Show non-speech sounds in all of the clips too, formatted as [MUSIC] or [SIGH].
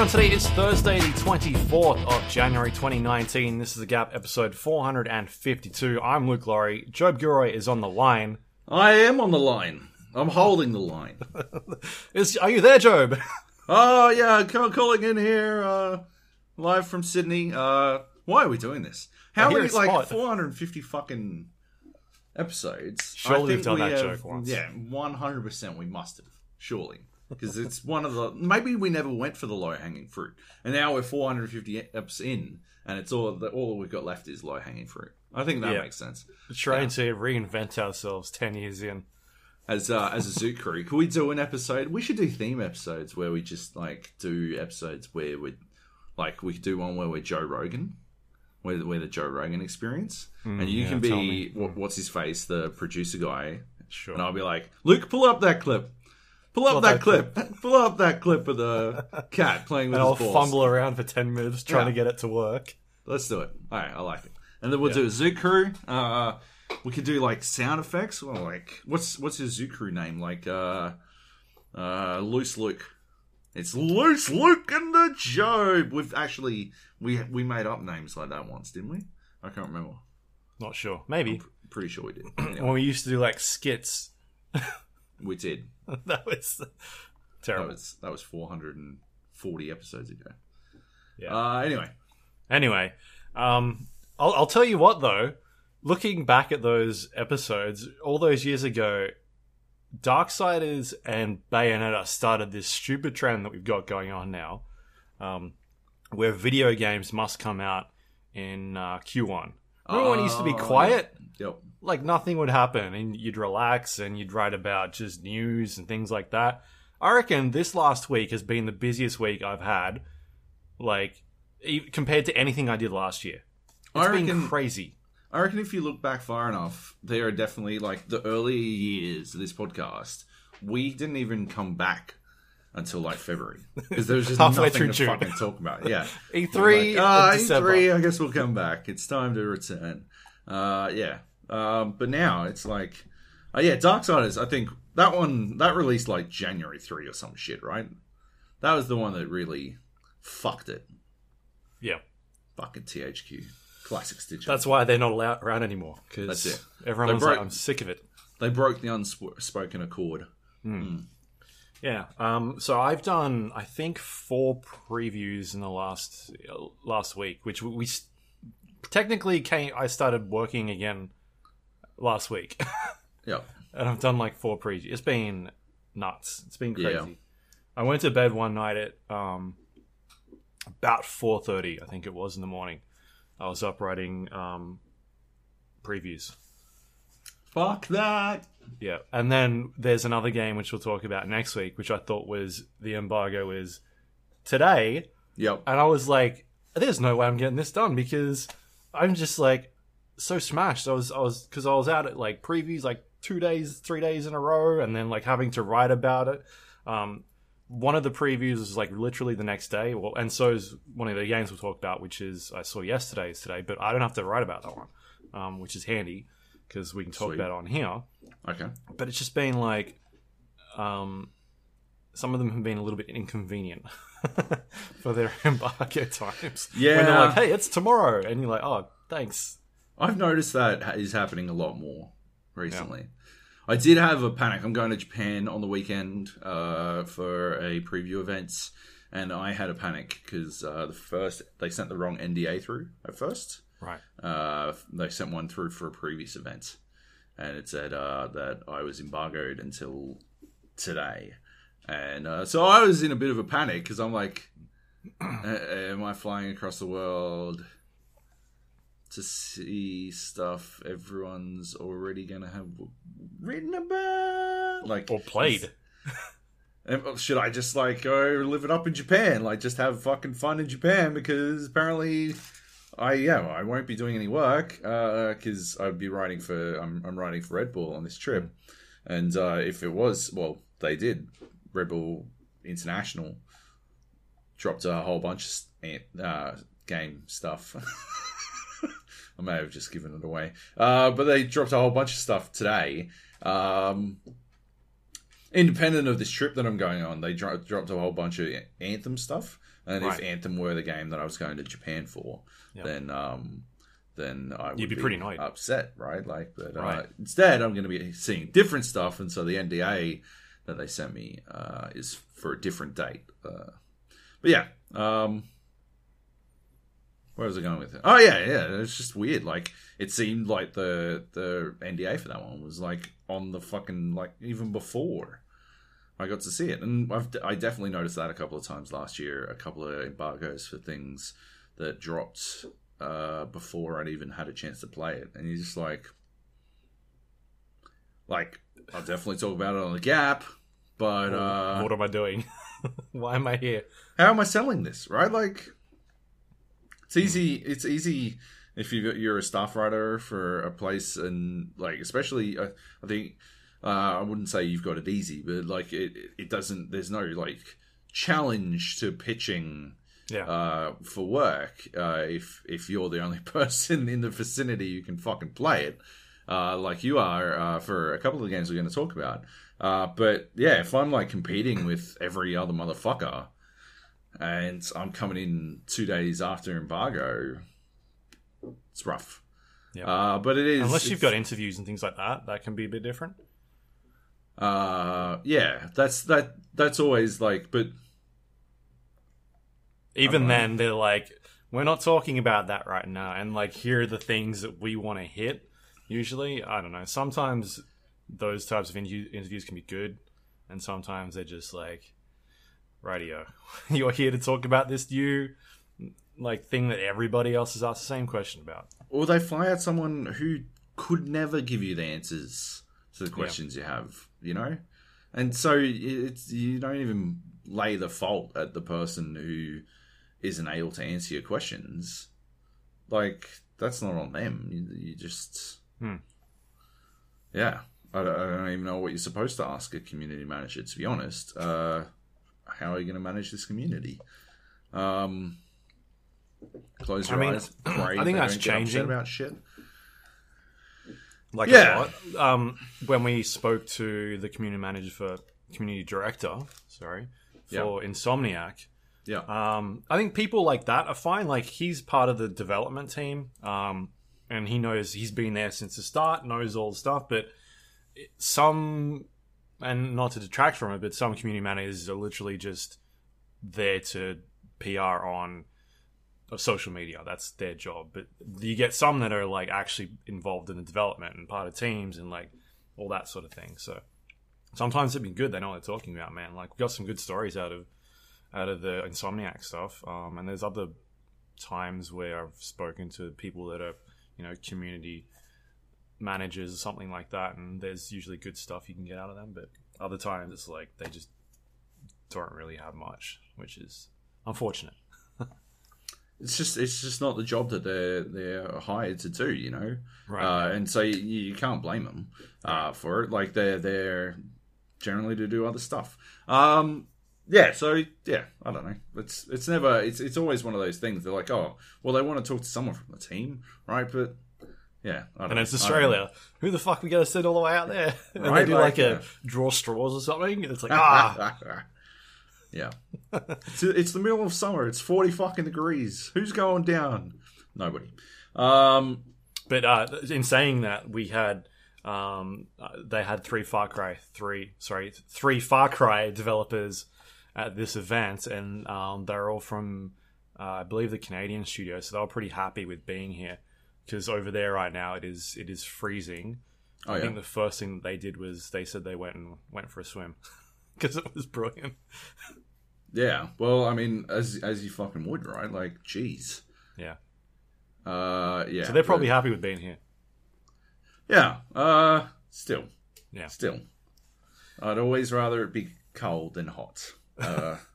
Everyone, today is Thursday, the 24th of January 2019. This is the Gap episode 452. I'm Luke Lawrie. Joab Gilroy is on the line. I am on the line. I'm holding the line. [LAUGHS] Is Are you there, Joab? [LAUGHS] oh yeah, call- calling in here, uh, live from Sydney. Uh, why are we doing this? How many like hot. 450 fucking episodes? Surely we've done we that have- joke once. Yeah, 100. percent We must have surely because it's one of the maybe we never went for the low hanging fruit, and now we're 450 eps in, and it's all that all we've got left is low hanging fruit. I think that Yeah. makes sense. Trying to reinvent ourselves 10 years in. as uh, as a Zoot crew. Could we do an episode? We should do theme episodes where we just like do episodes where we like we could do one where we're Joe Rogan, where where the Joe Rogan experience, and you yeah, can be what, what's his face, the producer guy, Sure. and I'll be like, Luke, pull up that clip. Pull up that, that clip. [LAUGHS] pull up that clip of the cat playing with and I'll balls. fumble around for 10 minutes trying Yeah. to get it to work. Let's do it. All right, I like it. And then we'll do a Zoot crew. Uh, we could do like sound effects. Well, like what's what's his Zoot crew name? Like uh, uh, Loose Luke. It's Loose Luke and the Job. We've actually we we made up names like that once, didn't we? I can't remember. Not sure. Maybe. Pretty sure we did. Anyway, [CLEARS THROAT] When we used to do like skits. [LAUGHS] we did. [LAUGHS] that was That terrible. was that was 440 episodes ago. Yeah. Uh, anyway, Anyway, um, I'll, I'll tell you what though. Looking back at those episodes, all those years ago, Darksiders and Bayonetta started this stupid trend that we've got going on now, um, where video games must come out in uh, Q1. Remember when it used to be Oh, quiet? yep. Like nothing would happen, and you'd relax and you'd write about just news and things like that. I reckon this last week has been the busiest week I've had, like e- compared to anything I did last year. It's I been reckon- crazy. I reckon if you look back far enough, there are definitely like the early years of this podcast. We didn't even come back until like February because there was just [LAUGHS] Halfway nothing through to June. fucking talk about. Yeah, [LAUGHS] E3, Like, ah. E3. I guess we'll come back. It's time to return. Uh, yeah, um, but now it's like, uh, yeah, Darksiders. I think that one that released like January three or some shit, right? That was the one that really fucked it. Yeah, Fucking THQ, classic Stitch. that's why they're not allowed around anymore because That's it. everyone They was broke- like, "I'm sick of it." they broke the unspoken accord. Yeah. Um, so I've done, I think, four previews in the last last week, which we, we technically came. I started working again last week, [LAUGHS] Yep. and I've done like four previews. It's been nuts. It's been crazy. Yeah. I went to bed one night at um, about four thirty, I think it was in the morning. I was up writing um, previews. Fuck that. Yeah, and then there's another game which we'll talk about next week, which I thought was the embargo is today, Yep. and I was like, "There's no way I'm getting this done because I'm just like so smashed." I was, I was, because I was out at like previews like two days, three days in a row, and then like having to write about it. Um, one of the previews was like literally the next day, well, and so is one of the games we'll talk about, which is I saw yesterday's today, but I don't have to write about that one, um, which is handy because we can talk Sweet. about it on here Okay. but it's just been like um some of them have been a little bit inconvenient [LAUGHS] for their [LAUGHS] embargo times Yeah, when they're like hey it's tomorrow and you're like oh thanks I've noticed that is happening a lot more recently. I did have a panic. I'm going to Japan on the weekend uh, for a preview event, and I had a panic because uh, the first they sent the wrong NDA through at first. right Uh, they sent one through for a previous event, and it said uh, that I was embargoed until today. And uh, so I was in a bit of a panic because I'm like, [CLEARS THROAT] am I flying across the world to see stuff everyone's already going to have written about? Like, or played and [LAUGHS] should I just like go live it up in Japan? Like just have fucking fun in Japan because apparently I yeah I won't be doing any work because I'd be writing for I'm, I'm writing for Red Bull on this trip, and uh, if it was well they did Red Bull International dropped a whole bunch of uh, game stuff. [LAUGHS] I may have just given it away, uh, but they dropped a whole bunch of stuff today. Um, independent of this trip that I'm going on, they dro- dropped a whole bunch of Anthem stuff, And Right. if Anthem were the game that I was going to Japan for, Yeah. then um, then I would You'd be pretty annoyed. upset, right? Like, but uh, Right. instead, I'm going to be seeing different stuff, and so the NDA that they sent me uh, is for a different date. Uh, but yeah, um, where was I going with it? Oh yeah, yeah. It's just weird. Like it seemed like the the NDA for that one was like on the fucking like even before I got to see it, and I've I definitely noticed that a couple of times last year. A couple of embargoes for things that dropped uh, before I'd even had a chance to play it, and you're just like, like I'll definitely talk about it on the Gap, but uh, what am I doing? [LAUGHS] Why am I here? how am I selling this? Right? Like, it's easy. It's easy if you you're a staff writer for a place, and like especially, uh, I think uh, I wouldn't say you've got it easy, but like it it doesn't. There's no like challenge to pitching Yeah. uh, for work uh, if if you're the only [LAUGHS] person in the vicinity who can fucking play it, uh, like you are uh, for a couple of the games we're going to talk about. Uh, but yeah, if I'm like competing with every other motherfucker, and I'm coming in two days after embargo, it's rough. Yeah. Uh, but it is Unless you've got interviews and things like that, that can be a bit different. uh, yeah, that's that. That's always like, but Even then, they're like, we're not talking about that right now. And like, here are the things that we want to hit. Usually, I don't know. Sometimes those types of interview- interviews can be good, and sometimes they're just like, radio, [LAUGHS] you're here to talk about this new like thing that everybody else has asked the same question about. or they fly out someone who could never give you the answers to the questions you have, you know? And so it's you don't even lay the fault at the person who isn't able to answer your questions. Like that's not on them. You, you just Hmm. yeah. I don't, I don't even know what you're supposed to ask a community manager. To be honest, uh, how are you going to manage this community? Um, close your I mean, eyes. [CLEARS THROAT] I think that's changing. about shit. like Yeah. a lot. Um, when we spoke to the community manager for community director, sorry, for Insomniac, Yeah. um, I think people like that are fine. Like he's part of the development team, um, and he knows he's been there since the start, knows all the stuff. But some, and not to detract from it, but some community managers are literally just there to PR on social media. That's their job. But you get some that are like actually involved in the development and part of teams and like all that sort of thing. So sometimes it'd be good. They know what they're talking about, man. Like we got some good stories out of out of the Insomniac stuff. Um, and there's other times where I've spoken to people that are, you know, community managers or something like that, and there's usually good stuff you can get out of them. But other times it's like they just don't really have much, which is unfortunate. [LAUGHS] It's just it's just not the job that they're they're hired to do, you know. Right. Uh, and so you, you can't blame them uh, for it. Like they're they're generally to do other stuff. Um, yeah. So yeah, I don't know. It's it's never it's it's always one of those things. They're like, oh, well, they want to talk to someone from the team, right? But yeah, and it's know. I don't. Australia. Who the fuck are we going to send all the way out there? [LAUGHS] And Right, they do like, like, a yeah. draw straws or something. It's like [LAUGHS] ah, yeah. it's, it's the middle of summer. It's forty fucking degrees. Who's going down? Nobody. Um, But uh, in saying that, we had um, uh, they had three Far Cry three sorry three Far Cry developers at this event, and um, they're all from uh, I believe the Canadian studio, so they were pretty happy with being here because over there right now it is it is freezing. oh I yeah. think the first thing that they did was they said they went and went for a swim [LAUGHS] because it was brilliant. Yeah, well, I mean, as as you fucking would, right? Like, jeez. Yeah. Uh, yeah. So they're probably but- happy with being here. yeah. Uh, still, Yeah. still, I'd always rather it be cold than hot. Uh, [LAUGHS]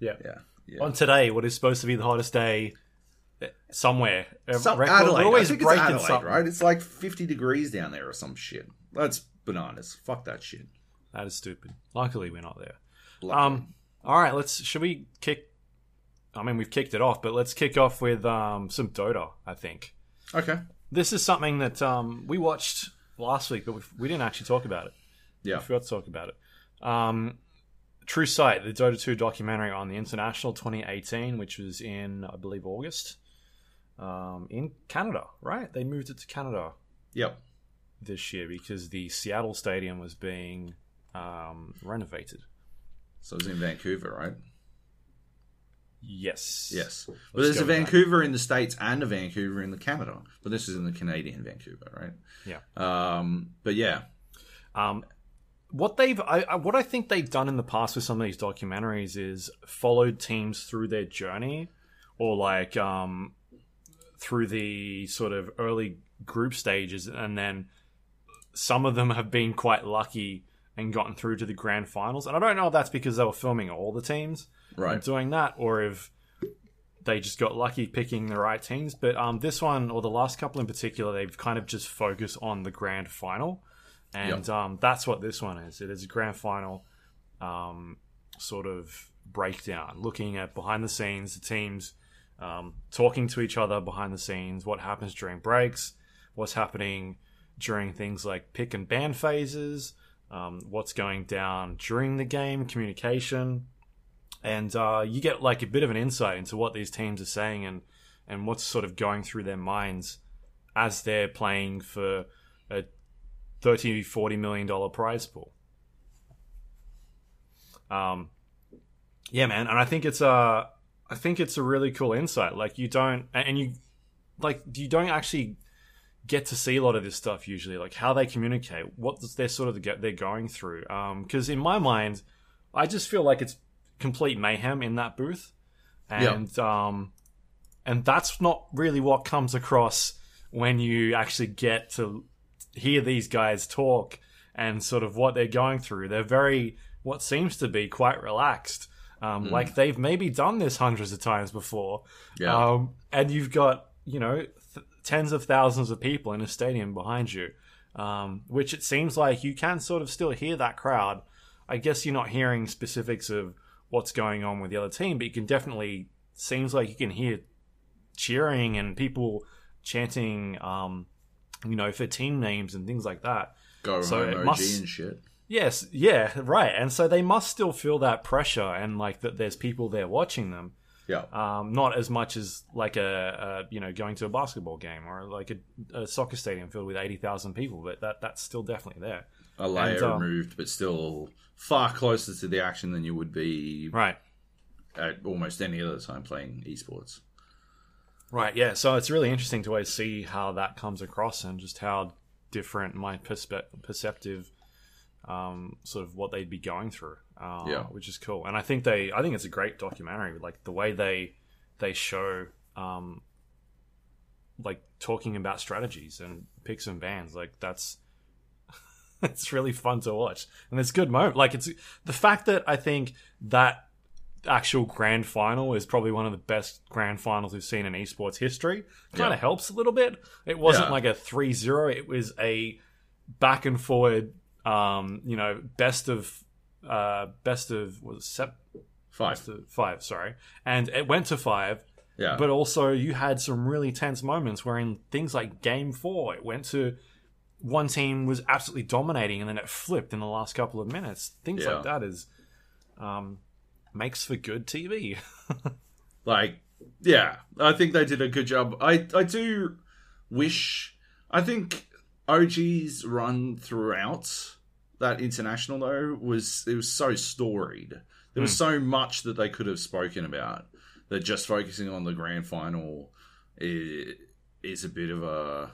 Yeah. yeah, yeah. On today, what is supposed to be the hottest day somewhere. Some, Adelaide, we're always I think it's breaking Adelaide, something. right? It's like fifty degrees down there or some shit. That's bananas. Fuck that shit. That is stupid. Luckily, we're not there. Luckily. Um, all right, let's. Should we kick? I mean, we've kicked it off, but let's kick off with um, some Dota. I think okay. this is something that um, we watched last week, but we, we didn't actually talk about it. Yeah. We forgot to talk about it. Um, True Sight, the Dota 2 documentary on the International 2018, which was in, I believe, August, um, in Canada, right? They moved it to Canada Yep. this year because the Seattle Stadium was being um, renovated. So it was in Vancouver, right? Yes. Yes. But Let's there's a that. Vancouver in the States and a Vancouver in the Canada. But this is in the Canadian Vancouver, right? Yeah. Um, but yeah. Um, what they've, I, I, what I think they've done in the past with some of these documentaries is followed teams through their journey, or like um, through the sort of early group stages, and then some of them have been quite lucky and gotten through to the grand finals. And I don't know if that's because they were filming all the teams Right. and doing that, or if they just got lucky picking the right teams. But um, this one, or the last couple in particular, they've kind of just focused on the grand final, and um, that's what this one is. It is a grand final um, sort of breakdown, looking at behind the scenes, the teams um, talking to each other behind the scenes, what happens during breaks, what's happening during things like pick and ban phases, um, what's going down during the game, communication. And uh, you get like a bit of an insight into what these teams are saying and and what's sort of going through their minds as they're playing for a 30 40 million dollar prize pool. Um yeah man and i think it's a i think it's a really cool insight. Like you don't and you like you don't actually get to see a lot of this stuff usually like how they communicate what they're sort of the, they're going through. Um because in my mind i just feel like it's complete mayhem in that booth. And um and that's not really what comes across when you actually get to hear these guys talk and sort of what they're going through. They're very what seems to be quite relaxed um, like they've maybe done this hundreds of times before Yeah. um, and you've got you know th- tens of thousands of people in a stadium behind you um, which it seems like you can sort of still hear that crowd i guess you're not hearing specifics of what's going on with the other team, but you can definitely seems like you can hear cheering and people chanting, um, you know, for team names and things like that. Go So home it OG must- and shit. Yes, yeah, right. And so they must still feel that pressure and like that there's people there watching them. Yeah. Um, not as much as like a, a you know going to a basketball game or like a, a soccer stadium filled with eighty thousand people, but that that's still definitely there. A layer And, um, removed, but still far closer to the action than you would be Right. at almost any other time playing esports. Right, yeah. So it's really interesting to always see how that comes across and just how different my perspe- perceptive, um, sort of what they'd be going through. Uh, Yeah. which is cool. And I think they, I think it's a great documentary. Like the way they, they show, um, like talking about strategies and picks and bans. Like that's, [LAUGHS] it's really fun to watch, and it's good moment. Like it's the fact that I think that actual grand final is probably one of the best grand finals we've seen in esports history. Kind Yeah. of helps a little bit. It wasn't Yeah. like a 3-0, it was a back and forward um, you know, best of uh best of was it sep- Five. of 5, sorry. And it went to 5, Yeah. but also you had some really tense moments where in things like game 4 it went to one team was absolutely dominating and then it flipped in the last couple of minutes. Things Yeah. like that is um makes for good TV. [LAUGHS] like yeah i think they did a good job i i do wish i think og's run throughout that international though was it was so storied there was so much that they could have spoken about that just focusing on the grand final is, is a bit of a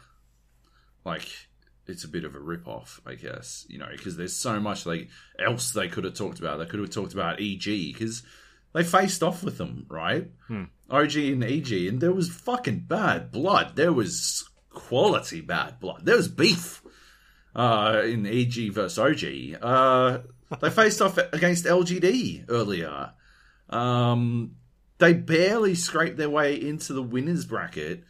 like it's a bit of a rip off, I guess, you know, because there's so much like else they could have talked about. They could have talked about EG because they faced off with them, right? Hmm. OG and EG, and there was fucking bad blood. There was quality bad blood. There was beef uh, in EG versus OG. Uh, they faced off against LGD earlier. Um, they barely scraped their way into the winners bracket.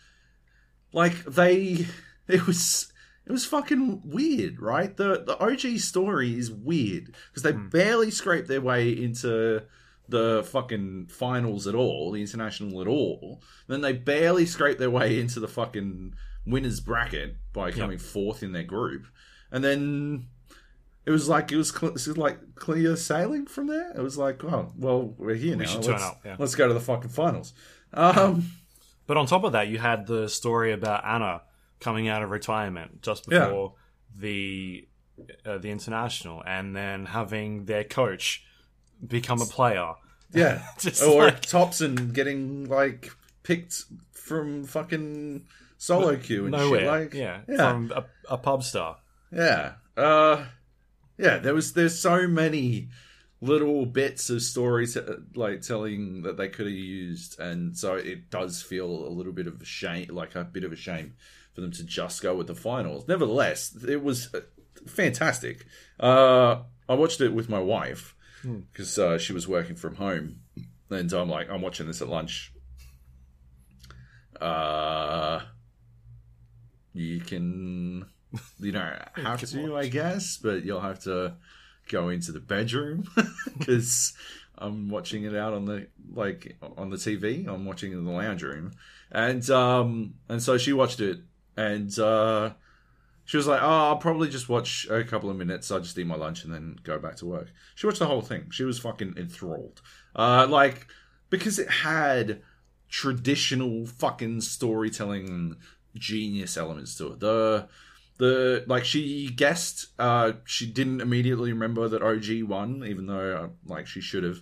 Like they, it was it was fucking weird, right? The the OG story is weird because they barely scraped their way into the fucking finals at all, the international at all. Then they barely scraped their way into the fucking winners bracket by coming fourth in their group, and then it was like it was, cl- it was like clear sailing from there. It was like, oh well, we're here now. should turn let's, up, yeah. let's go to the fucking finals. Um, But on top of that, you had the story about Ana coming out of retirement just Yeah. before the uh, the international, and then having their coach become a player. yeah, [LAUGHS] or like- Topson getting like picked from fucking solo queue and Nowhere, shit. Like, yeah, yeah, from a, a pub star. yeah, uh, yeah. There was there's so many little bits of stories uh, like telling that they could have used, and so it does feel a little bit of a shame, like a bit of a shame for them to just go with the finals. Nevertheless, it was uh, fantastic. Uh, I watched it with my wife because uh, she was working from home, and I'm like, I'm watching this at lunch. Uh, you can, you know, [LAUGHS] have to, I guess, but you'll have to go into the bedroom [LAUGHS] because I'm watching it out on the like on the TV. I'm watching it in the lounge room, and um, and so she watched it, and uh, she was like, "Oh, I'll probably just watch a couple of minutes. I'll just eat my lunch and then go back to work." She watched the whole thing. She was fucking enthralled, uh, like because it had traditional fucking storytelling genius elements to it. The the like she guessed uh she didn't immediately remember that OG won even though uh, like she should have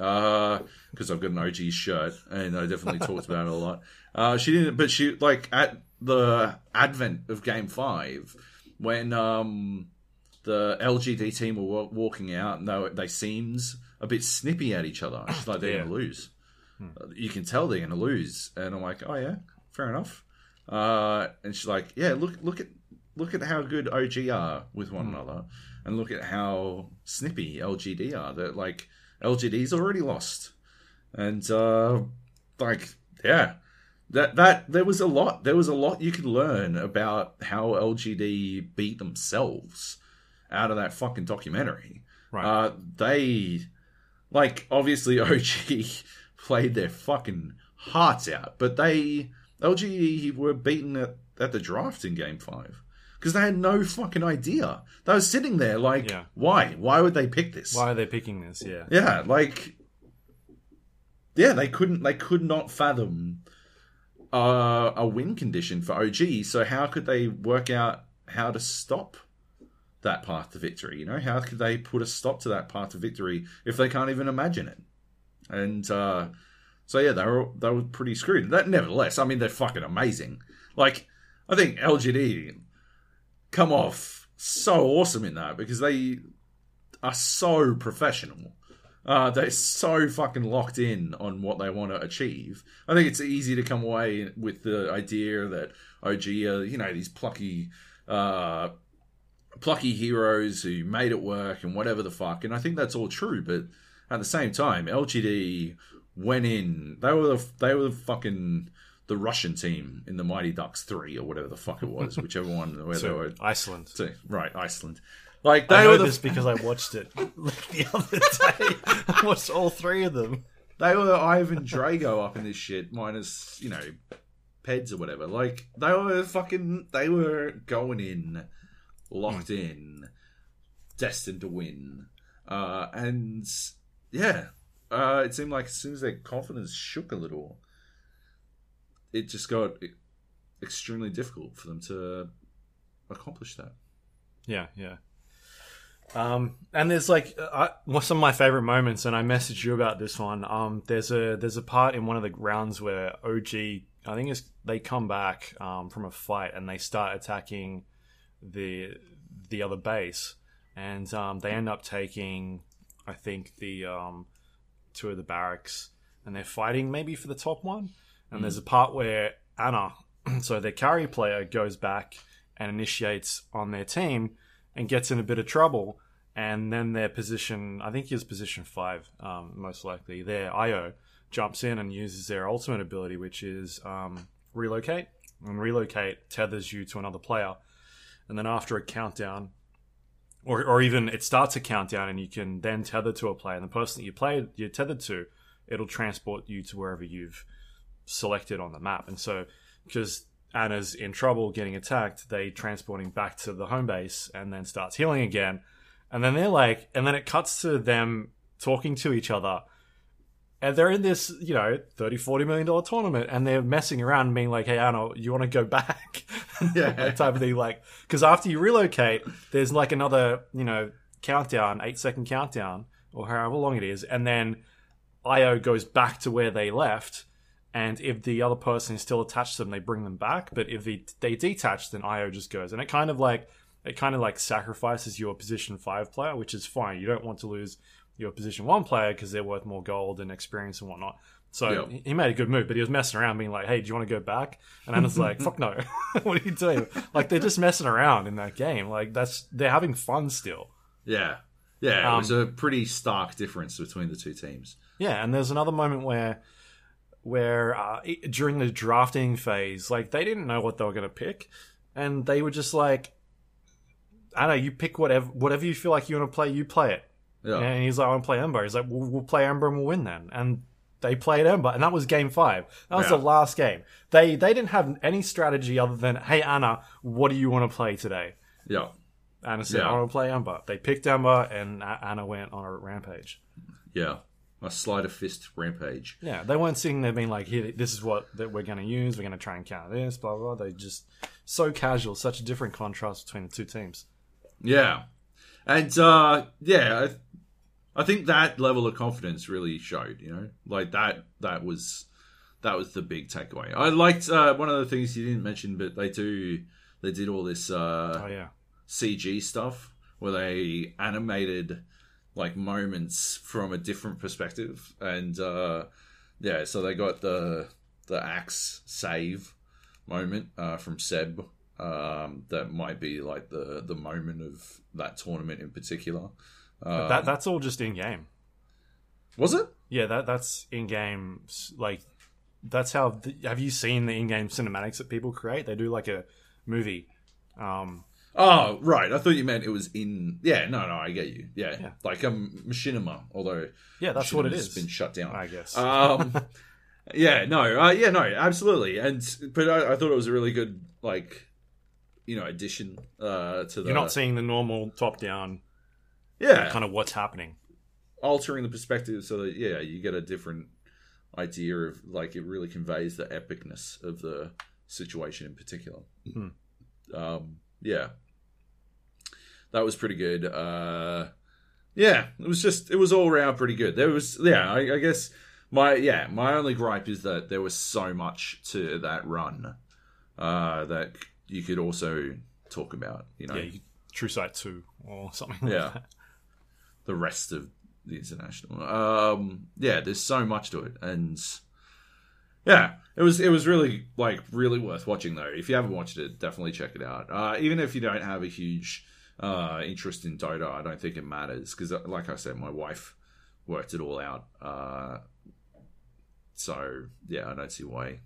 uh because I've got an OG shirt and I definitely talked about it a lot. [LAUGHS] Uh she didn't but she like at the advent of game 5 when um the LGD team were walking out and they, they seemed a bit snippy at each other. She's like they're Yeah. to lose. You can tell they're to lose and I'm like, "Oh yeah, fair enough." Uh, and she's like, "Yeah, look, look at, look at how good OG are with one another, and look at how snippy LGD are. That like LGD's already lost, and uh, like, yeah, that that there was a lot. There was a lot you could learn about how LGD beat themselves out of that fucking documentary. Right. Uh, they like obviously [LAUGHS] OG played their fucking hearts out, but they LG were beaten at, at the draft in game five because they had no fucking idea. They were sitting there like, Yeah. why? Why would they pick this? Why are they picking this? Yeah. Yeah, like, yeah, they couldn't. They could not fathom uh, a win condition for OG. So how could they work out how to stop that path to victory? You know, how could they put a stop to that path to victory if they can't even imagine it? And uh, so yeah, they were they were pretty screwed. That nevertheless, I mean, they're fucking amazing. Like, I think LGD come off so awesome in that because they are so professional. Uh, they're so fucking locked in on what they want to achieve. I think it's easy to come away with the idea that OG are, you know, these plucky, uh, plucky heroes who made it work and whatever the fuck. And I think that's all true. But at the same time, LGD went in. They were the, they were the fucking the Russian team in the Mighty Ducks three or whatever the fuck it was, [LAUGHS] whichever one where they So were. Iceland. Right, Iceland. Like they I know were the this because I watched it [LAUGHS] like the other day. I watched all three of them. They were Ivan Drago up in this shit, minus, you know, Peds or whatever. Like, they were fucking, they were going in, locked in, destined to win. Uh, and, yeah, uh, it seemed like as soon as their confidence shook a little, it just got extremely difficult for them to accomplish that. Yeah, yeah. Um, and there's like uh, I, some of my favorite moments, and I messaged you about this one. Um, there's a there's a part in one of the rounds where OG, I think it's they come back um, from a fight and they start attacking the the other base, and um, they end up taking, I think the um, two of the barracks, and they're fighting maybe for the top one. And there's a part where Ana, [CLEARS THROAT] so their carry player, goes back and initiates on their team and gets in a bit of trouble. And then their position, I think he was position five, um, most likely. Their IO jumps in and uses their ultimate ability, which is um, relocate. And relocate tethers you to another player. And then after a countdown, or, or even it starts a countdown and you can then tether to a player. And the person that you play you're tethered to, it'll transport you to wherever you've selected on the map. And so, because Ana's in trouble getting attacked, they transport him back to the home base and then starts healing again. and then they're like, and then it cuts to them talking to each other. And they're in this, you know, 30, 40 million dollar tournament and they're messing around being like, hey, Ana, you want to go back? [LAUGHS] Yeah. That type of thing. Like, because after you relocate, there's like another, you know, countdown, eight second countdown, or however long it is. And then IO goes back to where they left. And if the other person is still attached to them, they bring them back. But if they, they detach, then IO just goes. And it kind of like, it kind of like sacrifices your position five player, which is fine. You don't want to lose your position one player because they're worth more gold and experience and whatnot. So Yeah. he- made a good move, but he was messing around, being like, "Hey, do you want to go back?" And Ana's [LAUGHS] like, "Fuck no! [LAUGHS] what are you doing?" Like they're just messing around in that game. Like that's they're having fun still. Yeah. Yeah, it Um, was a pretty stark difference between the two teams. Yeah, and there's another moment where where uh, it- during the drafting phase, like they didn't know what they were going to pick, and they were just like, "I don't know, you pick whatever whatever you feel like you want to play, you play it." Yeah. And he's like, I want to play Ember. He's like, we'll, we'll play Ember and we'll win then. And they played Ember, and that was game five. That was Yeah. the last game. They they didn't have any strategy other than, hey Ana, what do you want to play today? Yeah. Ana said, Yeah. I want to play Ember. They picked Ember, and Ana went on a rampage. Yeah. A sleight of fist rampage. Yeah, they weren't sitting there being like, here, this is what that we're going to use. We're going to try and counter this, blah blah. blah. They just so casual, such a different contrast between the two teams. Yeah. And uh yeah, I, I think that level of confidence really showed, you know? Like that that was that was the big takeaway. I liked uh one of the things you didn't mention but they do they did all this uh Oh yeah, CG stuff where they animated like moments from a different perspective, and uh, yeah, so they got the the axe save moment uh, from Ceb. Um, that might be like the the moment of that tournament in particular. Um, that that's all just in game. was it? Yeah, that that's in game. Like that's how. The, have you seen the in game cinematics that people create? They do like a movie. Um, Oh, right. I thought you meant it was in. Yeah, no, no, I get you. Yeah, Yeah. like um, Machinima, although yeah, that's what it is. Been shut down. I guess. Um, [LAUGHS] yeah, no, uh, yeah, no, absolutely. And but I, I thought it was a really good, like, you know, addition uh, to the. You're not seeing the normal top down yeah, kind of what's happening. altering the perspective so that yeah, you get a different idea of like it really conveys the epicness of the situation in particular. Hmm. Um, yeah, that was pretty good. Uh, yeah, it was just it was all around pretty good. There was yeah, I, I guess my yeah my only gripe is that there was so much to that run uh, that you could also talk about. You know, Yeah, True Sight two or something. Like Yeah. that. the rest of the international. Um, yeah, there's so much to it, and yeah, it was it was really like really worth watching though. If you haven't watched it, definitely check it out. Uh, even if you don't have a huge uh, interest in Dota, I don't think it matters because, like I said, my wife worked it all out. Uh, so yeah, I don't see why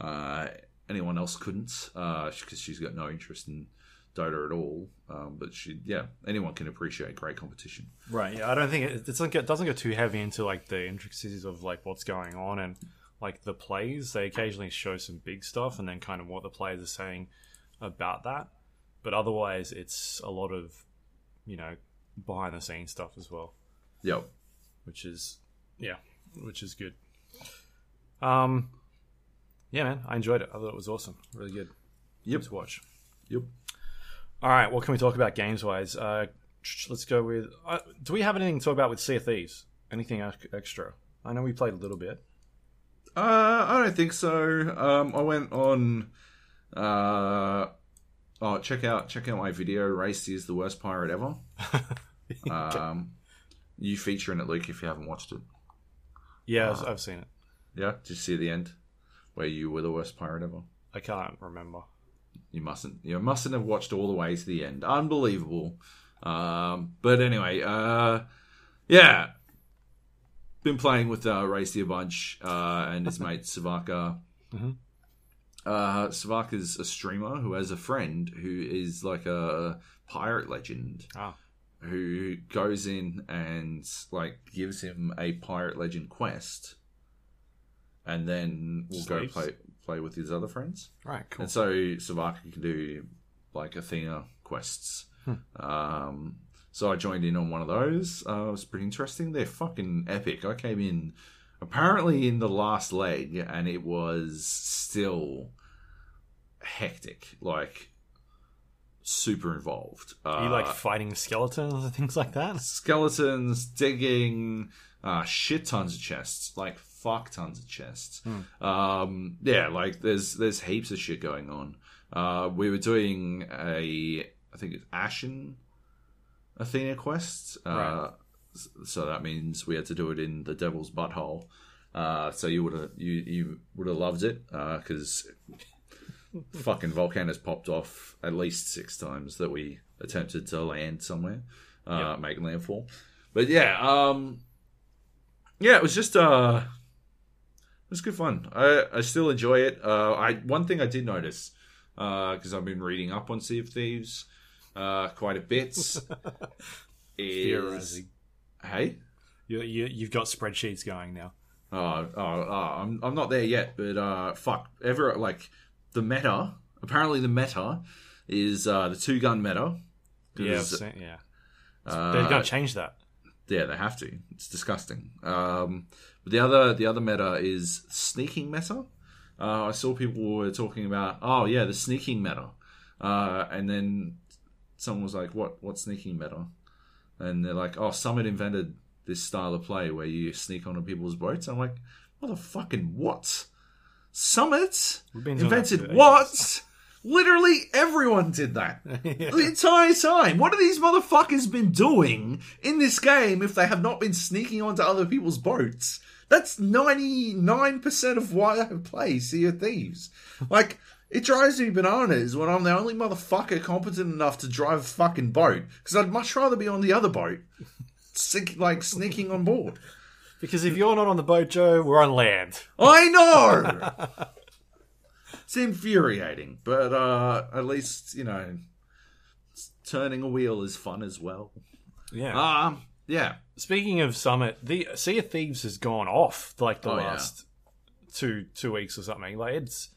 uh, anyone else couldn't because she's got no interest in Dota at all. Um, but she, yeah, anyone can appreciate great competition. Right. Yeah, I don't think it, it doesn't get doesn't get too heavy into like the intricacies of like what's going on and like the plays. They occasionally show some big stuff and then kind of what the players are saying about that. But otherwise, it's a lot of you know behind the scenes stuff as well, Yep. which is yeah, which is good. Um, yeah, man, I enjoyed it. I thought it was awesome. Really good. Yep. Good to watch. Yep. All right, what can we talk about games wise? Uh, let's go with. Uh, do we have anything to talk about with Sea of Thieves? Anything extra? I know we played a little bit. Uh, I don't think so. Um, I went on. Uh, oh, check out check out my video. Race is the worst pirate ever. [LAUGHS] Um, you feature in it, Luke, if you haven't watched it. yeah, I've, I've seen it. Yeah, did you see the end where you were the worst pirate ever? I can't remember. You mustn't. You mustn't have watched all the way to the end. Unbelievable. Um, but anyway, uh, yeah, been playing with uh, Racy a bunch uh, and his [LAUGHS] mate Savaka. Mhm. Uh, Savaka's a streamer who has a friend who is like a pirate legend Ah. who goes in and like gives him a pirate legend quest, and then we'll go play play with his other friends. Right, cool. And so Savaka can do like Athena quests. Um, So I joined in on one of those. Uh, it was pretty interesting. They're fucking epic. I came in apparently in the last leg, and it was still hectic. Like super involved. Are you like Uh, fighting skeletons and things like that? skeletons, digging, uh, shit tons of chests, like fuck tons of chests. Um, yeah, like there's there's heaps of shit going on. Uh, we were doing a, I think it's Ashen Athena quest. Uh, Right. So that means we had to do it in the Devil's Butthole. Uh, so you would have you you would have loved it because [LAUGHS] fucking volcanoes popped off at least six times that we attempted to land somewhere, uh, make landfall. But yeah, um, yeah, it was just uh, was good fun. I I still enjoy it. Uh, I one thing I did notice because I've been reading up on Sea of Thieves uh, quite a bit. [LAUGHS] is Theorizing. hey. You, you, you've got spreadsheets going now. Oh, oh, oh, I'm I'm not there yet, but uh, fuck, ever like the meta. Apparently, the meta is uh, the two gun meta. Yeah, seen- yeah. uh, They're to change that. yeah, they have to. It's disgusting. Um, but the other the other meta is sneaking meta. Uh, I saw people were talking about, oh yeah, the sneaking meta, uh, and then someone was like, what what sneaking meta? And they're like, oh, Summit invented this style of play where you sneak onto people's boats. I'm like, motherfucking what? Summit invented what? Literally everyone did that [LAUGHS] the entire time. What have these motherfuckers been doing in this game if they have not been sneaking onto other people's boats? That's 99% of why I play Sea of Thieves. Like, it drives me bananas when I'm the only motherfucker competent enough to drive a fucking boat. Because I'd much rather be on the other boat, sink, like sneaking on board. Because if you're not on the boat, Joe, we're on land. I know! [LAUGHS] it's infuriating, but uh, at least, you know, turning a wheel is fun as well. Yeah. Um, yeah. Speaking of Summit, the Sea of Thieves has gone off like the Oh, yeah. last two two weeks or something. Like it's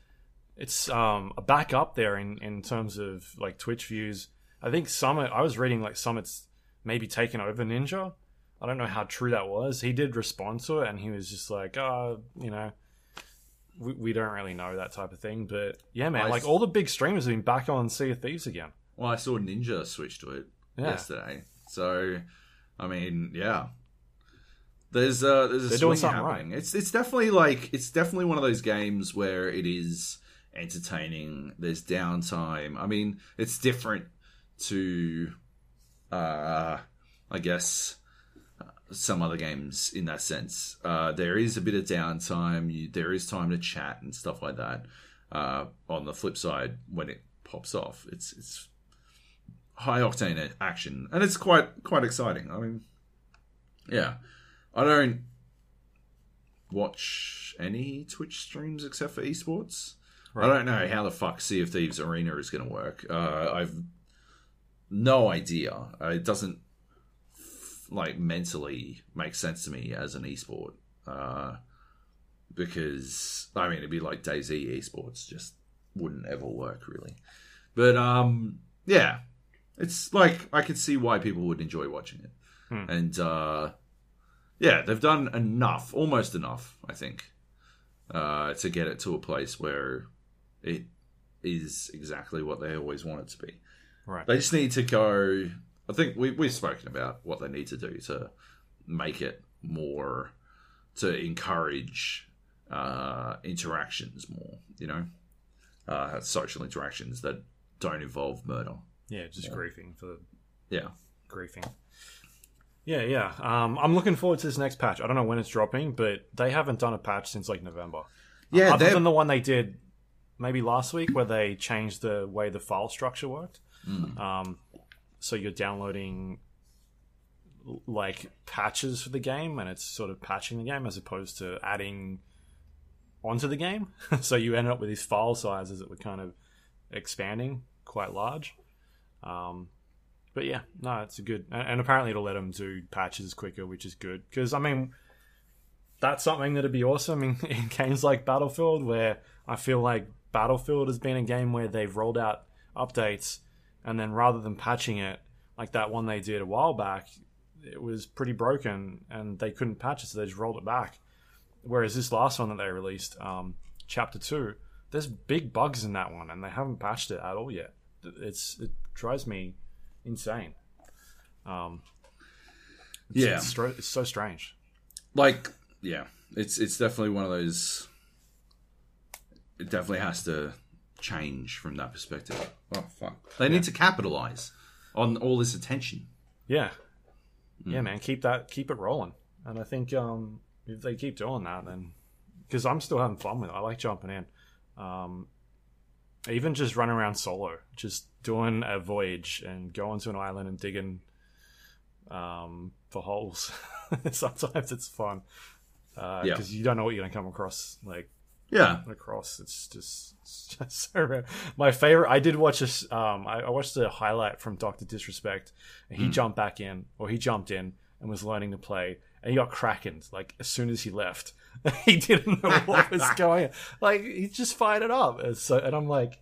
it's um a back up there in in terms of like Twitch views. I think Summit. I was reading like Summit's maybe taken over Ninja. I don't know how true that was. He did respond to it, and he was just like, "Oh, you know, we, we don't really know that type of thing." But yeah, man, I like s- all the big streamers have been back on Sea of Thieves again. Well, I saw Ninja switch to it Yeah. yesterday. So, I mean, yeah. There's uh there's a They're swing doing something happening. It's it's definitely like it's definitely one of those games where it is entertaining. There's downtime. I mean, it's different to uh I guess some other games in that sense. Uh, there is a bit of downtime. You, there is time to chat and stuff like that. Uh, on the flip side, when it pops off, it's it's high octane action, and it's quite quite exciting. I mean, yeah, I don't watch any Twitch streams except for esports. I don't know how the fuck Sea of Thieves Arena is going to work. Uh, I've no idea. Uh, it doesn't like mentally make sense to me as an esport. Uh, because I mean, it'd be like DayZ esports, just wouldn't ever work really. But um, yeah, it's like I could see why people would enjoy watching it, Hmm. and uh, yeah, they've done enough, almost enough, I think, uh, to get it to a place where it is exactly what they always want it to be. Right. They just need to go. I think we we've spoken about what they need to do to make it more to encourage uh, interactions more. You know, uh, social interactions that don't involve murder. Yeah, just griefing for the Yeah, griefing. Yeah, yeah. Um, I'm looking forward to this next patch. I don't know when it's dropping, but they haven't done a patch since like November. yeah. Other they're- than the one they did maybe last week, where they changed the way the file structure worked. Mm. Um, so you're downloading like patches for the game, and it's sort of patching the game as opposed to adding onto the game. [LAUGHS] so you end up with these file sizes that were kind of expanding quite large. Um, but yeah, no, it's a good, and, and apparently it'll let them do patches quicker, which is good. Because I mean, that's something that'd be awesome in, [LAUGHS] in games like Battlefield, where I feel like Battlefield has been a game where they've rolled out updates, and then rather than patching it, like that one they did a while back, it was pretty broken and they couldn't patch it, so they just rolled it back. Whereas this last one that they released, um, Chapter Two, there's big bugs in that one, and they haven't patched it at all yet. It's it drives me insane. Um, it's, Yeah. it's, stro- it's so strange. like yeah it's it's definitely one of those it definitely has to change from that perspective oh fuck they need to capitalize on all this attention Yeah, yeah, man, keep that, keep it rolling. And I think um, if they keep doing that, then because I'm still having fun with it, I like jumping in. Um, even just running around solo, just doing a voyage and going to an island and digging um, for holes. [LAUGHS] Sometimes it's fun because Yeah. you don't know what you're going to come across. Like yeah across. It's just, it's just [LAUGHS] so rare. My favorite. I did watch this. Um, I, I watched a highlight from Doctor Disrespect, and he jumped back in, or he jumped in and was learning to play, and he got krakened like as soon as he left. [LAUGHS] he didn't know what was [LAUGHS] going. on. Like he just fired it up. And so, and I'm like,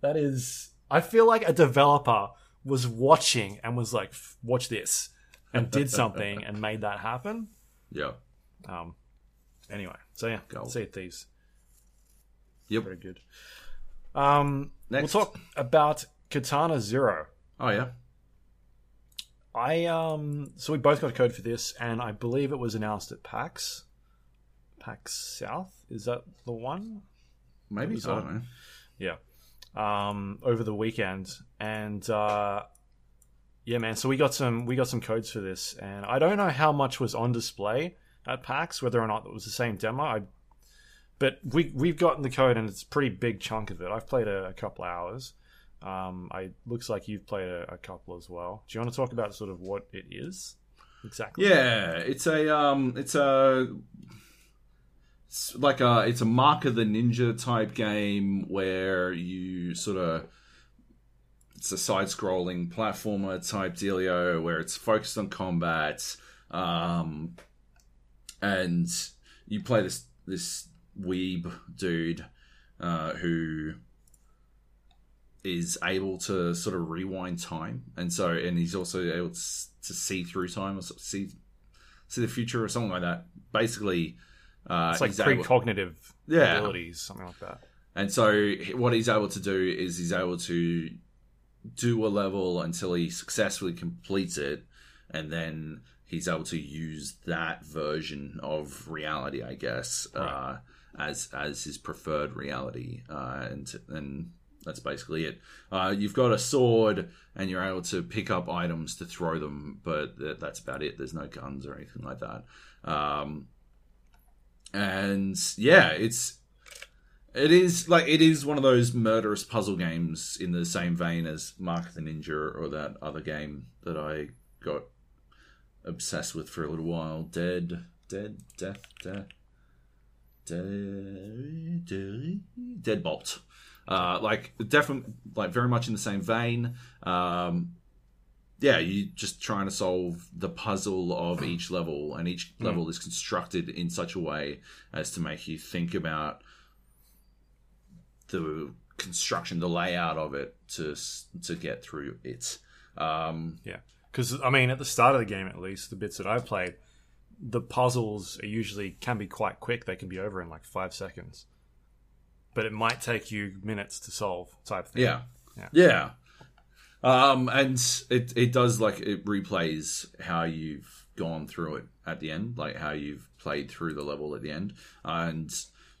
that is. I feel like a developer was watching and was like, watch this, and did [LAUGHS] something and made that happen. yeah Um. Anyway, so yeah, Go. Sea of Thieves. Yep. Very good. Um, Next. We'll talk about Katana Zero. oh yeah I um, so we both got a code for this, and I believe it was announced at PAX. PAX South is that the one? maybe i on. Yeah. Um, over the weekend, and uh, yeah, man. So we got some we got some codes for this, and I don't know how much was on display at PAX, whether or not it was the same demo. I, but we we've gotten the code, and it's a pretty big chunk of it. I've played a, a couple hours. Um, I looks like you've played a, a couple as well. Do you want to talk about sort of what it is exactly? Yeah, it's a um, it's a like a it's a Mark of the Ninja type game where you sort of it's a side-scrolling platformer type dealio where it's focused on combat, um, and you play this this weeb dude uh, who is able to sort of rewind time, and so and he's also able to, to see through time or see see the future or something like that. Basically, uh, It's like he's able- precognitive Yeah. abilities, something like that. and so what he's able to do is he's able to do a level until he successfully completes it, and then he's able to use that version of reality, I guess, uh, as as his preferred reality, uh, and and that's basically it. Uh, you've got a sword, and you're able to pick up items to throw them, but that, that's about it. There's no guns or anything like that. Um, and yeah, it's it is like it is one of those murderous puzzle games in the same vein as Mark the Ninja or that other game that I got obsessed with for a little while. Dead, dead, death, death, dead, dead, Deadbolt. Uh, like definitely, like very much in the same vein. Um, yeah, you're just trying to solve the puzzle of each level, and each level is constructed in such a way as to make you think about the construction, the layout of it to to get through it. Um, Yeah, because I mean, at the start of the game, at least the bits that I played, the puzzles are usually can be quite quick. They can be over in like five seconds, but it might take you minutes to solve. Type thing. yeah, Yeah. yeah. Um, and it it does like it replays how you've gone through it at the end, like how you've played through the level at the end, and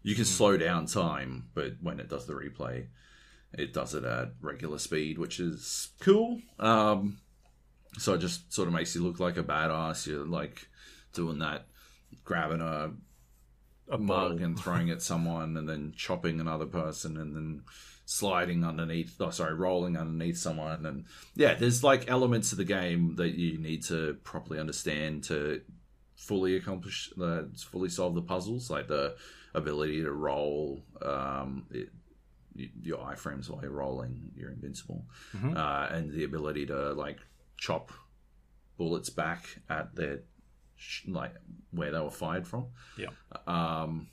you can slow down time, but when it does the replay, it does it at regular speed, which is cool. Um, so it just sort of makes you look like a badass. You're like doing that, grabbing a a mug and throwing [LAUGHS] at someone, and then chopping another person, and then sliding underneath. Oh, sorry, rolling underneath someone, and yeah, there's like elements of the game that you need to properly understand to fully accomplish the fully solve the puzzles, like the ability to roll. Um, it, your iframes while you're rolling, you're invincible, Mhm. uh, and the ability to like chop bullets back at their like where they were fired from. Yeah. Um,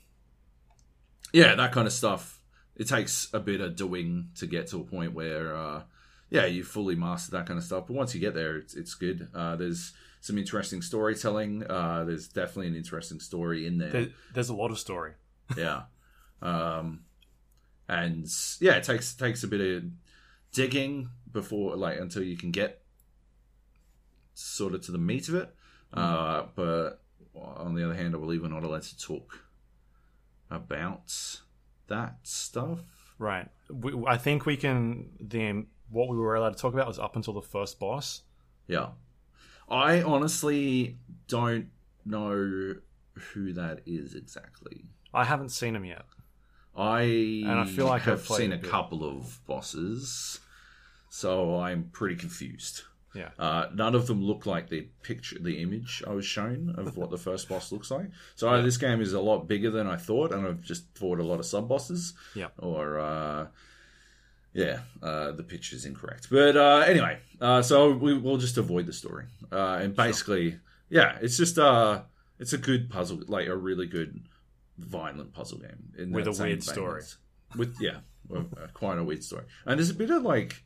yeah, that kind of stuff. It takes a bit of doing to get to a point where uh, yeah, you fully master that kind of stuff. But once you get there, it's, it's good. Uh, there's some interesting storytelling. Uh, there's definitely an interesting story in there. There, there's a lot of story. [LAUGHS] yeah, um, and yeah, it takes takes a bit of digging before like until you can get sort of to the meat of it. Uh, but on the other hand, I believe we're not allowed to talk about that stuff. Right. We, I think we can. then. what we were allowed to talk about was up until the first boss. Yeah. I honestly don't know who that is exactly. I haven't seen him yet. I And I feel like I've seen a a couple of bosses, so I'm pretty confused. Yeah. Uh, none of them look like the picture, the image I was shown of what the first boss looks like. So either this game is a lot bigger than I thought, and I've just fought a lot of sub bosses. Yeah. Or uh, yeah, uh, the is incorrect. But uh, anyway, uh, so we, we'll just avoid the story. Uh, and basically, yeah, it's just uh, it's a good puzzle, like a really good violent puzzle game in With a weird story. With yeah, uh, quite a weird story. And there's a bit of like,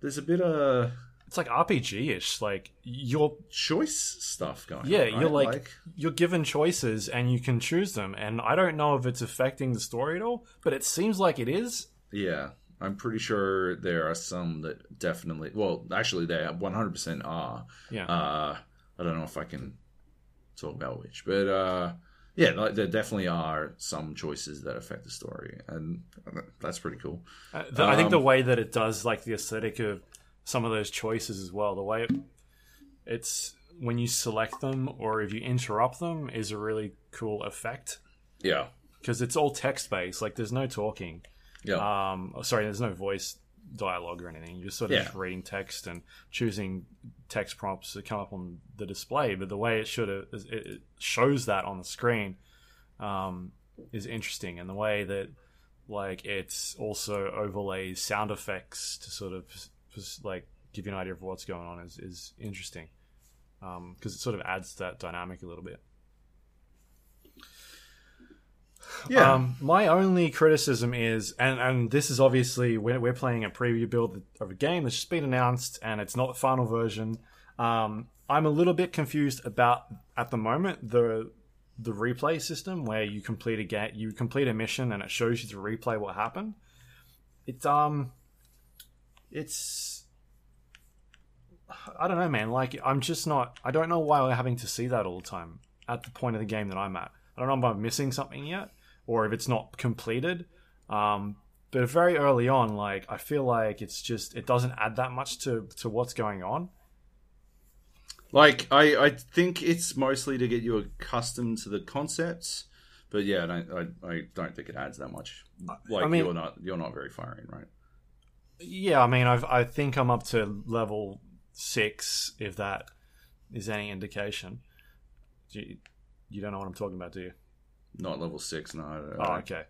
there's a bit of It's like RPG ish. Like you're choice stuff going. Yeah, on, you're right? like, you're given choices and you can choose them. And I don't know if it's affecting the story at all, but it seems like it is. yeah. I'm pretty sure there are some that definitely. Well, actually, they 100 percent are. Yeah. Uh, I don't know if I can talk about which, but uh, yeah, like, there definitely are some choices that affect the story, and that's pretty cool. Uh, the, I think the Um, way that it does, like the aesthetic of some of those choices as well, the way it, it's when you select them or if you interrupt them is a really cool effect Yeah, because it's all text based. Like there's no talking. yeah, Um, sorry, there's no voice dialogue or anything. You're just sort of Yeah. just reading text and choosing text prompts to come up on the display. But the way it should have, it shows that on the screen um, is interesting, and the way that like it's also overlays sound effects to sort of like give you an idea of what's going on is is interesting because it sort of adds that dynamic a little bit. yeah. Um, my only criticism is, and, and this is obviously we're, we're playing a preview build of a game that's just been announced, and it's not the final version. Um, I'm a little bit confused about at the moment the the replay system where you complete a game, you complete a mission, and it shows you to replay what happened. It's um, it's I don't know, man. Like I'm just not. I don't know why we're having to see that all the time at the point of the game that I'm at. I don't know if I'm missing something yet, or if it's not completed. Um, but very early on, like I feel like it's just it doesn't add that much to to what's going on. Like I, I think it's mostly to get you accustomed to the concepts, but yeah, I don't, I, I don't think it adds that much. Like I mean- you're not, you're not very far in, right? Yeah, I mean, I've I think I'm up to level six, if that is any indication. Do You, you don't know what I'm talking about, do you? Not level six, no. Oh, okay.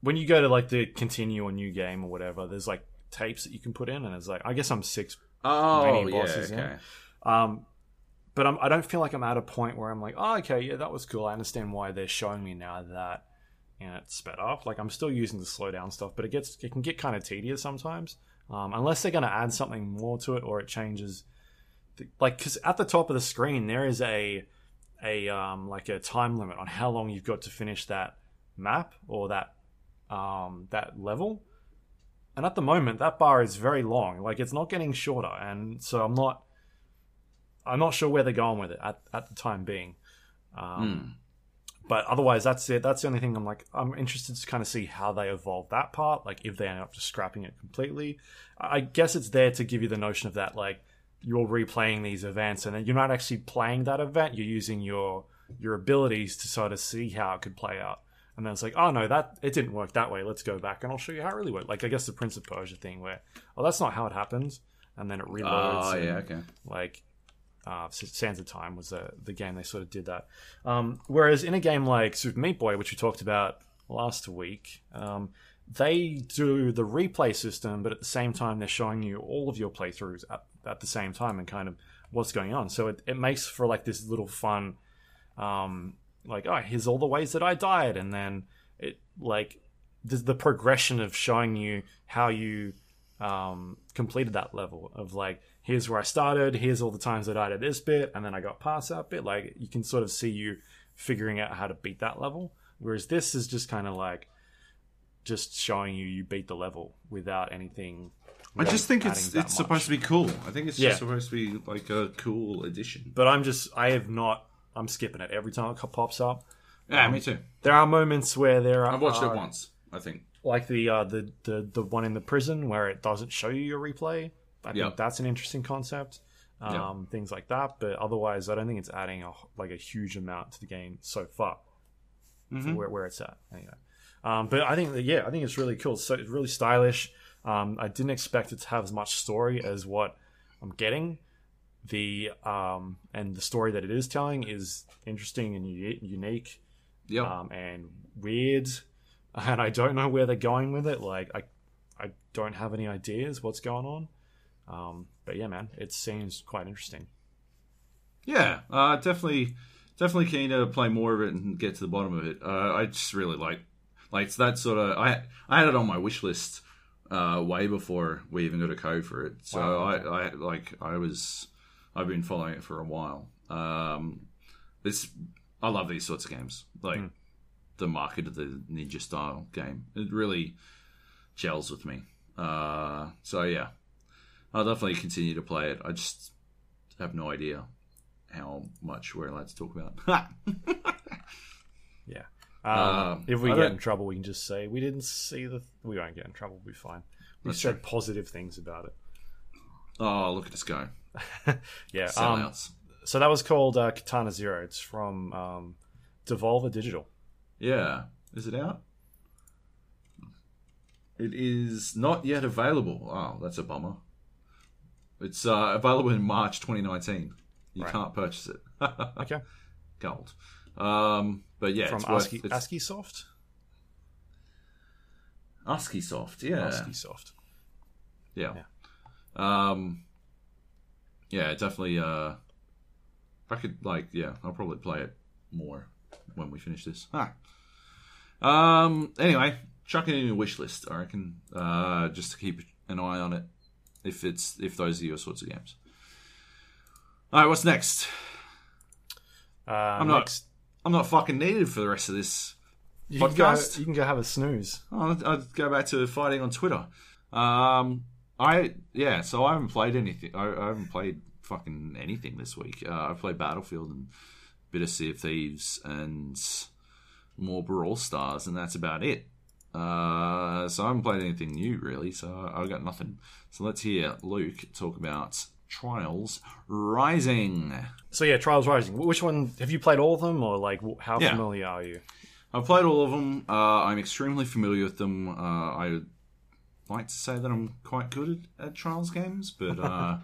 When you go to like the continue a new game or whatever, there's like tapes that you can put in, and it's like I guess I'm six. Oh, yeah, bosses in. Um, but I'm, I don't feel like I'm at a point where I'm like, oh, okay, yeah, that was cool. I understand why they're showing me now that know, it's sped up. Like I'm still using the slow down stuff, but it gets it can get kind of tedious sometimes. Um, unless they're going to add something more to it or it changes. The, like because at the top of the screen there is a a um, like a time limit on how long you've got to finish that map or that um, that level. And at the moment, that bar is very long. Like it's not getting shorter, and so I'm not. I'm not sure where they're going with it at, at the time being. Um, But otherwise, that's it. That's the only thing I'm like. I'm interested to kind of see how they evolve that part. Like if they end up just scrapping it completely. I guess it's there to give you the notion of that, like you're replaying these events, and then you're not actually playing that event. You're using your your abilities to sort of see how it could play out. And then it's like, oh no, that it didn't work that way. Let's go back and I'll show you how it really worked. Like I guess the Prince of Persia thing, where oh that's not how it happens, and then it reloads. Oh, and, yeah, okay. like uh, Sands of Time was the the game they sort of did that. Um, whereas in a game like Super Meat Boy, which we talked about last week, um, they do the replay system, but at the same time they're showing you all of your playthroughs at, at the same time and kind of what's going on. So it, it makes for like this little fun, um, like oh here's all the ways that I died, and then it like the, the progression of showing you how you um, completed that level of like here's where I started, here's all the times that I died at this bit, and then I got past that bit. Like you can sort of see you figuring out how to beat that level. Whereas this is just kind of like just showing you you beat the level without anything. I just think it's it's supposed to be cool. I think it's Yeah. just supposed to be like a cool addition. But I'm just I have not. I'm skipping it every time it pops up. Yeah, me too. There are moments where there are. I've watched are- it once. I think. like the uh, the the the one in the prison where it doesn't show you your replay. I think that's an interesting concept. Um, Yeah. Things like that, but otherwise, I don't think it's adding a, like a huge amount to the game so far. Mm-hmm. Where, where it's at, anyway. Um, but I think that yeah, I think it's really cool. So it's really stylish. Um, I didn't expect it to have as much story as what I'm getting. The um, and the story that it is telling is interesting and u- unique Yeah. um, and weird, [LAUGHS] and I don't know where they're going with it. Like I, I don't have any ideas what's going on. Um, but yeah, man, it seems quite interesting. Yeah, uh, definitely, definitely keen to play more of it and get to the bottom of it. Uh, I just really like, like it's that sort of. I I had it on my wish list uh, way before we even got a code for it. So Wow, I, I like I was, I've been following it for a while. Um, it's I love these sorts of games, like the market of the ninja style game. It really gels with me. Uh, so yeah, I'll definitely continue to play it. I just have no idea how much we're allowed to talk about. [LAUGHS] Yeah. Um, Uh, if we I get don't- in trouble, we can just say we didn't see the. We won't get in trouble. We'll be fine. We That's said positive things about it. oh, look at us go. [LAUGHS] Yeah. Um, Sellouts. so that was called uh, Katana Zero. It's from um, Devolver Digital. yeah. Is it out? It is not yet available. Oh, that's a bummer. It's uh, available in March 2019. You Right. can't purchase it. [LAUGHS] Okay. Gold. Um, but yeah, from it's worth, it's Askiisoft. ASCII soft. Yeah. Askiisoft. Yeah. Um Yeah, definitely uh I could like yeah, I'll probably play it more when we finish this. Ah. Um anyway, chuck it in your wish list, I reckon. Uh just to keep an eye on it if it's if those are your sorts of games. Alright, what's next? Uh, I'm not next- I'm not fucking needed for the rest of this. You can, go, Podcast? you can go have a snooze. Oh, I'd, I'd go back to fighting on Twitter. Um, I yeah, so I haven't played anything. I, I haven't played fucking anything this week. Uh, I played Battlefield and a bit of Sea of Thieves and more Brawl Stars, and that's about it. Uh, so I haven't played anything new really. So I've got nothing. So let's hear Luke talk about Trials Rising. So yeah, Trials Rising. Which one have you played? All of them, or like how Yeah. familiar are you? I've played all of them. Uh, I'm extremely familiar with them. Uh, I like to say that I'm quite good at, at Trials games, but uh,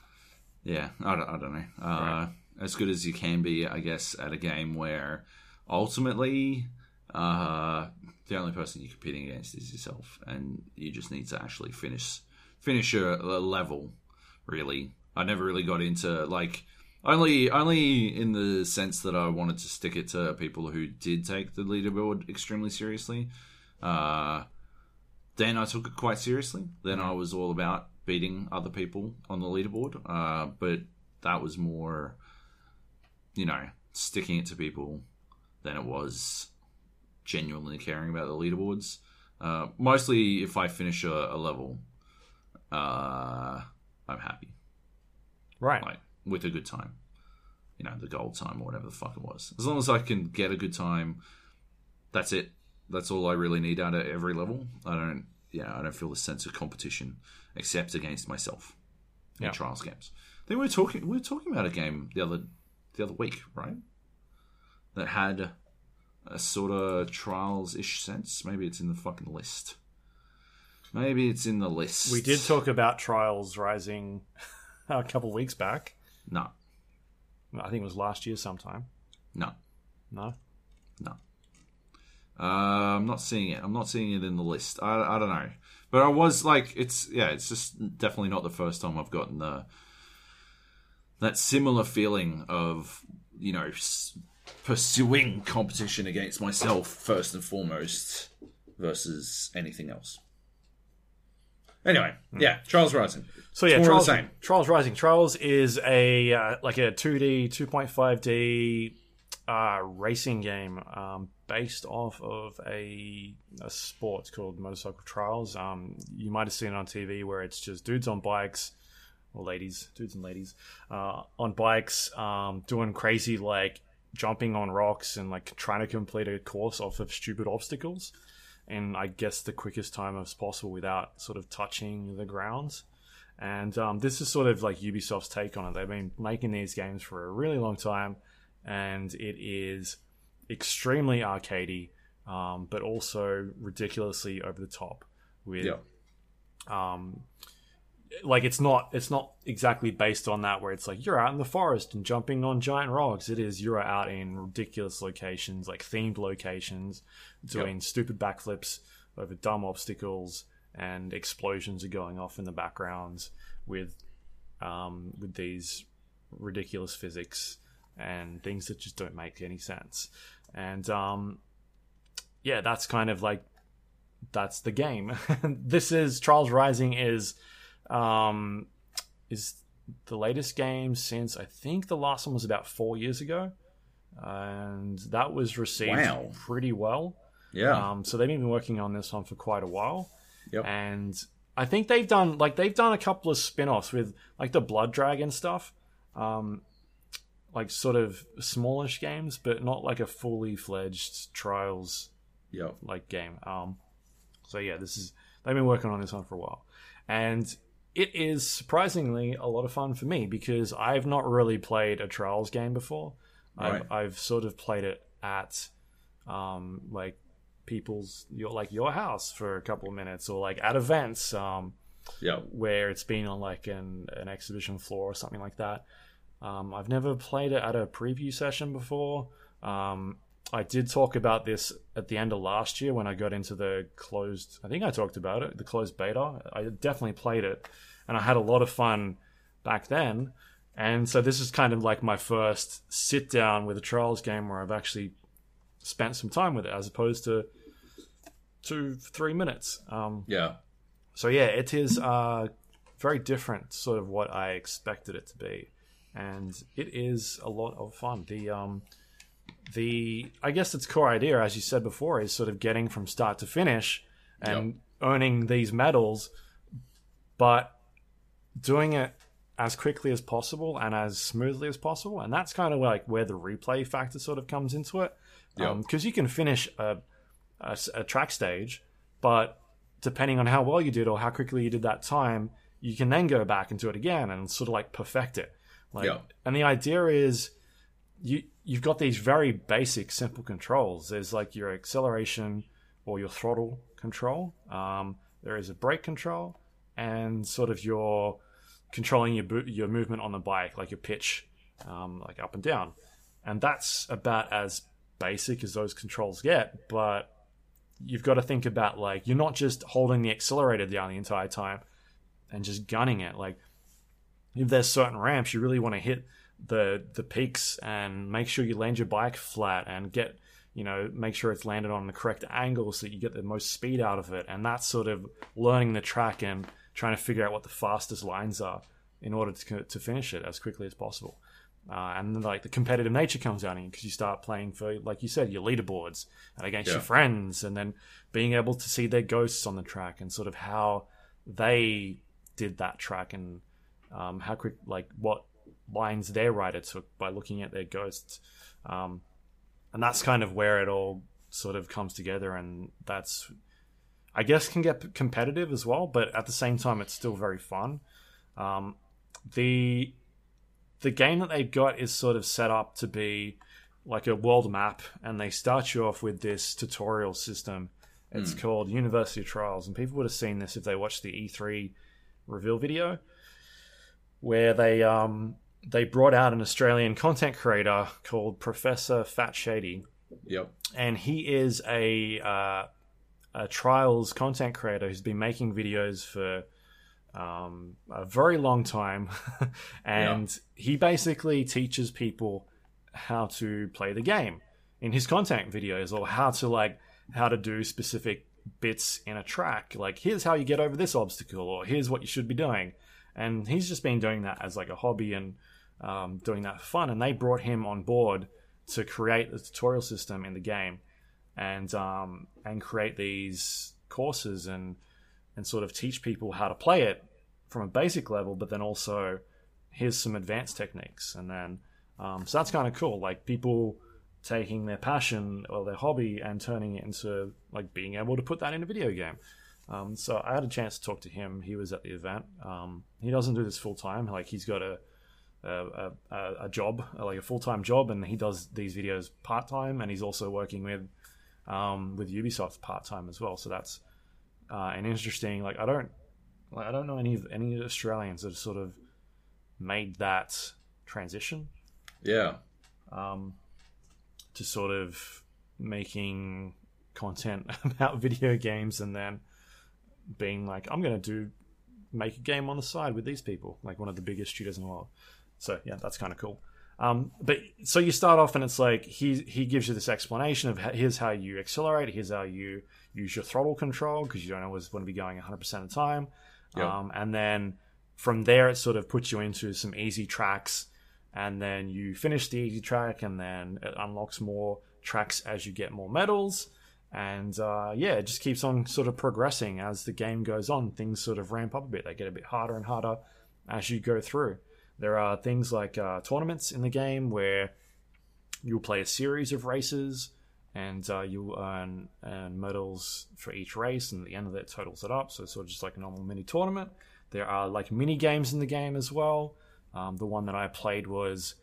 [LAUGHS] yeah, I don't, I don't know. Uh, As good as you can be, I guess, at a game where ultimately uh, the only person you're competing against is yourself, and you just need to actually finish finish a, a level. Really, I never really got into like only only in the sense that I wanted to stick it to people who did take the leaderboard extremely seriously. Uh, then I took it quite seriously. Then I was all about beating other people on the leaderboard. Uh, but that was more, you know, sticking it to people than it was genuinely caring about the leaderboards. Uh, mostly, if I finish a, a level, uh, I'm happy Right. like with a good time. You know, the gold time or whatever the fuck it was. As long as I can get a good time, that's it. That's all I really need out of every level. I don't yeah, I don't feel the sense of competition except against myself in Yeah. trials games. I think we were talking we were talking about a game the other the other week, right? That had a sort of trials ish sense. Maybe it's in the fucking list. Maybe it's in the list. We did talk about Trials Rising [LAUGHS] a couple weeks back. No, I think it was last year sometime. no. No. Uh, I'm not seeing it. I'm not seeing it in the list. I, I don't know, but I was like, it's yeah, it's just definitely not the first time I've gotten the that similar feeling of you know pursuing competition against myself first and foremost versus anything else. Anyway, yeah, Trials Rising. So yeah, Trials. Trials Rising. Trials is a uh, like a 2D, 2.5D uh, racing game um, based off of a, a sport called Motorcycle Trials. Um, you might have seen it on TV where it's just dudes on bikes, or ladies, dudes and ladies, uh, on bikes um, doing crazy like jumping on rocks and like trying to complete a course off of stupid obstacles. And I guess the quickest time as possible without sort of touching the grounds. And um, this is sort of like Ubisoft's take on it. They've been making these games for a really long time, and it is extremely arcadey, um, but also ridiculously over the top. With Yeah. um, like it's not it's not exactly based on that where it's like you're out in the forest and jumping on giant rocks. It is you're out in ridiculous locations, like themed locations, doing stupid backflips over dumb obstacles, and explosions are going off in the backgrounds with um, with these ridiculous physics and things that just don't make any sense. And um, yeah, that's kind of like that's the game. [LAUGHS] this is Trials Rising is um, is the latest game since I think the last one was about four years ago, and that was received Wow. pretty well. Yeah. Um, so they've been working on this one for quite a while, Yep. and I think they've done like they've done a couple of spin-offs with like the Blood Dragon stuff, um, like sort of smallish games, but not like a fully fledged Trials yeah. like game. Um, so yeah, this is they've been working on this one for a while, and it is surprisingly a lot of fun for me because I've not really played a Trials game before. Right. I've, I've sort of played it at um, like people's your like your house for a couple of minutes or like at events um, Yeah. where it's been on like an, an exhibition floor or something like that. Um, I've never played it at a preview session before. Um, I did talk about this at the end of last year when I got into the closed. I think I talked about it, the closed beta. I definitely played it, and I had a lot of fun back then. And so this is kind of like my first sit down with a Trials game where I've actually spent some time with it, as opposed to two, three minutes. Um, Yeah. so yeah, it is uh, very different, sort of what I expected it to be, and it is a lot of fun. The um, the I guess its core idea, as you said before, is sort of getting from start to finish and earning these medals, but doing it as quickly as possible and as smoothly as possible, and that's kind of like where the replay factor sort of comes into it, because um, you can finish a a track stage, but depending on how well you did or how quickly you did that time, you can then go back and do it again and sort of like perfect it. Like, Yeah. and the idea is you you've got these very basic, simple controls. There's like your acceleration or your throttle control. Um, there is a brake control and sort of your controlling your bo- your movement on the bike, like your pitch, um, like up and down. And that's about as basic as those controls get. But you've got to think about like you're not just holding the accelerator down the entire time and just gunning it. Like if there's certain ramps, you really want to hit the the peaks and make sure you land your bike flat and get you know make sure it's landed on the correct angle so that you get the most speed out of it. And that's sort of learning the track and trying to figure out what the fastest lines are in order to to finish it as quickly as possible. Uh, and then, like the competitive nature comes out in because you start playing for, like you said, your leaderboards and against Yeah. your friends, and then being able to see their ghosts on the track and sort of how they did that track and um, how quick, like what lines their rider took by looking at their ghosts, um, and that's kind of where it all sort of comes together, and that's, I guess, can get competitive as well, but at the same time, it's still very fun. Um, the the game that they've got is sort of set up to be like a world map, and they start you off with this tutorial system. It's called University Trials, and people would have seen this if they watched the E3 reveal video, where they um, they brought out an Australian content creator called Professor Fat Shady, Yep. and he is a uh, a trials content creator who's been making videos for um, a very long time, [LAUGHS] and he basically teaches people how to play the game in his content videos or how to like how to do specific bits in a track. Like, here's how you get over this obstacle, or here's what you should be doing. And he's just been doing that as like a hobby and um, doing that fun. And they brought him on board to create the tutorial system in the game and um, and create these courses and and sort of teach people how to play it from a basic level, but then also here's some advanced techniques, and then um, so that's kind of cool. Like people taking their passion or their hobby and turning it into like being able to put that in a video game. Um, so I had a chance to talk to him. He was at the event. Um, he doesn't do this full time. Like he's got a a, a, a job, like a full time job, and he does these videos part time. And he's also working with um, with Ubisoft part time as well. So that's uh, an interesting. Like I don't like I don't know any any Australians that have sort of made that transition. Yeah. Um, to sort of making content [LAUGHS] about video games and then being like, I'm going to do make a game on the side with these people, like one of the biggest studios in the world. So yeah, that's kind of cool. Um, but so you start off and it's like he he gives you this explanation of here's how you accelerate, here's how you use your throttle control because you don't always want to be going 100 percent of the time, Yep. um, and then from there it sort of puts you into some easy tracks, and then you finish the easy track, and then it unlocks more tracks as you get more medals, and uh, yeah, it just keeps on sort of progressing as the game goes on. Things sort of ramp up a bit; they get a bit harder and harder as you go through. There are things like uh, tournaments in the game where you'll play a series of races and uh, you'll earn, earn medals for each race, and at the end of that totals it up. So it's sort of just like a normal mini tournament. There are like mini games in the game as well. Um, the one that I played was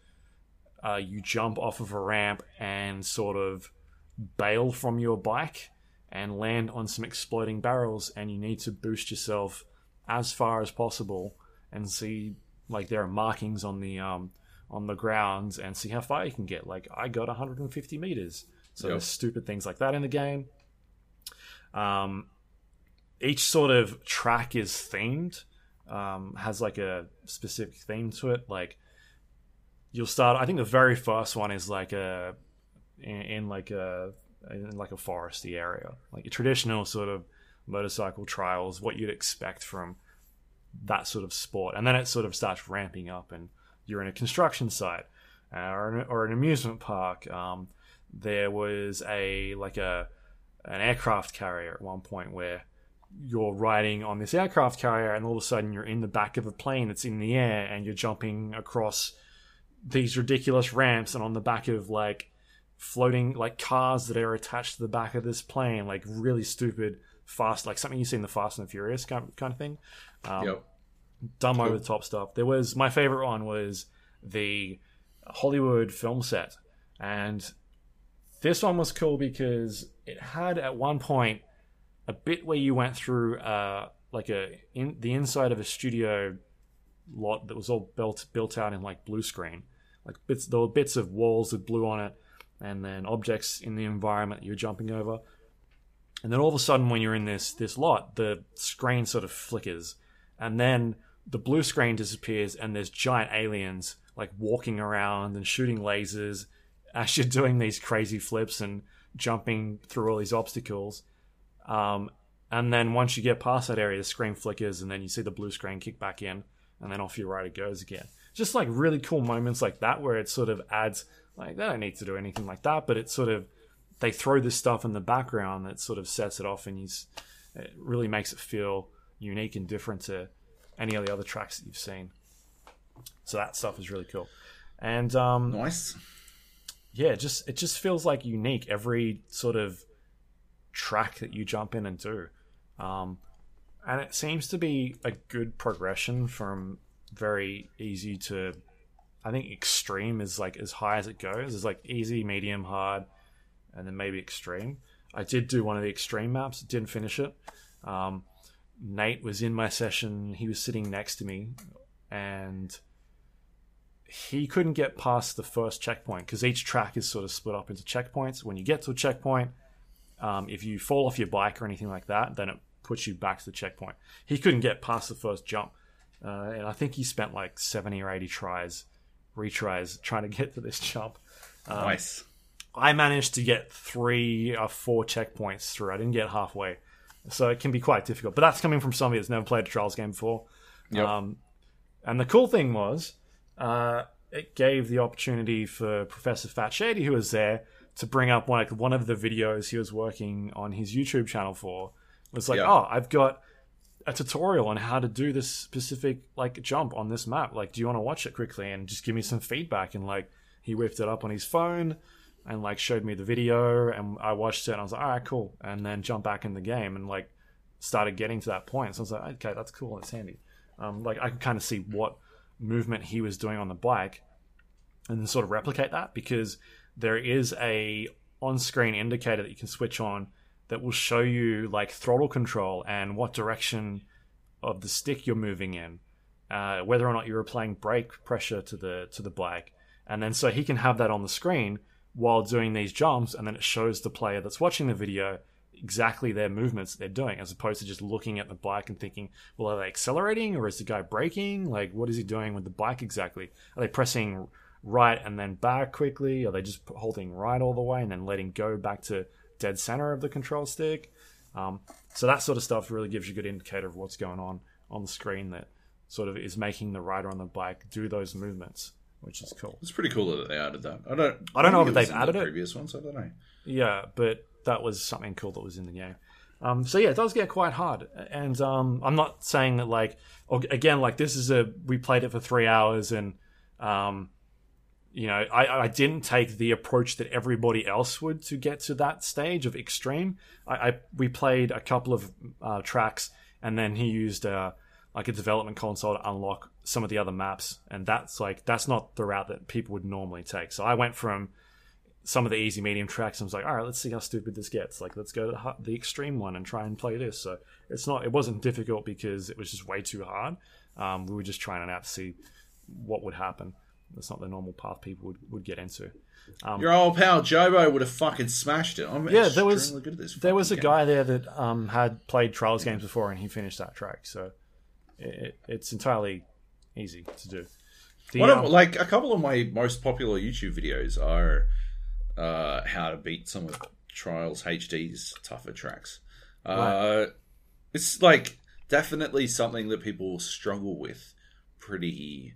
uh, you jump off of a ramp and sort of bail from your bike and land on some exploding barrels, and you need to boost yourself as far as possible and see like there are markings on the um, on the grounds and see how far you can get. Like I got 150 meters. So Yep. there's stupid things like that in the game. Um, each sort of track is themed, um, has like a specific theme to it. Like you'll start. I think the very first one is like a in, in like a in like a foresty area, like a traditional sort of motorcycle trials, what you'd expect from that sort of sport, and then it sort of starts ramping up, and you're in a construction site uh, or, an, or an amusement park. Um, there was a like a an aircraft carrier at one point where you're riding on this aircraft carrier, and all of a sudden you're in the back of a plane that's in the air, and you're jumping across these ridiculous ramps, and on the back of like floating like cars that are attached to the back of this plane, like really stupid, fast, like something you see in the Fast and the Furious kind kind of thing. Um, Yep. dumb Cool. over the top stuff. There was my favorite one was the Hollywood film set, and this one was cool because it had at one point a bit where you went through uh, like a in the inside of a studio lot that was all built built out in like blue screen, like bits there were bits of walls with blue on it, and then objects in the environment you're jumping over. And then all of a sudden, when you're in this this lot, the screen sort of flickers, and then the blue screen disappears, and there's giant aliens like walking around and shooting lasers [LAUGHS] as you're doing these crazy flips and jumping through all these obstacles. Um, and then once you get past that area, the screen flickers, and then you see the blue screen kick back in, and then off your right it goes again. Just like really cool moments like that, where it sort of adds like they don't need to do anything like that, but it sort of they throw this stuff in the background that sort of sets it off, and you, it really makes it feel unique and different to any of the other tracks that you've seen. So that stuff is really cool, and um, Nice. yeah, just it just feels like unique every sort of track that you jump in and do, um, and it seems to be a good progression from very easy to, I think extreme is like as high as it goes. It's like easy, medium, hard, and then maybe extreme. I did do one of the extreme maps, didn't finish it. Um, Nate was in my session. He was sitting next to me, and he couldn't get past the first checkpoint because each track is sort of split up into checkpoints. When you get to a checkpoint, um, if you fall off your bike or anything like that, then it puts you back to the checkpoint. He couldn't get past the first jump, uh, and I think he spent like seventy or eighty tries, retries, trying to get to this jump. Um, nice. I managed to get three or four checkpoints through. I didn't get halfway, So it can be quite difficult. But that's coming from somebody that's never played a Trials game before. Yep. Um, and the cool thing was, uh, it gave the opportunity for Professor Fat Shady, who was there, to bring up one, like one of the videos he was working on his YouTube channel for. It was like, Yeah. oh, I've got a tutorial on how to do this specific like jump on this map. Like, do you want to watch it quickly and just give me some feedback? And like, he whipped it up on his phone and like showed me the video, and I watched it, and I was like, all right, cool. And then jumped back in the game and like started getting to that point. So I was like, okay, that's cool, that's handy. Um, like I could kind of see what movement he was doing on the bike, and then sort of replicate that because there is a on-screen indicator that you can switch on that will show you like throttle control and what direction of the stick you're moving in, uh, whether or not you're applying brake pressure to the to the bike, and then so he can have that on the screen while doing these jumps, and then it shows the player that's watching the video exactly their movements that they're doing, as opposed to just looking at the bike and thinking, well, are they accelerating or is the guy braking? Like, what is he doing with the bike exactly? Are they pressing right and then back quickly? Are they just holding right all the way and then letting go back to dead center of the control stick? Um, so that sort of stuff really gives you a good indicator of what's going on on the screen that sort of is making the rider on the bike do those movements, which is cool. It's pretty cool that they added that. I don't. I don't know if they've in added the it. Previous ones, I don't know. Yeah, but that was something cool that was in the game. Um, so yeah, it does get quite hard, and um, I'm not saying that like again like this is a we played it for three hours and um, you know I, I didn't take the approach that everybody else would to get to that stage of extreme. I, I we played a couple of uh, tracks and then he used uh, like a development console to unlock some of the other maps, and that's like that's not the route that people would normally take. So I went from some of the easy medium tracks and was like all right let's see how stupid this gets. Like let's go to the, extreme one and try and play this. So it's not it wasn't difficult because it was just way too hard. Um, we were just trying it out to see what would happen. That's not the normal path people would, would get into. Your old pal Jobo would have fucking smashed it. I'm yeah there was good at this. there was a fucking guy there that um, had played trials games before and he finished that track. So it, it, it's entirely easy to do the, One um, like a couple of my most popular YouTube videos are uh, how to beat some of Trials HD's tougher tracks. Uh, It's like definitely something that people struggle with pretty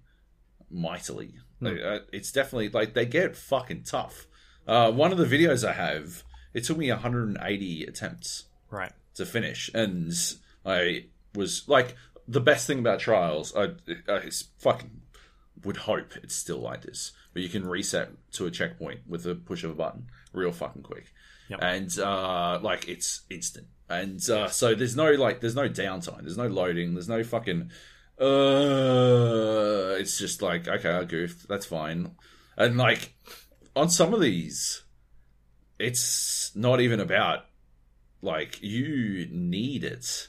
mightily. Like, uh, it's definitely like they get fucking tough. Uh, one of the videos I have, it took me 180 attempts right to finish, and I was like, the best thing about trials, I, I fucking would hope it's still like this, but you can reset to a checkpoint with a push of a button, real fucking quick, Yep. and uh, like it's instant, and uh, so there's no like, there's no downtime, there's no loading, there's no fucking. Uh, it's just like okay, I goofed. That's fine, and like on some of these, it's not even about like you need it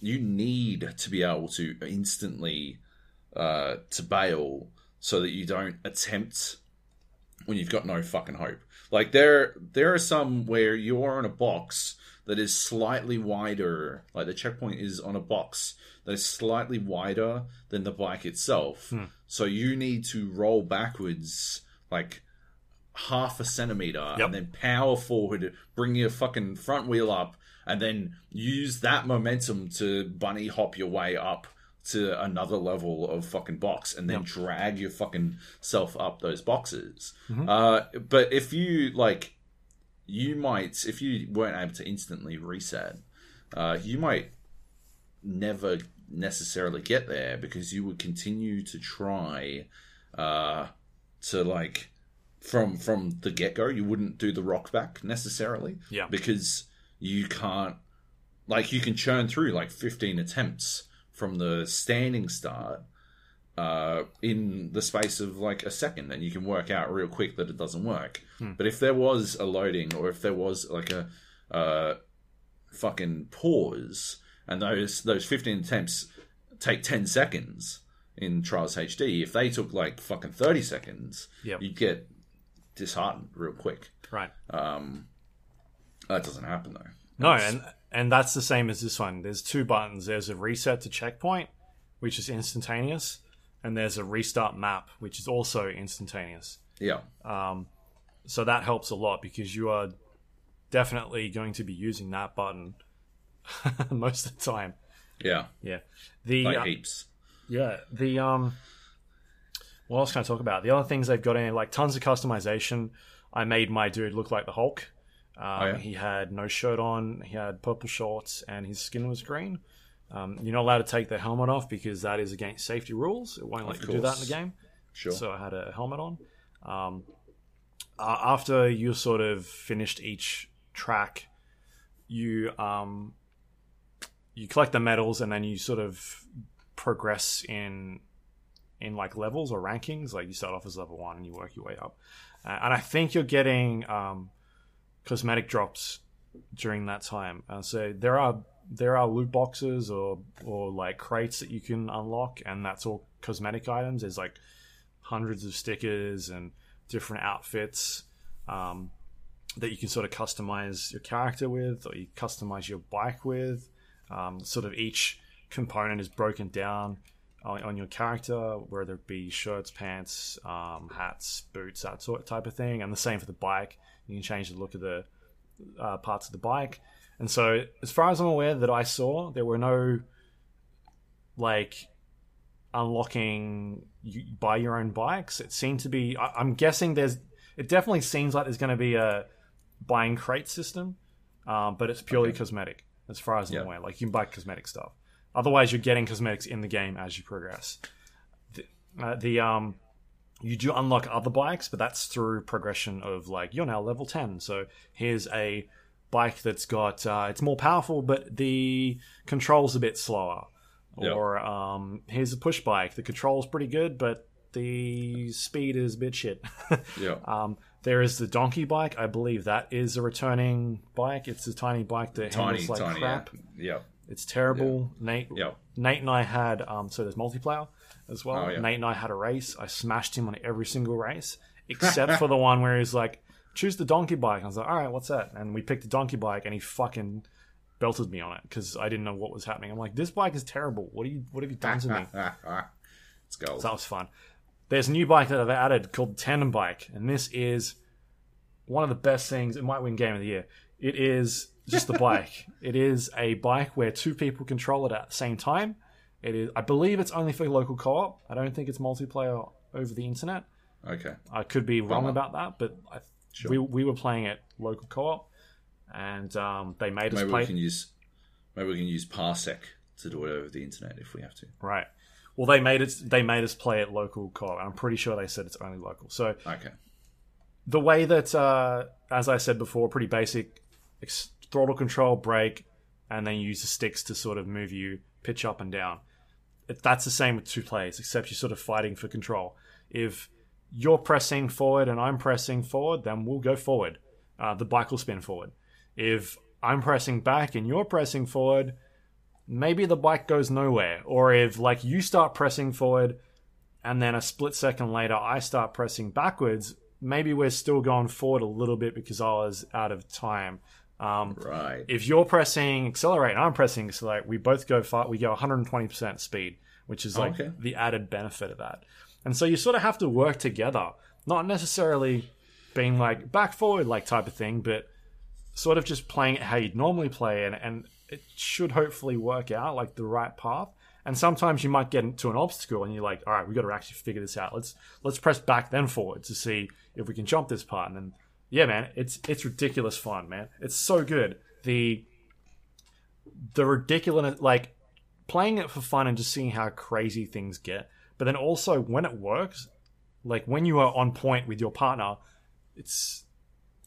you need to be able to instantly uh, to bail so that you don't attempt when you've got no fucking hope. Like there there are some where you're in a box that is slightly wider like the checkpoint is on a box that is slightly wider than the bike itself. So you need to roll backwards like half a centimeter Yep. and then power forward, bring your fucking front wheel up, and then use that momentum to bunny hop your way up to another level of fucking box and then drag your fucking self up those boxes. Uh, but if you like, you might, if you weren't able to instantly reset, uh, you might never necessarily get there because you would continue to try uh, to like from from the get go. You wouldn't do the rock back necessarily, Yeah. because you can't like you can churn through like fifteen attempts from the standing start uh, in the space of like a second, and you can work out real quick that it doesn't work. But if there was a loading, or if there was like a uh, fucking pause, and those those fifteen attempts take ten seconds in Trials HD, if they took like fucking thirty seconds, Yep. you'd get disheartened real quick. right Um, that doesn't happen though. No, and and that's the same as this one. There's two buttons. There's a reset to checkpoint, which is instantaneous, and there's a restart map, which is also instantaneous. Yeah, Um, so that helps a lot because you are definitely going to be using that button [LAUGHS] most of the time. Yeah, Yeah, the like uh, heaps. yeah the um. What else can I talk about? The other things they've got in like tons of customization. I made my dude look like the Hulk. Um, Oh, yeah? He had no shirt on. He had purple shorts, and his skin was green. Um, you're not allowed to take the helmet off because that is against safety rules. It won't let Of you do that in the game. Sure. So I had a helmet on. Um, uh, after you sort of finished each track, you um, you collect the medals and then you sort of progress in in like levels or rankings. Like you start off as level one and you work your way up. Uh, and I think you're getting um, cosmetic drops during that time. Uh, so there are there are loot boxes or or like crates that you can unlock, and that's all cosmetic items. There's like hundreds of stickers and different outfits um, that you can sort of customize your character with, or you customize your bike with. Um, sort of each component is broken down on, on your character, whether it be shirts, pants, um, hats, boots, that sort of type of thing. And the same for the bike. You can change the look of the uh, parts of the bike. And so, as far as I'm aware, that I saw, there were no like unlocking you buy your own bikes. It seemed to be. I, I'm guessing there's. It definitely seems like there's going to be a buying crate system, um, but it's purely Okay. cosmetic as far as I'm Yeah. aware. Like you can buy cosmetic stuff. Otherwise, you're getting cosmetics in the game as you progress. The, uh, the um, you do unlock other bikes, but that's through progression of like you're now level ten. So here's a bike that's got uh, it's more powerful, but the controls a bit slower. Yeah. Or um, here's a push bike. The control's pretty good, but the speed is a bit shit. [LAUGHS] Yeah. um, there is the donkey bike. I believe that is a returning bike. It's a tiny bike that tiny, handles like tiny. crap. Yeah. It's terrible. Nate Yeah. Nate and I had um, so there's multiplayer as well. Oh, yeah. Nate and I had a race. I smashed him on every single race [LAUGHS] except for the one where he's like, "Choose the donkey bike." I was like, "All right, what's that?" And we picked the donkey bike, and he fucking belted me on it because I didn't know what was happening. I'm like, "This bike is terrible. What do you What have you done to me?" [LAUGHS] Let's go. So that was fun. There's a new bike that I've added called Tandem Bike, and this is one of the best things. It might win Game of the Year. It is just the [LAUGHS] bike. it is a bike where two people control it at the same time. It is. I believe it's only for local co-op. I don't think it's multiplayer over the internet. Okay. I could be wrong Bummer. about that, but I, Sure. we we were playing it local co-op, and um, they made us Maybe play. we can use maybe we can use Parsec to do it over the internet if we have to. Right. Well, they made it. They made us play it local co-op. I'm pretty sure they said it's only local. So Okay. the way that, uh, as I said before, pretty basic ex- throttle control, brake, and then you use the sticks to sort of move you pitch up and down. That's the same with two players, except you're sort of fighting for control. If you're pressing forward and I'm pressing forward, then we'll go forward. Uh, the bike will spin forward. If I'm pressing back and you're pressing forward, maybe the bike goes nowhere. Or if like you start pressing forward and then a split second later I start pressing backwards, maybe we're still going forward a little bit because I was out of time. Um, Right. if you're pressing accelerate and I'm pressing accelerate, we both go far. We go 120% speed, which is like Okay. the added benefit of that. And so you sort of have to work together, not necessarily being like back forward like type of thing, but sort of just playing it how you'd normally play, and and it should hopefully work out like the right path. And sometimes you might get into an obstacle, and you're like, all right, we got to actually figure this out. Let's let's press back then forward to see if we can jump this part. And then, yeah, man, it's it's ridiculous fun, man. It's so good. The the ridiculous like playing it for fun and just seeing how crazy things get. But then also when it works, like when you are on point with your partner, it's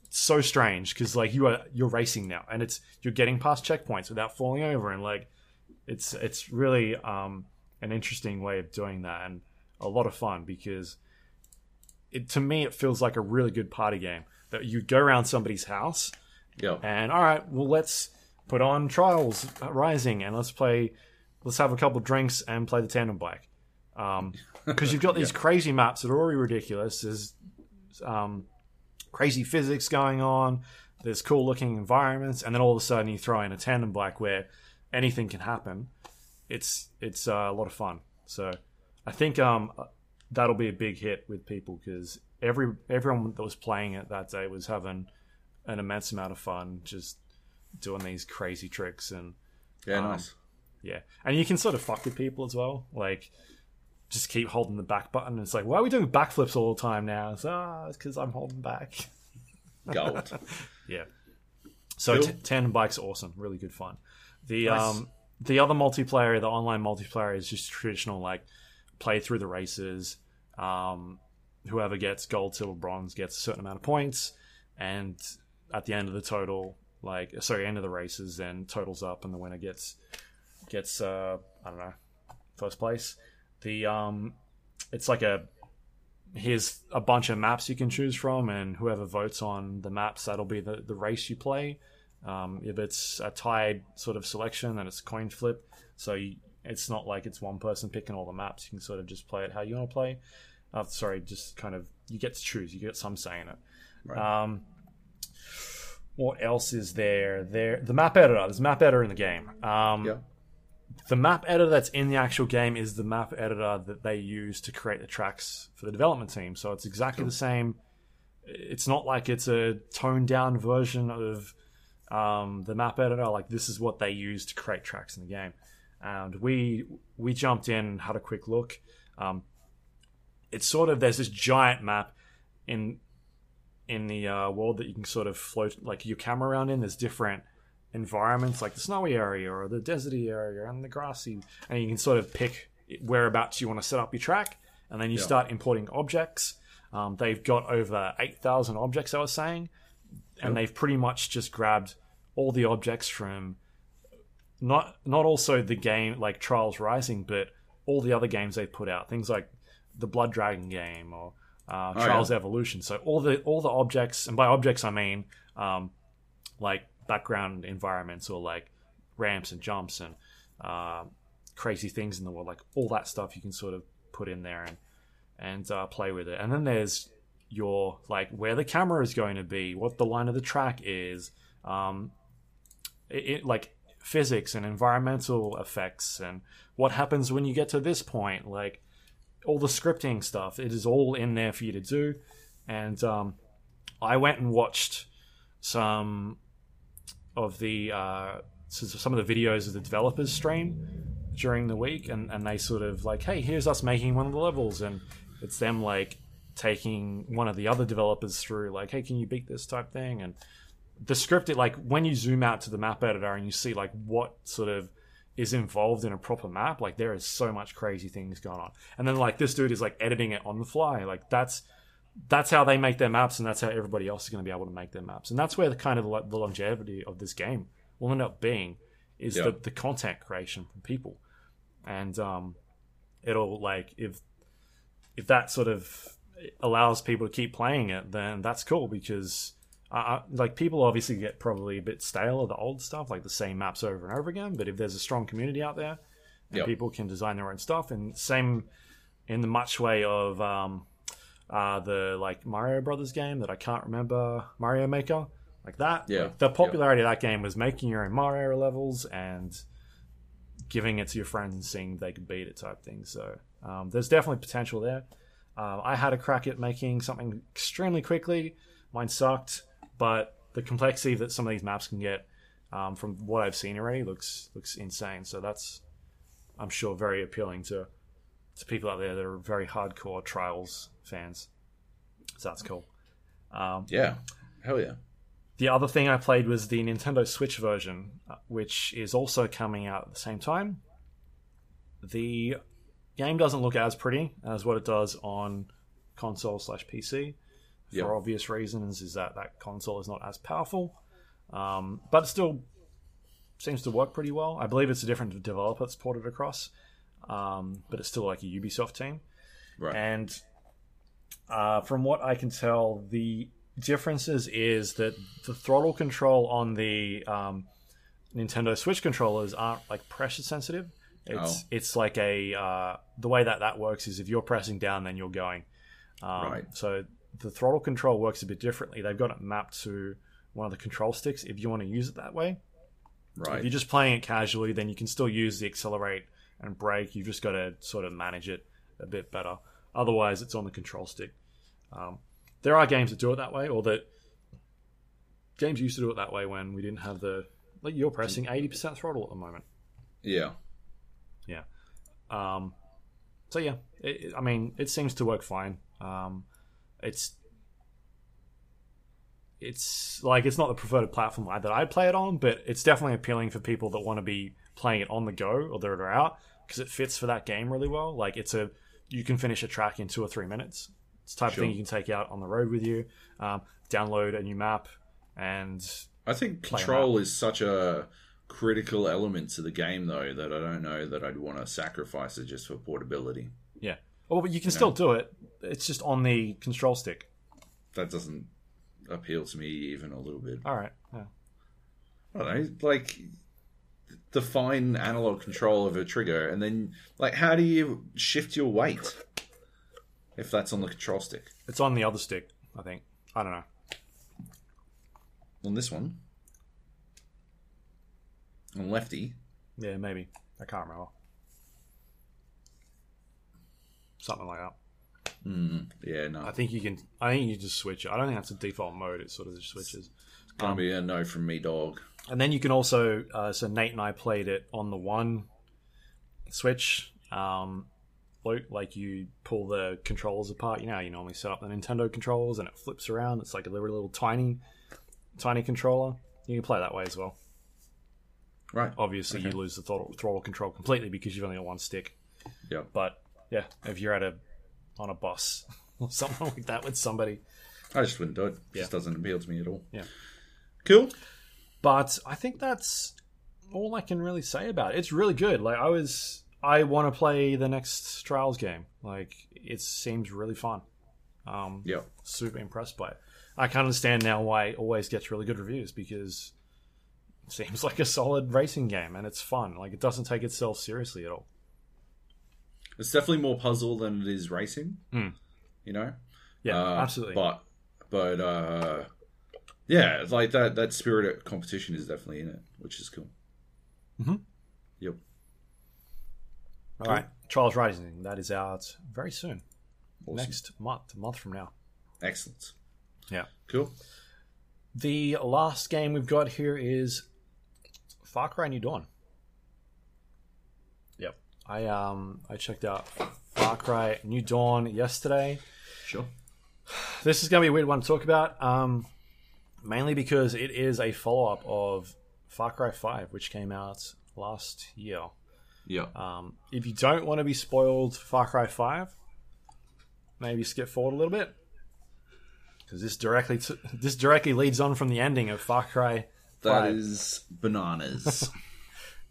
it's so strange because like you are you're racing now and it's you're getting past checkpoints without falling over and like it's it's really um an interesting way of doing that and a lot of fun because it to me it feels like a really good party game that you go around somebody's house Yeah. and all right, well, let's put on Trials Rising and let's play. Let's have a couple drinks and play the tandem bike. Because [LAUGHS] you've got these crazy maps that are already ridiculous. There's um, crazy physics going on. There's cool looking environments, and then all of a sudden you throw in a tandem bike where anything can happen. It's it's uh, a lot of fun. So I think um, that'll be a big hit with people because every everyone that was playing it that day was having an immense amount of fun just doing these crazy tricks and Yeah, Um, nice. Yeah, and you can sort of fuck with people as well. Like, just keep holding the back button. It's like, why are we doing backflips all the time now? It's ah, it's because I'm holding back. [LAUGHS] Gold. Yeah. So Cool. t- tandem bikes awesome, really good fun. The Nice. um the other multiplayer, the online multiplayer, is just traditional like play through the races. Um, whoever gets gold, silver, bronze gets a certain amount of points, and at the end of the total, like sorry, end of the races, then totals up, and the winner gets gets uh I don't know first place. The um it's like a here's a bunch of maps you can choose from, and whoever votes on the maps, that'll be the, the race you play. Um, if it's a tied sort of selection, then it's a coin flip. So you, it's not like it's one person picking all the maps. You can sort of just play it how you want to play. Uh, sorry, just kind of you get to choose. You get some say in it. Right. Um, what else is there? There, the map editor. There's a map editor in the game. Um, Yeah. the map editor that's in the actual game is the map editor that they use to create the tracks for the development team. So it's exactly the same. It's not like it's a toned down version of um, the map editor. Like this is what they use to create tracks in the game. And we we jumped in, had a quick look. Um, it's sort of there's this giant map in in the uh, world that you can sort of float like your camera around in. There's different environments like the snowy area or the deserty area and the grassy and you can sort of pick whereabouts you want to set up your track and then you Yeah. start importing objects um, they've got over 8000 objects i was saying and Cool. they've pretty much just grabbed all the objects from not not also the game like trials rising but all the other games they've put out things like the blood dragon game or uh, Oh, trials yeah. evolution so all the all the objects and by objects i mean um, like background environments or like ramps and jumps and uh, crazy things in the world like all that stuff you can sort of put in there and and uh, play with it and then there's your like where the camera is going to be what the line of the track is um, it, it like physics and environmental effects and what happens when you get to this point like all the scripting stuff. It is all in there for you to do. And um, i went and watched some of the uh, some of the videos of the developers stream during the week and, and they sort of like hey here's us making one of the levels. And it's them like taking one of the other developers through like hey can you beat this type thing? And the script it like when you zoom out to the map editor and you see like what sort of is involved in a proper map like there is so much crazy things going on. And then like this dude is like editing it on the fly. Like that's that's how they make their maps and that's how everybody else is going to be able to make their maps. And that's where the kind of like the longevity of this game will end up being is Yeah. the, the content creation from people. And um it'll like if if that sort of allows people to keep playing it then that's cool because uh, like people obviously get probably a bit stale of the old stuff like the same maps over and over again but if there's a strong community out there and Yep. people can design their own stuff and same in the much way of um uh the like mario brothers game that i can't remember mario maker like that. Yeah. Like, the popularity of that game was making your own mario levels and giving it to your friends and seeing they could beat it type thing so um, there's definitely potential there. Um, i had a crack at making something extremely quickly. Mine sucked but the complexity that some of these maps can get um, from what i've seen already looks looks insane so that's i'm sure very appealing to to people out there that are very hardcore trials fans so that's cool um, Yeah. Hell yeah. the other thing I played was the Nintendo Switch version, uh, which is also coming out at the same time. The game doesn't look as pretty as what it does on console slash PC for Yep. obvious reasons. Is that that console is not as powerful, um, but it still seems to work pretty well. I believe it's a different developer that's ported across, um, but it's still like a Ubisoft team. Right. And uh, from what I can tell, the differences is that the throttle control on the um, Nintendo Switch controllers aren't like pressure sensitive. It's Oh. it's like a uh, the way that that works is if you're pressing down, then you're going. Um, Right. So the throttle control works a bit differently. They've got it mapped to one of the control sticks if you want to use it that way. Right. If you're just playing it casually, then you can still use the accelerate and brake. You've just got to sort of manage it a bit better. Otherwise, it's on the control stick. Um, there are games that do it that way, or that games used to do it that way when we didn't have the. Like you're pressing eighty percent throttle at the moment. Yeah. Yeah. Um, so yeah, it- I mean, it seems to work fine. Um, it's it's like it's not the preferred platform that I play it on, but it's definitely appealing for people that want to be playing it on the go or that are out because it fits for that game really well. Like it's a you can finish a track in two or three minutes. It's the type Sure. of thing you can take out on the road with you. Um, download a new map and I think control is such a critical element to the game, though, that I don't know that I'd want to sacrifice it just for portability. yeah. Oh, but you can still do it. It's just on the control stick. That doesn't appeal to me even a little bit. All right. Yeah. I don't know, like the fine analog control of a trigger, and then like how do you shift your weight if that's on the control stick? It's on the other stick, I think. I don't know. On this one, on lefty, Yeah, maybe. I can't remember. Something like that. mm, yeah, no, I think you can. I think you just switch it. I don't think that's a default mode. It sort of just switches. gonna be a no from me, dog. And then you can also. Uh, so Nate and I played it on the one Switch. Um, like you pull the controllers apart. You know, how you normally set up the Nintendo controllers, and it flips around. It's like a little, little tiny, tiny controller. You can play that way as well. Right. Obviously, you lose the throttle, throttle control completely because you've only got one stick. Yeah. But yeah, if you're at a on a bus [LAUGHS] or something like that with somebody. I just wouldn't do it. It Yeah. Just doesn't appeal to me at all. Yeah. Cool. But I think that's all I can really say about it. It's really good. Like I was I want to play the next Trials game. Like it seems really fun. Um Yeah. super impressed by it. I can understand now why it always gets really good reviews because it seems [LAUGHS] like a solid racing game and it's fun. Like it doesn't take itself seriously at all. It's definitely more puzzle than it is racing. Mm. You know. Yeah, Uh, absolutely. But but uh, yeah, like that that spirit of competition is definitely in it, which is cool. Mhm. Yep. all right. Trials Rising, that is out very soon. Awesome. Next month, a month from now. Excellent. Yeah. Cool. The last game we've got here is Far Cry New Dawn. I um I checked out Far Cry New Dawn yesterday. Sure. This is going to be a weird one to talk about, um, mainly because it is a follow up of Far Cry 5, which came out last year. Yeah. Um, if you don't want to be spoiled Far Cry 5, maybe skip forward a little bit. Because this directly t- this directly leads on from the ending of Far Cry That 5. is bananas. [LAUGHS]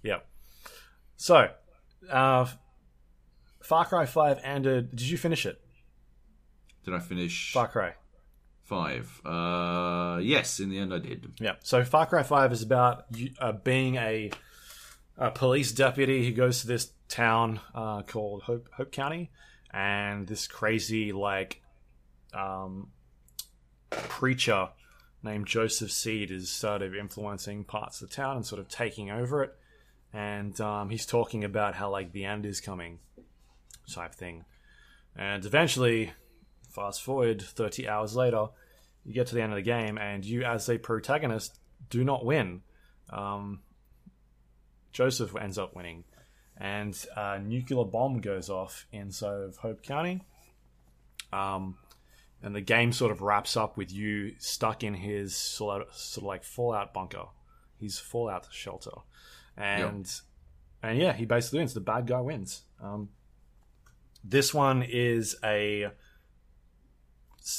Yep. So, uh, Far Cry 5 ended. Did you finish it? did I finish Far Cry. five? Uh, yes. In the end, I did. Yeah. So Far Cry Five is about uh, being a, a police deputy who goes to this town uh, called Hope Hope County, and this crazy like um, preacher named Joseph Seed is sort of influencing parts of the town and sort of taking over it, and um, he's talking about how like the end is coming, type thing, and eventually, fast forward thirty hours later you get to the end of the game and you as a protagonist do not win. Um, joseph ends up winning. And a nuclear bomb goes off inside of hope county. Um, and the game sort of wraps up with you stuck in his sort of, sort of like fallout bunker his fallout shelter and and yeah he basically wins. The bad guy wins. Um, this one is a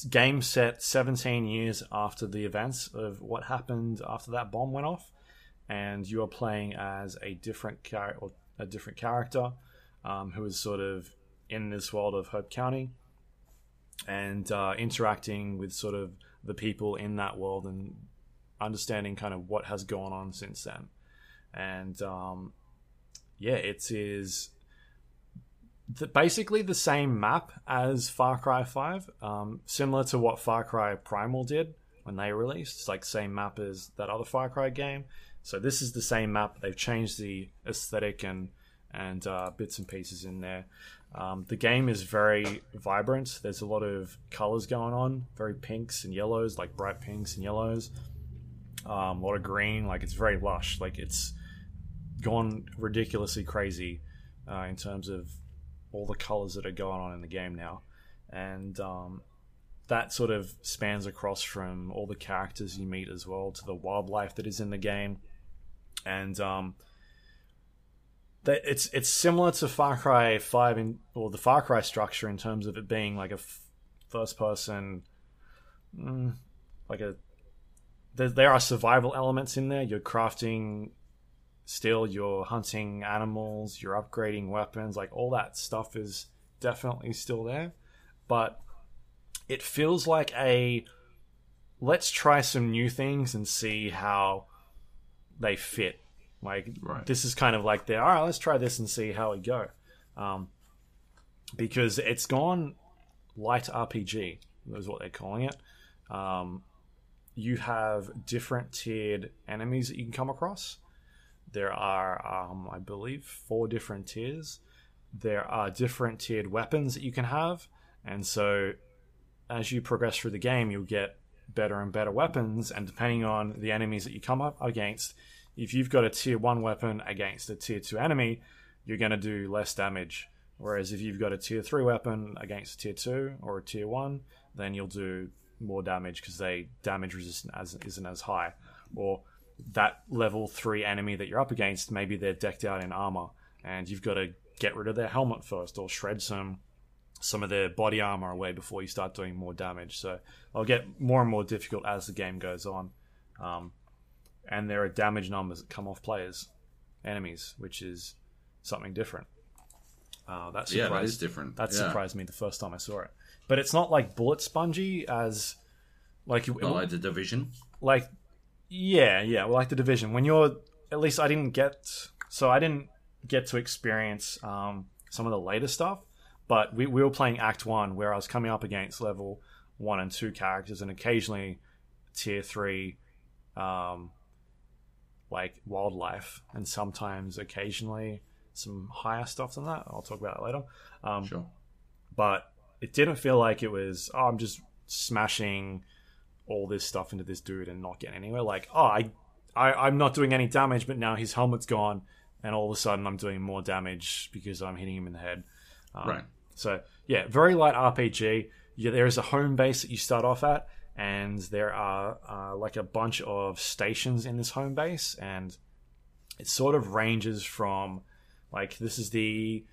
game set 17 years after the events of what happened after that bomb went off. And you are playing as a different character a different character um, who is sort of in this world of hope county and uh, interacting with sort of the people in that world and understanding kind of what has gone on since then and um, yeah it is the, basically the same map as Far Cry 5, um, similar to what Far Cry Primal did when they released. It's like same map as that other Far Cry game. So this is the same map. They've changed the aesthetic and and uh, bits and pieces in there. Um, the game is very vibrant. There's a lot of colors going on, very pinks and yellows, like bright pinks and yellows. Um, a lot of green, like it's very lush. Like it's gone ridiculously crazy uh, in terms of all the colors that are going on in the game now, and um, that sort of spans across from all the characters you meet as well to the wildlife that is in the game, and um, that it's it's similar to Far Cry Five in or the Far Cry structure in terms of it being like a f- first person, mm, like a there, there are survival elements in there. You're crafting still, you're hunting animals, you're upgrading weapons, like all that stuff is definitely still there, but it feels like a let's try some new things and see how they fit. Like Right. this is kind of like the all right, let's try this and see how we go, um, because it's gone light RPG is what they're calling it. Um, you have different tiered enemies that you can come across. There are, um, I believe, four different tiers. There are different tiered weapons that you can have, and so as you progress through the game, you'll get better and better weapons. And depending on the enemies that you come up against, if you've got a tier one weapon against a tier two enemy, you're going to do less damage. Whereas if you've got a tier three weapon against a tier two or a tier one, then you'll do more damage because they damage resistance isn't as high. Or that level three enemy that you're up against, maybe they're decked out in armor, and you've got to get rid of their helmet first or shred some some of their body armor away before you start doing more damage. So it'll get more and more difficult as the game goes on. Um, and there are damage numbers that come off players, enemies, which is something different. Uh, that Yeah, that surprised different. that yeah. surprised me the first time I saw it. But it's not like bullet spongy as like it- Not like the division. like yeah yeah well, like the division. When you're at least i didn't get so i didn't get to experience um, some of the later stuff but we, we were playing act one where i was coming up against level one and two characters and occasionally tier three um, like wildlife and sometimes occasionally some higher stuff than that. I'll talk about that later. Um, Sure. but it didn't feel like it was oh, i'm just smashing all this stuff into this dude and not getting anywhere. Like oh I, I i'm not doing any damage but now his helmet's gone and all of a sudden i'm doing more damage because i'm hitting him in the head. Um, Right. so yeah very light rpg yeah, there is a home base that you start off at and there are uh, like a bunch of stations in this home base and it sort of ranges from like this is the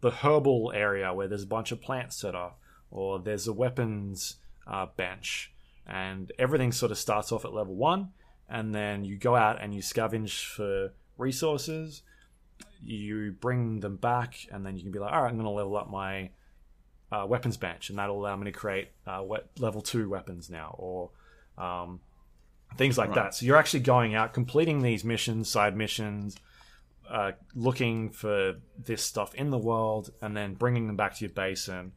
the herbal area where there's a bunch of plants set up, or there's a weapons uh, bench, and everything sort of starts off at level one, and then you go out and you scavenge for resources. You bring them back, and then you can be like, all right, I'm going to level up my uh, weapons bench, and that'll allow me to create uh, level two weapons now, or um, things like Right. that. So you're actually going out, completing these missions, side missions, uh, looking for this stuff in the world, and then bringing them back to your base and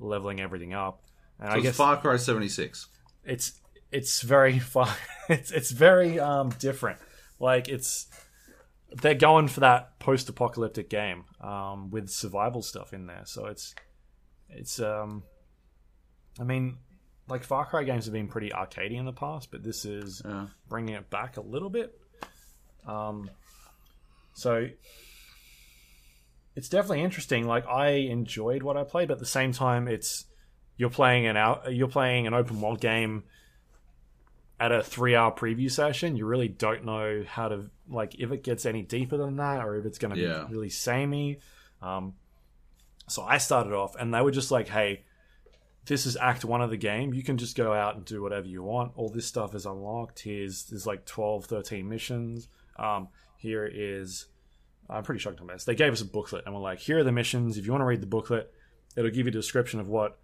leveling everything up. And So I it's guess Far Cry 76. It's it's very [LAUGHS] fun. it's it's very um, different. Like it's they're going for that post-apocalyptic game um, with survival stuff in there. So it's it's um, I mean, like Far Cry games have been pretty arcadey in the past, but this is Yeah. bringing it back a little bit. Um, so it's definitely interesting. Like I enjoyed what I played, but at the same time, it's you're playing an out you're playing an open world game at a three hour preview session. You really don't know how to like if it gets any deeper than that or if it's going to Yeah. be really samey. Um, so I started off, and they were just like, "Hey, this is Act One of the game. You can just go out and do whatever you want. All this stuff is unlocked. Here's there's like 12, 13 missions. Um, here is I'm pretty shocked on this. They gave us a booklet and we're like, here are the missions. If you want to read the booklet, it'll give you a description of what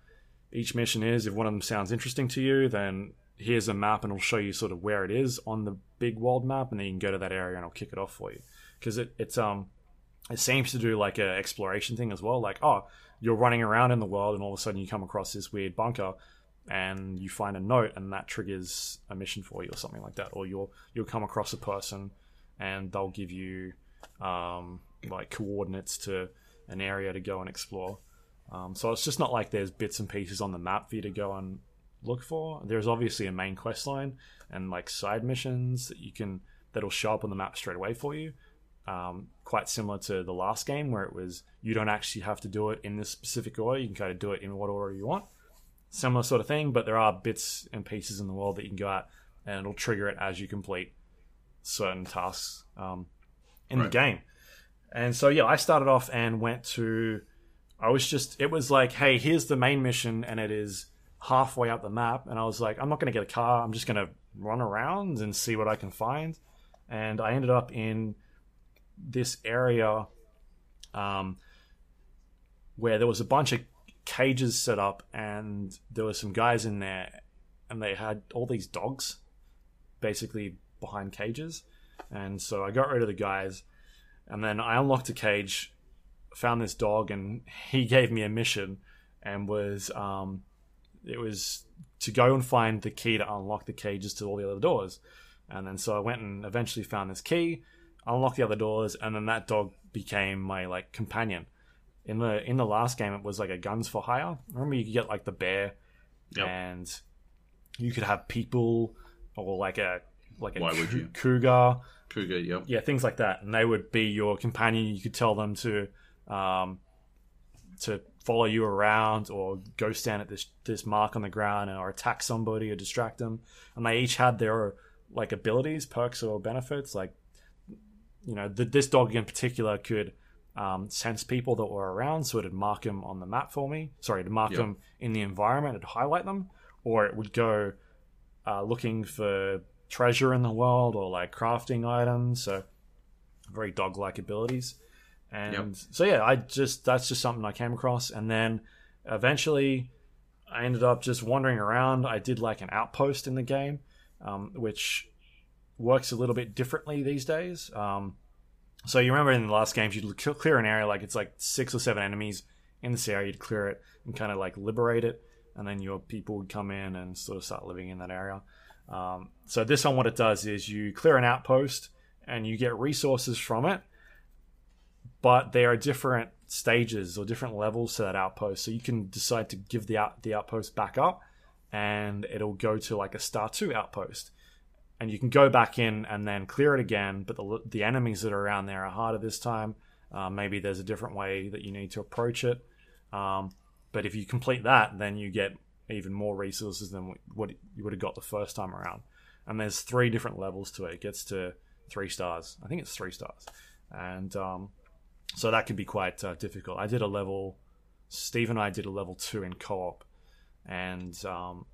each mission is. If one of them sounds interesting to you, then here's a map and it'll show you sort of where it is on the big world map, and then you can go to that area and it'll kick it off for you. Because it, it's um it seems to do like a exploration thing as well. Like, oh, you're running around in the world and all of a sudden you come across this weird bunker and you find a note and that triggers a mission for you or something like that. Or you'll you'll come across a person and they'll give you um, like coordinates to an area to go and explore. Um, so it's just not like there's bits and pieces on the map for you to go and look for. There's obviously a main quest line and like side missions that you can that'll show up on the map straight away for you. um, quite similar to the last game where it was you don't actually have to do it in this specific order. You can kind of do it in what order you want. Similar sort of thing, but there are bits and pieces in the world that you can go at, and it'll trigger it as you complete certain tasks um, in the game. And so yeah, I started off and went to. I was just. It was like, hey, here's the main mission, and it is halfway up the map. And I was like, I'm not going to get a car. I'm just going to run around and see what I can find. And I ended up in this area um, where there was a bunch of cages set up, and there were some guys in there, and they had all these dogs, basically behind cages. And so I got rid of the guys, and then I unlocked a cage, found this dog, and he [LAUGHS] gave me a mission, and was um, it was to go and find the key to unlock the cages to all the other doors. And then so I went and eventually found this key, unlocked the other doors, and then that dog became my like companion. In the in the last game, it was like a guns for hire. Remember, you could get like the bear, Yep. and you could have people or like a like a Why would cou- you? cougar, Cougar, yep. yeah, things like that, and they would be your companion. You could tell them to um, to follow you around or go stand at this this mark on the ground or attack somebody or distract them. And they each had their like abilities, perks, or benefits. Like you know, the, this dog in particular could um, sense people that were around, so it'd mark them on the map for me. Sorry, it'd mark Yeah. them in the environment, it'd highlight them, or it would go uh, looking for treasure in the world or like crafting items. So very dog-like abilities. And Yep. so yeah, I just that's just something I came across, and then eventually I ended up just wandering around. I did like an outpost in the game, um, which works a little bit differently these days. Um, so you remember in the last games, you'd clear an area like it's like six or seven enemies in this area. You'd clear it and kind of like liberate it, and then your people would come in and sort of start living in that area. Um, so this one, what it does is you clear an outpost and you get resources from it, but there are different stages or different levels to that outpost. So you can decide to give the out the outpost back up, and it'll go to like a star two outpost, and you can go back in and then clear it again. But the the enemies that are around there are harder this time. Uh, maybe there's a different way that you need to approach it. Um, but if you complete that, then you get even more resources than what you would have got the first time around. And there's three different levels to it. It gets to three stars. I think it's three stars, and um, so that can be quite uh, difficult. I did a level. Steve and I did a level two in co-op, and um,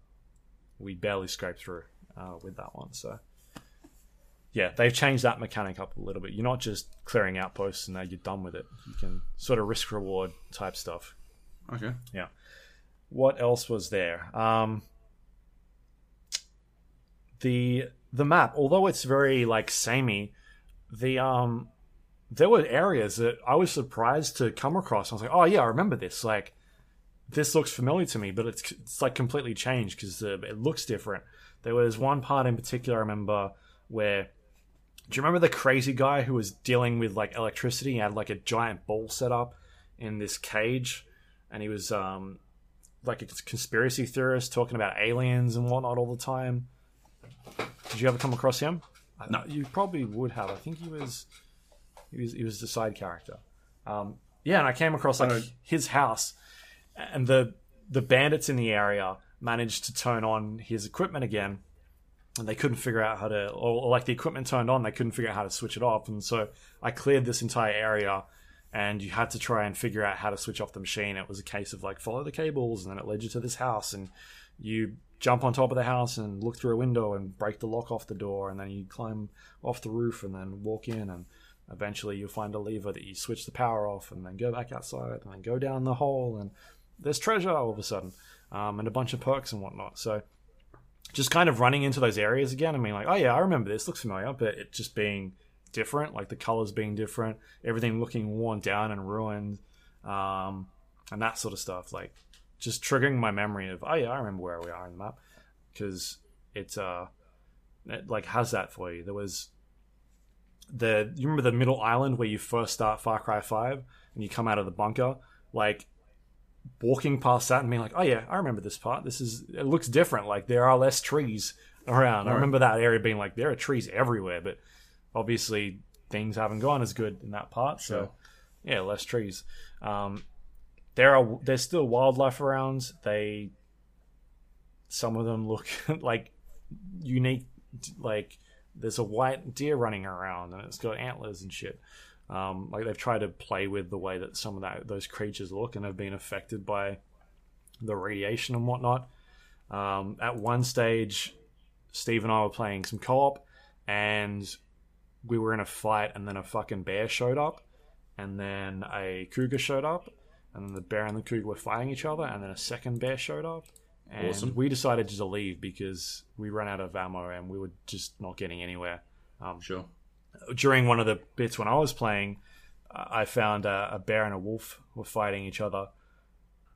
we barely scraped through uh, with that one. So yeah, they've changed that mechanic up a little bit. You're not just clearing outposts and now you're done with it. You can sort of risk reward type stuff. Okay. Yeah. What else was there? Um, the the map, although it's very like samey, the um there were areas that I was surprised to come across. I was like, oh yeah, I remember this. Like this looks familiar to me, but it's it's like completely changed because uh, it looks different. There was one part in particular I remember where. Do you remember the crazy guy who was dealing with like electricity? He had like a giant ball set up in this cage, and he was um, like a conspiracy theorist talking about aliens and whatnot all the time. Did you ever come across him? No. you probably would have. I think he was he was he was the side character. Um, yeah, and I came across like his house, and the the bandits in the area managed to turn on his equipment again, and they couldn't figure out how to, or, or like the equipment turned on, they couldn't figure out how to switch it off, and so I cleared this entire area. And you had to try and figure out how to switch off the machine. It was a case of like follow the cables, and then it led you to this house, and you jump on top of the house and look through a window and break the lock off the door, and then you climb off the roof and then walk in, and eventually you'll find a lever that you switch the power off, and then go back outside, and then go down the hole, and there's treasure all of a sudden, um, and a bunch of perks and whatnot. So just kind of running into those areas again I mean, like, oh yeah, I remember this, looks familiar, but it just being different, like the colors being different, everything looking worn down and ruined, um, and that sort of stuff. Like just triggering my memory of, oh yeah, I remember where we are in the map because it's uh, it like has that for you. There was the you remember the middle island where you first start Far Cry Five and you come out of the bunker, like walking past that and being like, oh yeah, I remember this part. This is it looks different. Like there are less trees around. I remember that area being like there are trees everywhere, but obviously things haven't gone as good in that part. So Sure. yeah, less trees. Um, there are there's still wildlife around. They some of them look [LAUGHS] like unique. Like there's a white deer running around and it's got antlers and shit. Um, like they've tried to play with the way that some of that those creatures look and have been affected by the radiation and whatnot. Um, at one stage, Steve and I were playing some co-op, and we were in a fight, and then a fucking bear showed up, and then a cougar showed up, and then the bear and the cougar were fighting each other, and then a second bear showed up, and Awesome. we decided to leave because we ran out of ammo and we were just not getting anywhere. Um, Sure. during one of the bits when I was playing, I found a, a bear and a wolf were fighting each other.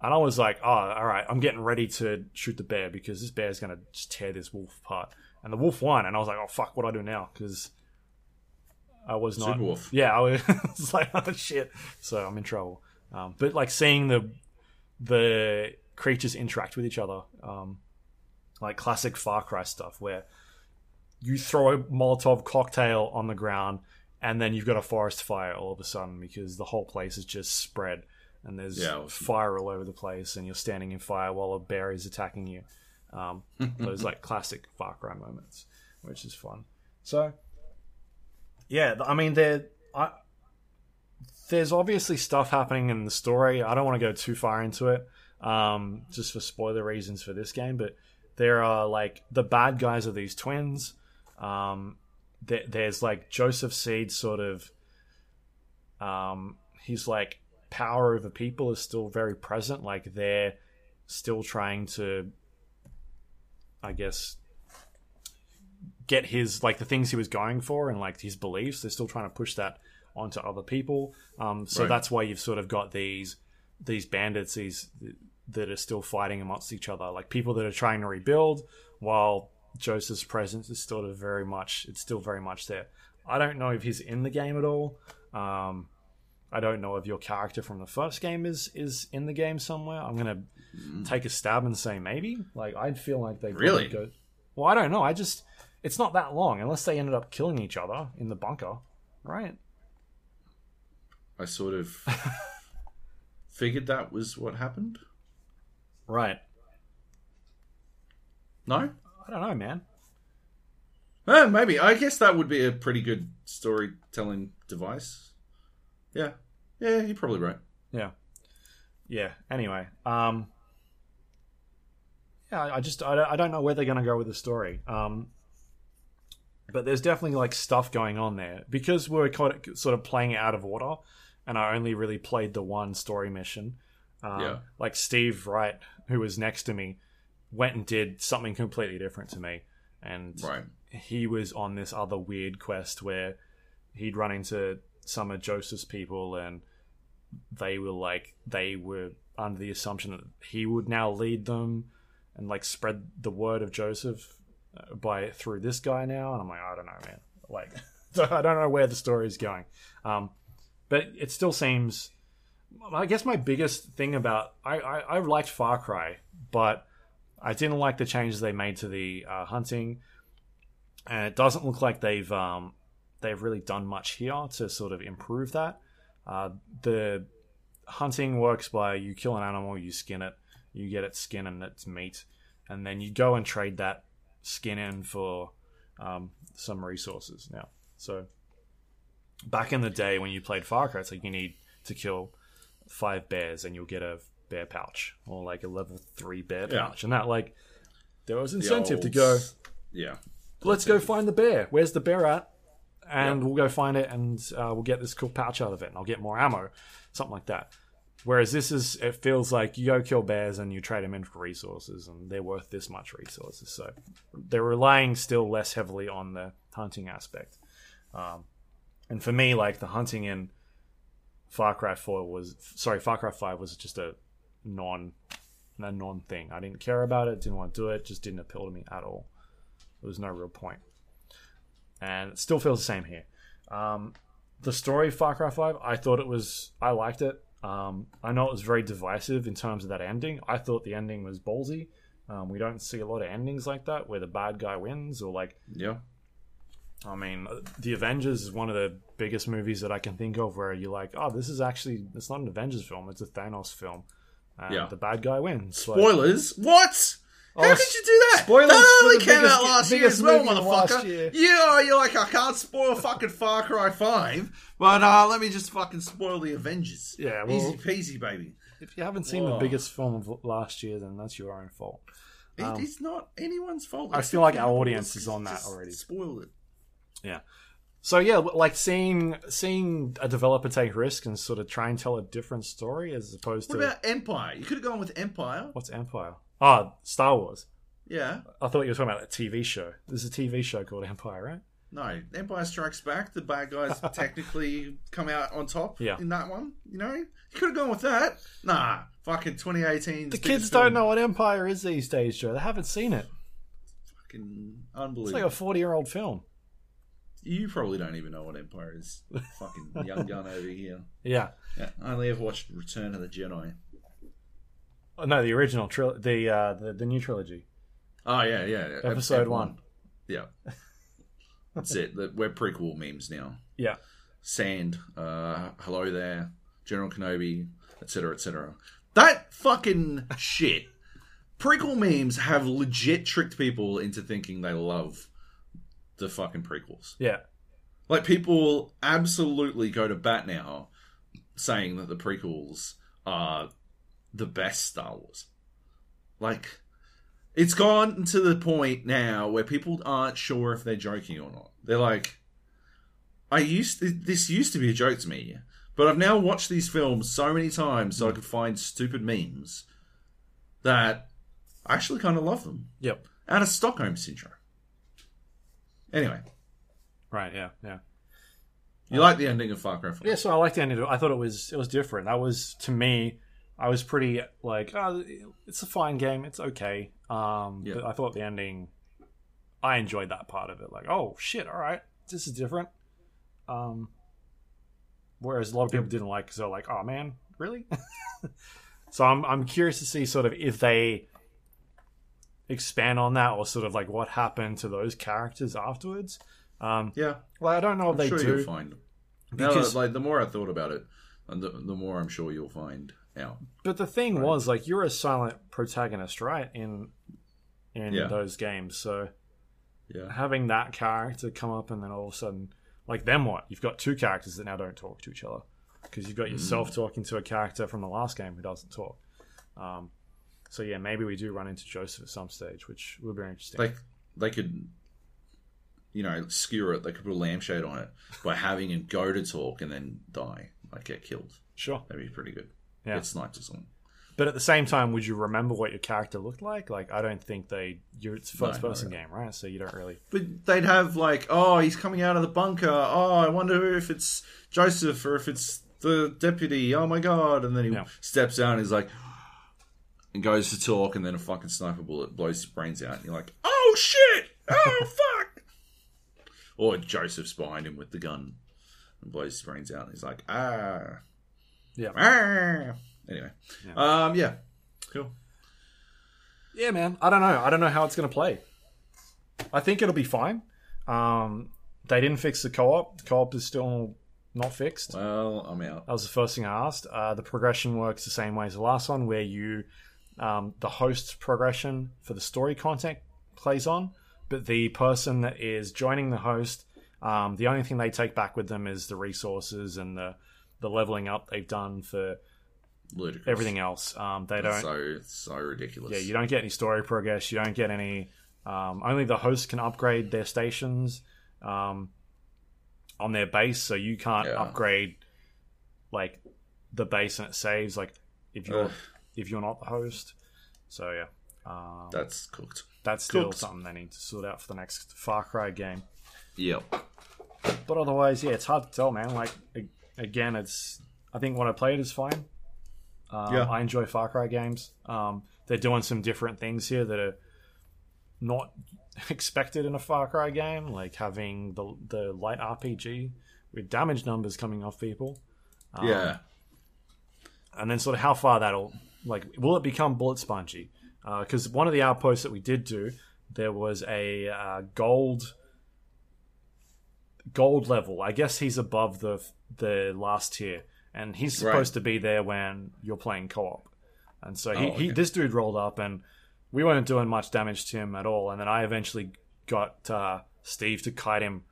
And I was like, oh, all right, I'm getting ready to shoot the bear because this bear is going to just tear this wolf apart. And the wolf won. And I was like, oh, fuck, what do I do now? Because I was not. Super wolf. Yeah, [LAUGHS] I was, was like, oh, shit. So I'm in trouble. Um, but like seeing the the creatures interact with each other, um, like classic Far Cry stuff where you throw a Molotov cocktail on the ground and then you've got a forest fire all of a sudden because the whole place is just spread and there's Yeah, fire all over the place and you're standing in fire while a bear is attacking you. Um, [LAUGHS] those like classic Far Cry moments, which is fun. So, yeah, I mean, there, I, there's obviously stuff happening in the story. I don't want to go too far into it, um, just for spoiler reasons for this game. But there are like the bad guys are these twins. Um, there, there's like Joseph Seed, sort of. Um, he's like power over people is still very present. Like they're still trying to, I guess, get his like the things he was going for and like his beliefs. They're still trying to push that onto other people. Um, so Right. that's why you've sort of got these these bandits, these that are still fighting amongst each other, like people that are trying to rebuild, while Joseph's presence is still very much it's still very much there. I don't know if he's in the game at all. Um, I don't know if your character from the first game is is in the game somewhere. I'm gonna take a stab and say maybe. Like I'd feel like they Really? go. Well, I don't know. I just it's not that long unless they ended up killing each other in the bunker, right? I sort of [LAUGHS] figured that was what happened. Right. No? I don't know, man. Eh, maybe. I guess that would be a pretty good storytelling device. Yeah. Yeah, you're probably right. Yeah. Yeah. Anyway, um, yeah, I I just I don't, I don't know where they're going to go with the story. Um, but there's definitely like stuff going on there because we're kind of, sort of playing it out of order, and I only really played the one story mission. Um, Yeah. Like Steve Wright, who was next to me, went and did something completely different to me, and Right. he was on this other weird quest where he'd run into some of Joseph's people and they were like they were under the assumption that he would now lead them and like spread the word of Joseph uh, by through this guy now. And I'm like I don't know man. Like [LAUGHS] I don't know where the story is going. Um but it still seems I guess my biggest thing about I, I, I liked Far Cry but I didn't like the changes they made to the uh, hunting and it doesn't look like they've um, they've really done much here to sort of improve that. Uh, the hunting works by you kill an animal, you skin it, you get its skin and its meat, and then you go and trade that skin in for um, some resources. Now, so back in the day when you played Far Cry, it's like you need to kill five bears and you'll get a bear pouch or like a level three bear Yeah. pouch, and that like there was incentive to go Yeah. let's go find the bear. Where's the bear at? And we'll go find it, and uh, we'll get this cool pouch out of it, and I'll get more ammo, something like that. Whereas this is, it feels like you go kill bears and you trade them in for resources, and they're worth this much resources. So they're relying still less heavily on the hunting aspect. Um, and for me, like the hunting in Far Cry Four was, sorry, Far Cry Five was just a non, a non thing. I didn't care about it, didn't want to do it, just didn't appeal to me at all. There was no real point. And it still feels the same here. Um, the story of Far Cry 5, I thought it was, I liked it. Um, I know it was very divisive in terms of that ending. I thought the ending was ballsy. Um, we don't see a lot of endings like that where the bad guy wins or like Yeah. I mean, The Avengers is one of the biggest movies that I can think of where you're like, oh, this is actually it's not an Avengers film; it's a Thanos film. And Yeah. the bad guy wins. Like, Spoilers? What? How Oh, could you do that? spoilers that only came biggest- out last year as well, motherfucker. year. Yeah, you're like, I can't spoil fucking Far Cry 5, but uh, let me just fucking spoil the Avengers. Yeah, well- Easy peasy, baby. If you haven't seen the Oh. biggest film of last year, then that's your own fault. Um, it is not anyone's fault. I feel like our audience is on that already. Spoiled it. So yeah, like seeing seeing a developer take risk and sort of try and tell a different story as opposed What to about Empire? You could have gone with Empire. what's Empire? Ah, Star Wars. Yeah. I thought you were talking about a TV show. There's a TV show called Empire, right? No, Empire Strikes Back. The bad guys [LAUGHS] technically come out on top Yeah. in that one. You know, you could have gone with that. Nah, fucking 2018. The kids don't know what Empire is these days, Joe. They haven't seen it. Fucking unbelievable. It's like a 40 year old film. You probably don't even know what Empire is. Fucking young gun over here. Yeah. Yeah, I only ever watched Return of the Jedi. Oh, no, the original tril- the uh, the the new trilogy. Oh yeah, yeah. yeah. Episode Ep one. Yeah. That's it. That We're prequel memes now. Yeah. Sand, uh, hello there, General Kenobi, etc., etc. That fucking shit. Prequel memes have legit tricked people into thinking they love the fucking prequels. Yeah. Like people absolutely go to bat now, saying that the prequels are the best Star Wars. Like, it's gone to the point now where people aren't sure if they're joking or not. They're like, I used to, this used to be a joke to me, but I've now watched these films so many times so I could find stupid memes that I actually kind of love them. Yep. Out of Stockholm syndrome. Anyway, Right. Yeah. Yeah. you like the ending of Far Cry 5? Yeah. So I liked the ending. I thought it was it was different. That was to me. I was pretty like, oh, it's a fine game. It's okay. Um, Yeah. but I thought the ending. I enjoyed that part of it. Like, oh shit! All right, this is different. Um, whereas a lot of people didn't like because they're like, oh man, really? [LAUGHS] so I'm I'm curious to see sort of if they expand on that or sort of like what happened to those characters afterwards. Um, Yeah, well, I don't know if I'm they sure do. you'll find. Now, Because- that, like the more I thought about it, and the, the more I'm sure you'll find out. But the thing was, like, you're a silent protagonist, right? In in Yeah. those games, so Yeah, having that character come up and then all of a sudden, like, then what? You've got two characters that now don't talk to each other because you've got Mm. yourself talking to a character from the last game who doesn't talk. Um, so yeah, maybe we do run into Joseph at some stage, which would be interesting. like they could, you know, skewer it. They could put a lampshade on it by having him go to talk and then die, like get killed. sure, That'd be pretty good. Yeah. Get sniped or something. but at the same time, would you remember what your character looked like? Like, I don't think they. You're it's a first not person game, right? So you don't really. But they'd have like, oh, he's coming out of the bunker. Oh, I wonder if it's Joseph or if it's the deputy. Oh my god! And then he Yeah. steps out and he's like, and goes to talk, and then a fucking sniper bullet blows his brains out, and you're like, oh shit! Oh [LAUGHS] fuck! Or Joseph's behind him with the gun and blows his brains out, and he's like, ah, Yeah. ah. Anyway, um, yeah, cool. Yeah, man. I don't know. I don't know how it's going to play. I think it'll be fine. Um, they didn't fix the co-op. The Co-op is still not fixed. Well, I'm out. That was the first thing I asked. Uh, the progression works the same way as the last one, where you um, the host progression for the story content plays on, but the person that is joining the host, um, the only thing they take back with them is the resources and the the leveling up they've done for Ludicrous. everything else. Um, they don't. So so ridiculous. Yeah, you don't get any story progress. You don't get any. Um, only the host can upgrade their stations um, on their base, so you can't Yeah. upgrade like the base and it saves. Like if you're Ugh. If you're not the host. So yeah, um, That's cooked. that's still cooked. something they need to sort out for the next Far Cry game. Yep. But otherwise, yeah, it's hard to tell, man. Like again, it's I think what I played is fine. Um, Yeah. I enjoy Far Cry games. Um, they're doing some different things here that are not [LAUGHS] expected in a Far Cry game, like having the the light RPG with damage numbers coming off people, Um, yeah. and then sort of how far that'll like will it become bullet spongy? Because one of the outposts that we did do, there was a uh, gold gold level. I guess he's above the the last tier, and he's supposed to be there when you're playing co-op. And so he, Oh, he this dude rolled up, and we weren't doing much damage to him at all. And then I eventually got uh, Steve to kite him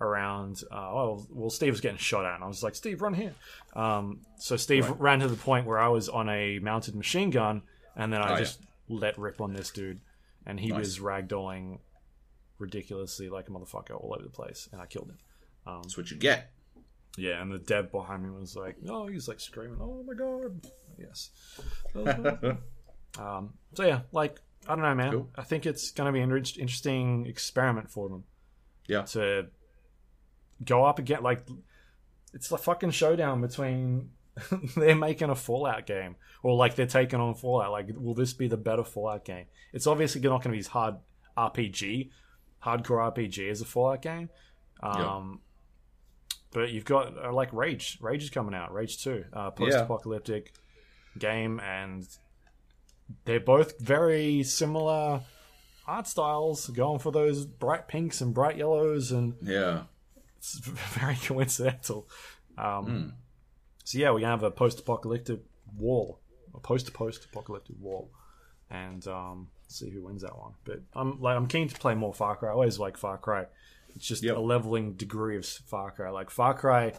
around. Uh, well, well, Steve was getting shot at, and I was like, "Steve, run here." Um, so Steve Right. ran to the point where I was on a mounted machine gun, and then I Oh, yeah. just let rip on this dude, and he Nice. was ragdolling ridiculously like a motherfucker all over the place, and I killed him. Um, That's what you get. yeah, and the dev behind me was like, "No," he's like screaming, "Oh my god!" Yes. um, so yeah, like I don't know, man. Cool. I think it's going to be an inter- interesting experiment for them Yeah. to go up again. Like it's the fucking showdown between [LAUGHS] they're making a Fallout game, or like they're taking on Fallout. Like, will this be the better Fallout game? It's obviously not going to be as hard RPG, hardcore RPG as a Fallout game. Um, But you've got uh, like Rage. Rage is coming out. Rage Two, uh, post-apocalyptic game, and they're both very similar art styles, going for those bright pinks and bright yellows, and Yeah. It's [LAUGHS] very coincidental. Um, Hmm. So yeah, we have a post-apocalyptic wall, a post-post-apocalyptic war, and um, see who wins that one. But I'm like I'm keen to play more Far Cry. I always like Far Cry. It's just Yep. a leveling degree of Far Cry. Like Far Cry,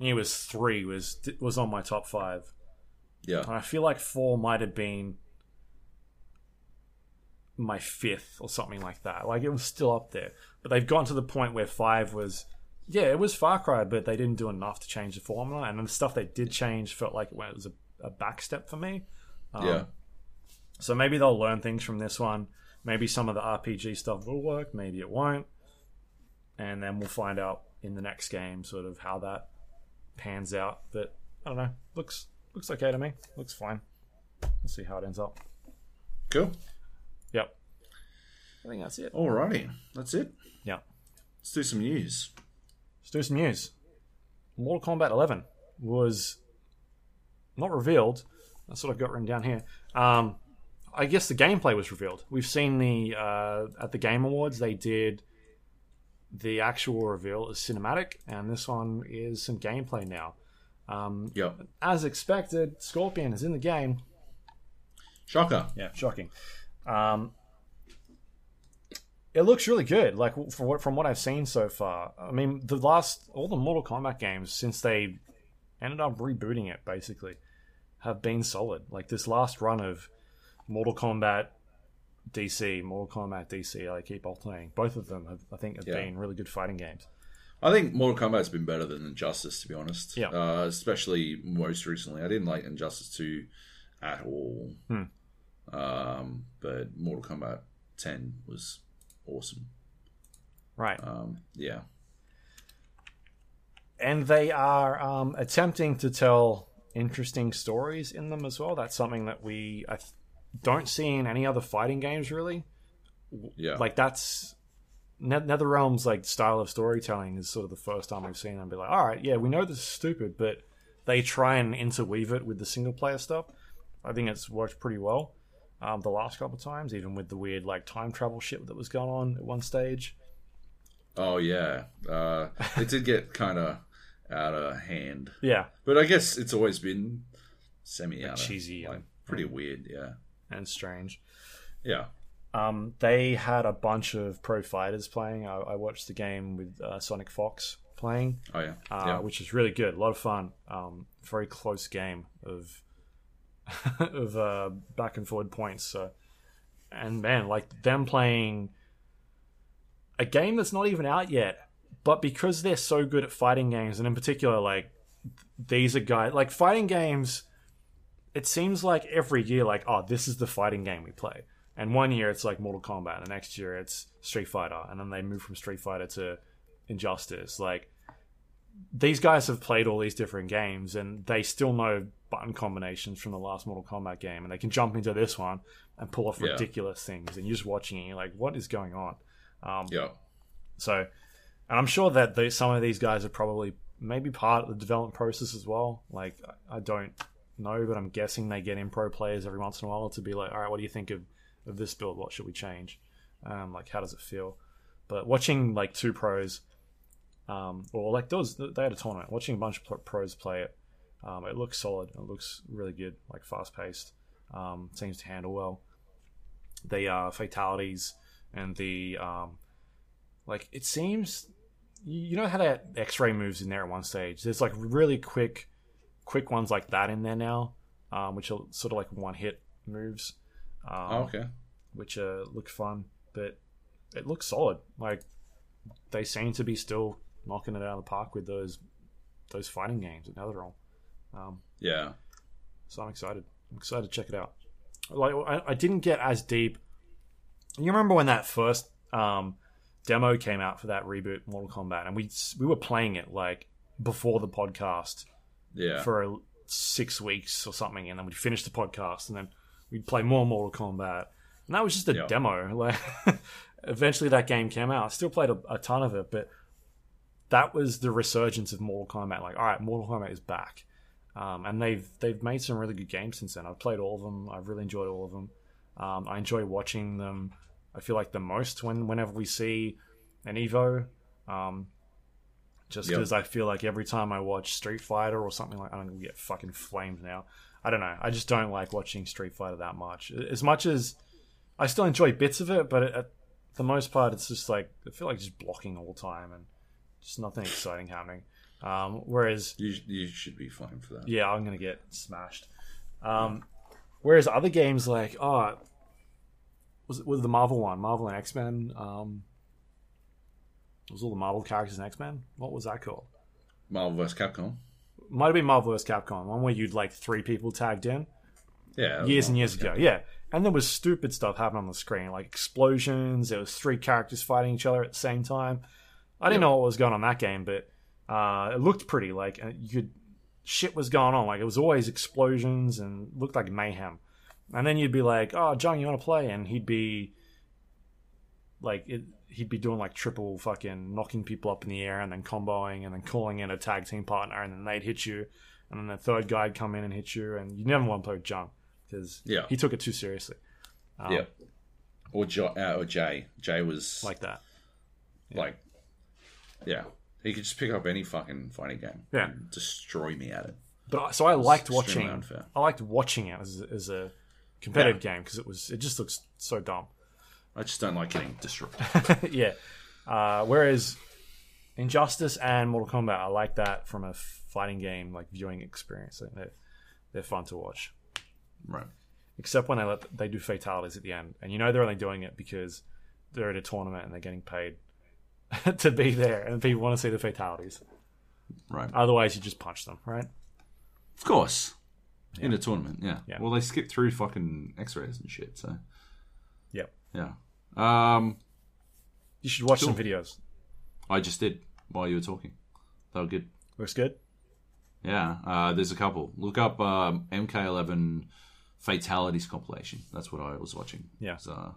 it was three was was on my top five, Yeah. and I feel like four might have been my fifth or something like that. Like it was still up there, but they've gotten to the point where five was, yeah, it was Far Cry, but they didn't do enough to change the formula, and then the stuff they did change felt like it was a, a backstep for me. Um, Yeah. So maybe they'll learn things from this one. Maybe some of the RPG stuff will work. Maybe it won't, and then we'll find out in the next game sort of how that pans out. But I don't know. Looks looks okay to me. Looks fine. We'll see how it ends up. Cool. Yep. I think that's it. Alrighty. That's it. Yeah. Let's do some news. Let's do some news. Mortal Kombat 11 was not revealed. That's what I've got written down here. Um, I guess the gameplay was revealed. We've seen the uh, at the Game Awards they did the actual reveal as cinematic, and this one is some gameplay now. Um, Yep. as expected, Scorpion is in the game. Shocker. Yeah, shocking. Um, it looks really good. Like for what from what I've seen so far. I mean, the last all the Mortal Kombat games since they ended up rebooting it basically have been solid. Like this last run of Mortal Kombat DC, Mortal Kombat DC, I keep alternating. Both of them have, I think, have Yeah. been really good fighting games. I think Mortal Kombat's been better than Injustice, to be honest. Yeah. Uh, especially most recently. I didn't like Injustice 2 at all. Hmm. Um, but Mortal Kombat 10 was awesome. Right. Um, yeah. and they are um, attempting to tell interesting stories in them as well. That's something that we I th- don't see in any other fighting games, really. Yeah. Like that's Ne- NetherRealm's like style of storytelling is sort of the first time we've seen them be like, all right, yeah, we know this is stupid, but they try and interweave it with the single player stuff. I think it's worked pretty well. Um, the last couple of times, even with the weird like time travel shit that was going on at one stage. oh, yeah. Uh, it did get kind of out of hand. Yeah, But I guess it's always been semi out cheesy, Like, and- pretty weird, yeah. and strange. Yeah. Um, they had a bunch of pro fighters playing. I, I watched the game with uh, SonicFox playing, Oh, yeah. uh, yeah. which is really good. A lot of fun. Um, very close game of of uh, back and forward points. So, and man, like them playing a game that's not even out yet, but because they're so good at fighting games, and in particular, like these are guys like fighting games. It seems like every year, like oh, this is the fighting game we play. And one year it's like Mortal Kombat, and the next year it's Street Fighter, and then they move from Street Fighter to Injustice. Like these guys have played all these different games, and they still know button combinations from the last Mortal Kombat game, and they can jump into this one and pull off Yeah. ridiculous things. And you're just watching it, and you're like, what is going on? Um, Yeah. so, and I'm sure that the, some of these guys are probably maybe part of the development process as well. Like, I don't know, but I'm guessing they get in pro players every once in a while to be like, all right, what do you think of, of this build? What should we change? Um, like, how does it feel? But watching like two pros Um, or like those, they had a tournament. Watching a bunch of pros play it, um, it looks solid. It looks really good, like fast paced. Um, seems to handle well. The uh, fatalities and the um, like, it seems you know how that X-ray moves in there at one stage. There's like really quick, quick ones like that in there now, um, which are sort of like one hit moves. Um, Oh, okay. which uh, look fun, but it looks solid. Like they seem to be still knocking it out of the park with those those fighting games at NetherRealm. Um, Yeah. so I'm excited. I'm excited to check it out. Like I, I didn't get as deep. You remember when that first um, demo came out for that reboot Mortal Kombat, and we we were playing it like before the podcast Yeah. for a, six weeks or something, and then we'd finish the podcast, and then we'd play more Mortal Kombat, and that was just a Yeah. demo. [LAUGHS] Like, eventually that game came out. I still played a, a ton of it, but that was the resurgence of Mortal Kombat. Like, all right, Mortal Kombat is back, um, and they've they've made some really good games since then. I've played all of them. I've really enjoyed all of them. Um, I enjoy watching them. I feel like the most when whenever we see an Evo. Um, just Yep. because I feel like every time I watch Street Fighter or something like I'm gonna get fucking flamed now. I don't know. I just don't like watching Street Fighter that much. As much as I still enjoy bits of it, but at the most part, it's just like I feel like just blocking all the time and just nothing exciting happening. Um, whereas You, you should be fine for that. yeah, I'm gonna get smashed. Um, whereas other games like oh, was it was the Marvel one, Marvel and X Men. Um, was all the Marvel characters in X Men? What was that called? Marvel vs. Capcom. Might have been Marvel vs. Capcom, one where you'd like three people tagged in Yeah. years and years ago. Yeah, and there was stupid stuff happening on the screen, like explosions. There was three characters fighting each other at the same time. I didn't Yep. know what was going on in that game, but uh, it looked pretty. Like uh, you could shit was going on. Like it was always explosions and looked like mayhem. And then you'd be like, "Oh, John, you want to play?" And he'd be like, it, he'd be doing like triple fucking knocking people up in the air and then comboing and then calling in a tag team partner and then they'd hit you and then the third guy'd come in and hit you and you never want to play with John because Yeah. he took it too seriously. Um, Yeah. Or, jo- uh, or Jay. Jay was like that. like, yeah. He could just pick up any fucking fighting game. Yeah. and destroy me at it. But I- so I liked watching. unfair. I liked watching it as, as a competitive game because it was it just looks so dumb. I just don't like getting destroyed. [LAUGHS] yeah. Uh, whereas Injustice and Mortal Kombat, I like that from a fighting game like viewing experience. Like, They're, they're fun to watch, right. except when they let they do fatalities at the end, and you know they're only doing it because they're at a tournament and they're getting paid [LAUGHS] to be there, and people want to see the fatalities. Right. Otherwise, you just punch them, right? Of course. In a tournament, yeah. Yeah. Well, they skip through fucking X-rays and shit, so Yep. yeah. Um, You should watch some videos. I just did while you were talking. They were good. Looks good. Yeah. Uh, there's a couple. Look up um, MK11 Fatalities compilation. That's what I was watching. Yeah. Was, uh,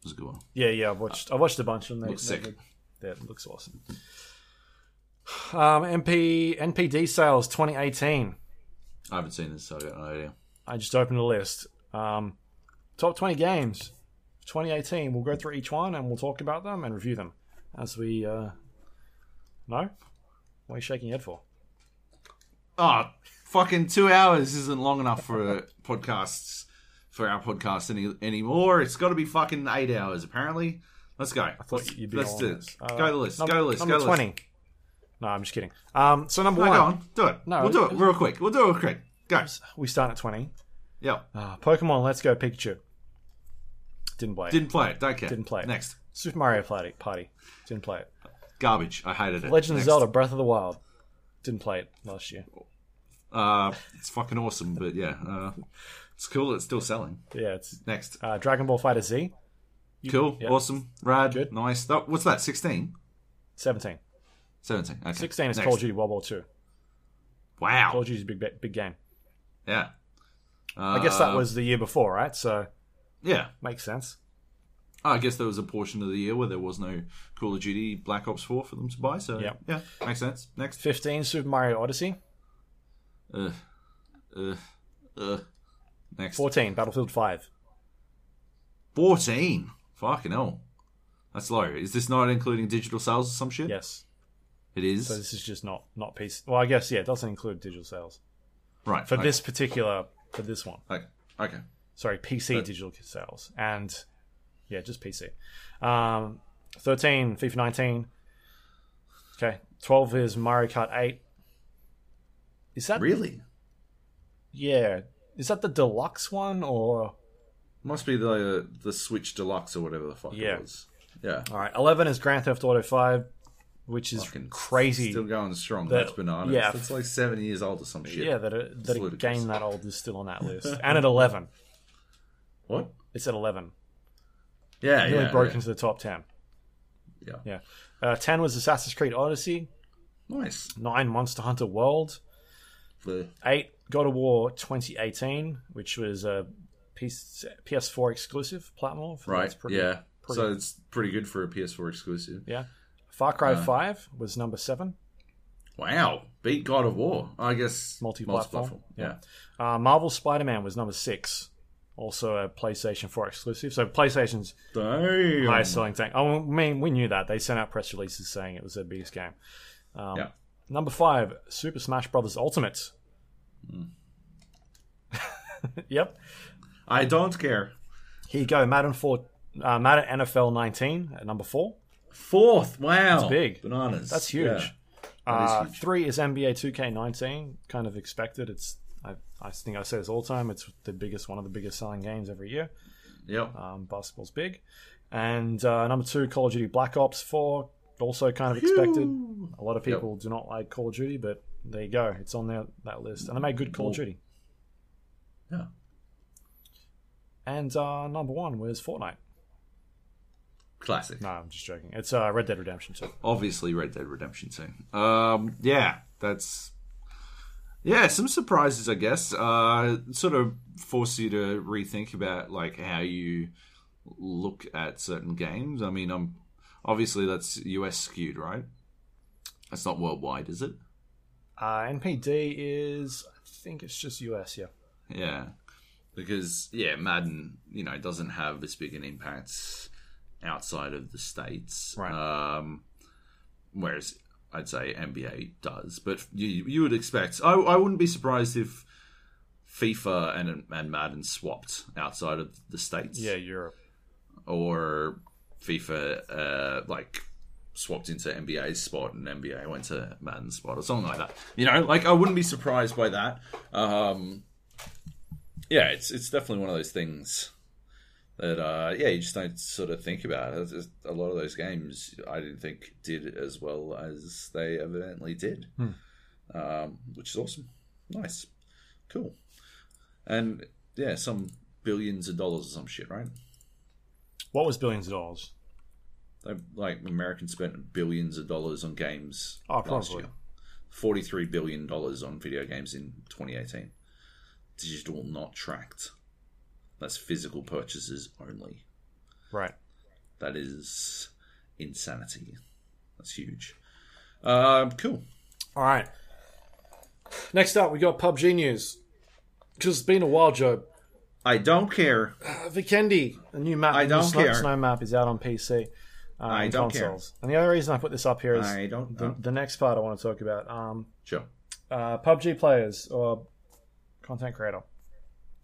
it was a good one. Yeah, yeah. I've watched. I watched a bunch of them. They, Looks sick. look- Yeah, looks awesome. Um, MP NPD sales 2018. I haven't seen this, so I got no idea. I just opened a list. Um, top 20 games 2018. We'll go through each one and we'll talk about them and review them as we. Uh, no, what are you shaking your head for? Oh, fucking two hours isn't long enough for [LAUGHS] podcasts for our podcast any anymore. It's got to be fucking eight hours apparently. Let's go. I thought you'd be let's do it. this. Uh, go to the list. Number, go to the list. Number Go to 20. list. No, I'm just kidding. Um, so number No, one, go on. Do it. No, we'll do it- real quick. We'll do it real quick. Go. we start at 20. Yeah. Uh, Pokemon Let's Go Pikachu. Didn't play it. Didn't play it. Don't care. Didn't play it. Next. Super Mario Party. Party. Didn't play it. Garbage. I hated it. Legend of Zelda Breath of the Wild. Didn't play it last year. Uh, it's fucking awesome, but yeah, uh, it's cool. It's still selling. Yeah, it's Next. uh, Dragon Ball FighterZ. Cool. yeah. Awesome. Rad. Good. Nice. That, what's that? 16? 17. 17. Okay. 16 is Next. Call of Duty World War 2. Wow. Call of Duty's a big, big game. Yeah. Uh, I guess that was the year before, right? So, Yeah. makes sense. I guess there was a portion of the year where there was no Call of Duty Black Ops 4 for them to buy, so Yeah. yeah, makes sense. Next. 15, Super Mario Odyssey. Uh, uh, uh. Next. 14, Battlefield 5. 14. Fucking hell. That's low. Is this not including digital sales or some shit? Yes. It is So this is just not not PC. Well, I guess yeah, it doesn't include digital sales right for okay. this particular for this one. Okay. okay. Sorry, PC But- digital sales and yeah, just PC. Um, Thirteen, FIFA 19. Okay, twelve is Mario Kart 8. Is that Really? Yeah, is that the deluxe one or? Must be the the Switch Deluxe or whatever the fuck Yeah. it was. Yeah. All right, eleven is Grand Theft Auto 5, which is Fucking crazy. Still going strong. That- That's bananas. yeah. It's like seven years old or some shit. Yeah, that a, that a game that old is still on that list, [LAUGHS] and at eleven, What? it's at eleven. Yeah, Nearly yeah. broke yeah. into the top ten. Yeah. Yeah, uh, ten was Assassin's Creed Odyssey. Nice. Nine, Monster Hunter World. The- Eight, God of War 2018, which was a PS- PS4 exclusive platform. Right. pretty- yeah. pretty- So it's pretty good for a PS4 exclusive. yeah. Far Cry Uh, 5 was number seven. Wow. Beat God of War. I guess Multi-platform. Yeah. Uh, Marvel Spider Man was number six. Also a PlayStation 4 exclusive. So PlayStation's Damn. highest selling thing. Oh, I mean, we knew that. They sent out press releases saying it was their biggest game. Um, Yeah. Number five, Super Smash Brothers Ultimate. Hmm. [LAUGHS] yep. I don't care. Here you go. Madden 4, uh, Madden NFL 19 at number four. Fourth. Wow. That's big. Bananas. That's huge. Yeah. That is Uh, huge. Three is NBA 2K19. Kind of expected. It's I, I think I say this all the time. It's the biggest, one of the biggest selling games every year. Yep. Um, basketball's big. And uh, number two, Call of Duty Black Ops 4. Also kind of expected. A lot of people do not like Call of Duty, but there you go. It's on there, that list. And they made good Call of Duty. Yeah. And uh, number one was Fortnite. Classic. No, I'm just joking. It's uh, Red Dead Redemption 2. Obviously, Red Dead Redemption 2. Um, yeah, that's. Yeah, some surprises, I guess. Uh, sort of force you to rethink about like how you look at certain games. I mean, I'm obviously that's US skewed, right? That's not worldwide, is it? Uh, NPD is, I think it's just US, yeah. Yeah, because yeah, Madden, you know, doesn't have as big an impact outside of the states, Right. Um, whereas I'd say NBA does, but you you would expect. I I wouldn't be surprised if FIFA and and Madden swapped outside of the states, Yeah, Europe. or FIFA uh, like swapped into NBA's spot and NBA went to Madden's spot or something like that. You know, like I wouldn't be surprised by that. Um, yeah, it's it's definitely one of those things that uh, yeah you just don't sort of think about. A lot of those games I didn't think did as well as they evidently did, um, which is awesome. Nice, cool, and yeah, some billions of dollars or some shit, right? What was billions of dollars? They, like Americans spent billions of dollars on games Oh, last probably. year. Forty-three billion dollars on video games in 2018. Digital not tracked. That's physical purchases only. Right. That is insanity. That's huge. Um, cool. All right. Next up, we got PUBG news. Because it's been a while, Joe. I don't care. Uh, Vikendi, a new map, I don't care. snow map is out on PC. Uh, I and don't care. And the other reason I put this up here is I don't the, the next part I want to talk about. Um, Sure. uh, PUBG players or content creator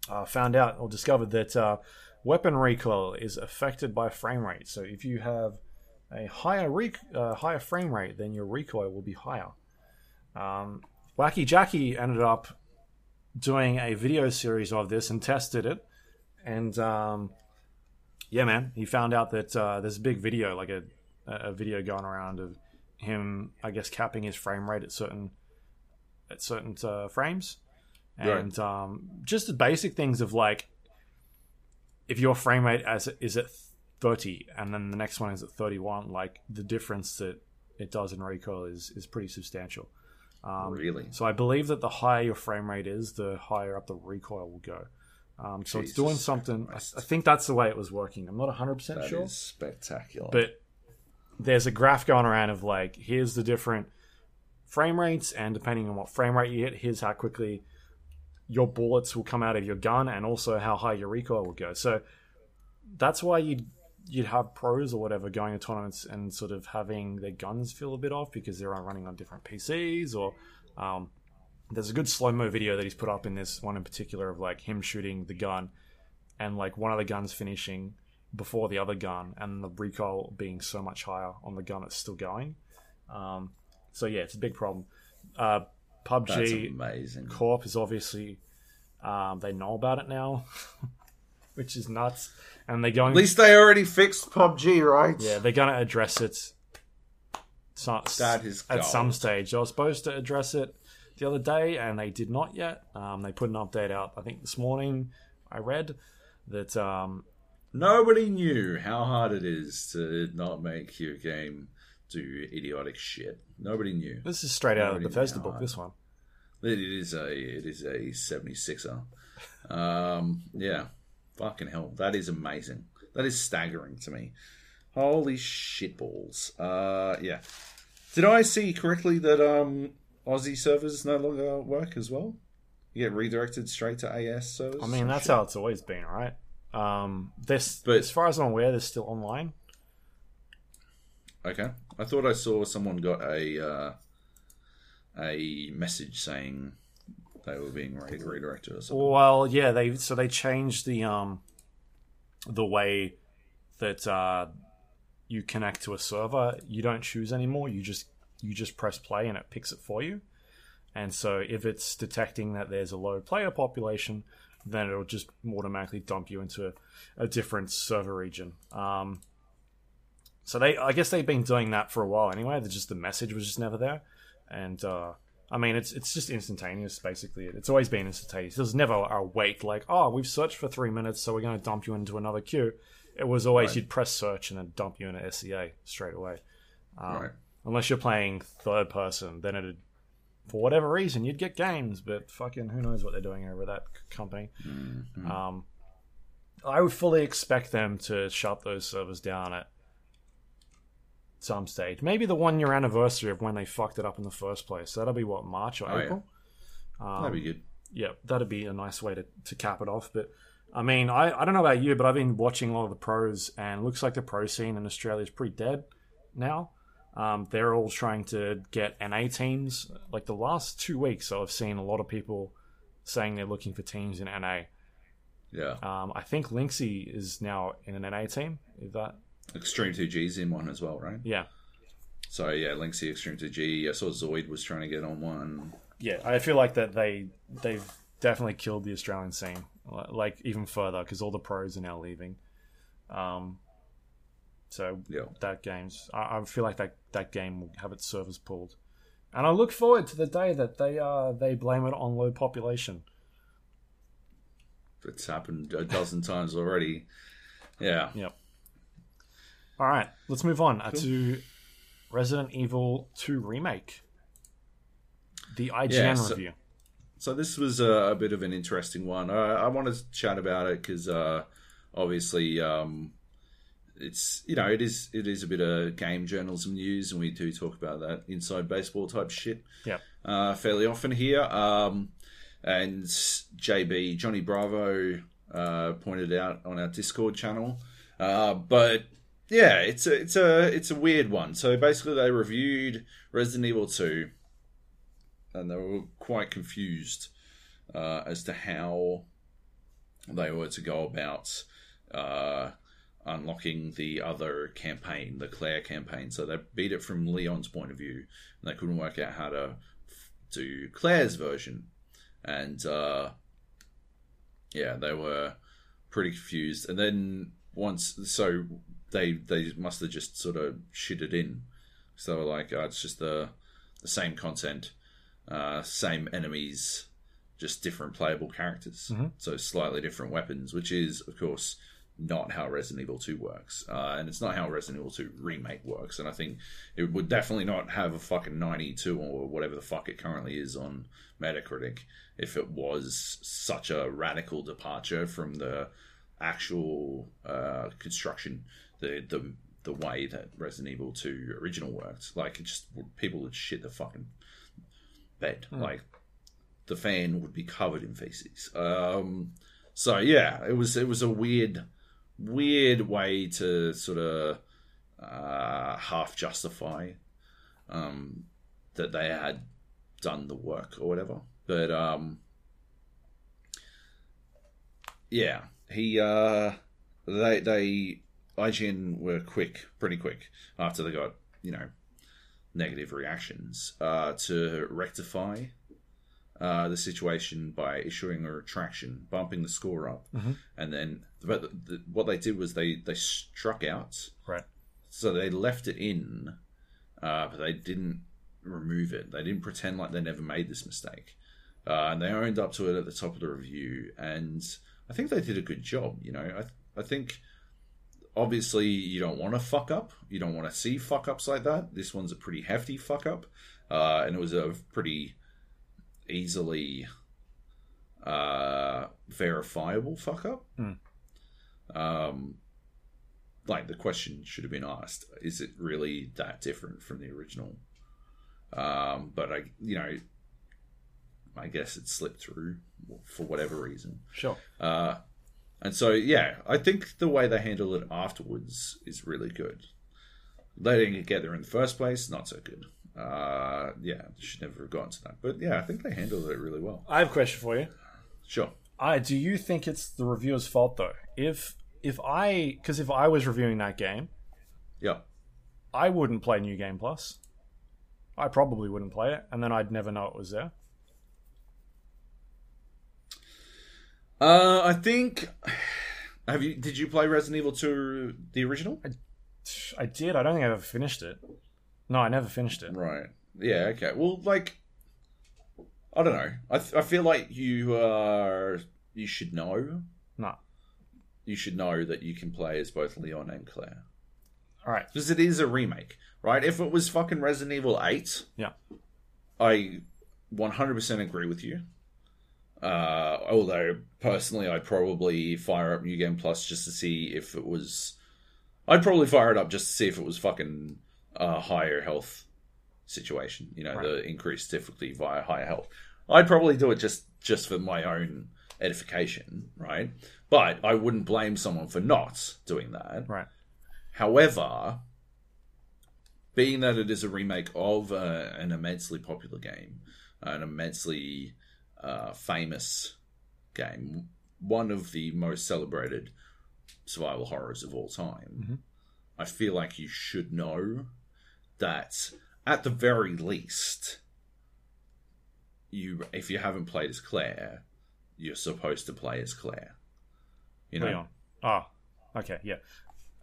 uh, found out or discovered that uh, weapon recoil is affected by frame rate. So if you have a higher rec- uh, higher frame rate, then your recoil will be higher. Um, WackyJacky ended up doing a video series of this and tested it, and um, yeah, man, he found out that uh, there's a big video, like a a video going around of him, I guess, capping his frame rate at certain at certain uh, frames, and um, just the basic things of like if your frame rate as is at 30 and then the next one is at 31 like the difference that it does in recoil is is pretty substantial. Um, really? so i believe that the higher your frame rate is the higher up the recoil will go um, so it's doing something I, I think that's the way it was working. I'm not 100% That is sure spectacular. but there's a graph going around of like here's the different frame rates and depending on what frame rate you hit here's how quickly your bullets will come out of your gun and also how high your recoil will go. So that's why you'd you'd have pros or whatever going to tournaments and sort of having their guns feel a bit off because they're running on different PCs or um, there's a good slow mo video that he's put up in this one in particular of like him shooting the gun and like one of the guns finishing before the other gun and the recoil being so much higher on the gun that's still going. Um, so yeah, it's a big problem. Uh, That's PUBG amazing. Corp is obviously um, they know about it now, [LAUGHS] which is nuts, and they're going. At least they already fixed PUBG, right? yeah, they're going to address it. So, That is at some stage. They were supposed to address it the other day, and they did not yet. Um, they put an update out, I think this morning. I read that um, Nobody knew how hard it is to not make your game do idiotic shit. Nobody knew. this is straight out of the Bethesda book. This one. It is a it is a 76er. Um, yeah, fucking hell, that is amazing. That is staggering to me. Holy shitballs. Uh, yeah. Did I see correctly that um Aussie servers no longer work as well? You get redirected straight to AS servers. I mean, that's how it's always been, right? Um, this, But- as far as I'm aware, they're still online. Okay. I thought I saw someone got a uh, a message saying they were being re- redirected or something. Well, yeah, they so they changed the um the way that uh you connect to a server. You don't choose anymore. You just you just press play and it picks it for you. And so if it's detecting that there's a low player population, then it'll just automatically dump you into a, a different server region. Um, so they, I guess they've been doing that for a while anyway. They're just the message was just never there, and uh, I mean it's it's just instantaneous basically. It's always been instantaneous. There's never a wait like oh we've searched for three minutes so we're going to dump you into another queue. It was always Right. you'd press search and then dump you into SEA straight away. Um, right. Unless you're playing third person, then it'd for whatever reason you'd get games, but fucking who knows what they're doing over that company. Mhm. Um, I would fully expect them to shut those servers down at some stage. Maybe the one year anniversary of when they fucked it up in the first place. That'll be what March or Oh, yeah. April. Um, That'd be good. yeah, that'd be a nice way to, to cap it off. But I mean, I, I don't know about you, but I've been watching a lot of the pros, and it looks like the pro scene in Australia is pretty dead now. Um, they're all trying to get NA teams. Like the last two weeks, I've seen a lot of people saying they're looking for teams in NA. Yeah. Um, I think Linksy is now in an NA team. Is that Extreme 2G's in one as well, right? yeah? So yeah, Linksy Extreme 2G. I saw Zoid was trying to get on one. Yeah, I feel like that they they've definitely killed the Australian scene, like even further because all the pros are now leaving. Um, so Yeah. that game's I, I feel like that that game will have its servers pulled, and I look forward to the day that they uh they blame it on low population. It's happened a dozen times already. Yeah. Yep. All right, let's move on uh, to Resident Evil Two remake. The IGN Yeah, so- review. So this was a, a bit of an interesting one. Uh, I want to chat about it because uh, obviously um, it's you know it is it is a bit of game journalism news, and we do talk about that inside baseball type shit. Yeah, uh, fairly often here. Um, and JB Johnny Bravo uh, pointed out on our Discord channel, uh, but yeah, it's a it's a it's a weird one. So basically, they reviewed Resident Evil Two, and they were quite confused uh, as to how they were to go about uh, unlocking the other campaign, the Claire campaign. So they beat it from Leon's point of view, and they couldn't work out how to do Claire's version. And uh, yeah, they were pretty confused. And then once, so they they must have just sort of shitted in. So they were like, oh, it's just the the same content, uh, same enemies, just different playable characters. Mhm. So slightly different weapons, which is of course not how Resident Evil 2 works. Uh, and it's not how Resident Evil 2 Remake works. And I think it would definitely not have a fucking 92 or whatever the fuck it currently is on Metacritic if it was such a radical departure from the actual uh, construction, the, the the way that Resident Evil 2 original worked. Like, it just people would shit the fucking bed. Like, the fan would be covered in feces. Um, so yeah, it was it was a weird weird way to sort of uh, half justify um, that they had done the work or whatever. But um, yeah, he uh, they they IGN were quick, pretty quick after they got you know negative reactions uh, to rectify uh, the situation by issuing a retraction, bumping the score up, Mhm. and then but the, the, what they did was they they struck out, Right. so they left it in, uh, but they didn't remove it. They didn't pretend like they never made this mistake, uh, and they owned up to it at the top of the review. And I think they did a good job. You know, I I think obviously you don't want to fuck up. You don't want to see fuck ups like that. This one's a pretty hefty fuck up, uh, and it was a pretty easily uh, verifiable fuck up. Hmm. Um, like the question should have been asked: Is it really that different from the original? Um, but I, you know, I guess it slipped through for whatever reason. Sure. Uh, and so, yeah, I think the way they handle it afterwards is really good. Letting it get there in the first place, not so good. Uh, yeah, should never have gotten to that. But yeah, I think they handled it really well. I have a question for you. Sure. I do you think it's the reviewer's fault though? If if I because if I was reviewing that game, Yeah. I wouldn't play New Game Plus. I probably wouldn't play it, and then I'd never know it was there. Uh, I think. Have you? Did you play Resident Evil 2, the original? I did. I don't think I ever finished it. No, I never finished it. Right. Yeah. Okay. Well, like, I don't know. I I feel like you are. You should know. No. You should know that you can play as both Leon and Claire. All right. because it is a remake, right? If it was fucking Resident Evil Eight, Yeah. I 100% agree with you. Uh, although personally, I'd probably fire up New Game Plus just to see if it was. I'd probably fire it up just to see if it was fucking a higher health situation. You know, Right. the increased difficulty via higher health. I'd probably do it just just for my own edification, right? But I wouldn't blame someone for not doing that. Right. However, being that it is a remake of uh, an immensely popular game, an immensely uh, famous game, one of the most celebrated survival horrors of all time, Mhm. I feel like you should know that at the very least, you if you haven't played as Claire, you're supposed to play as Claire. You know, Leon. Oh, okay. Yeah.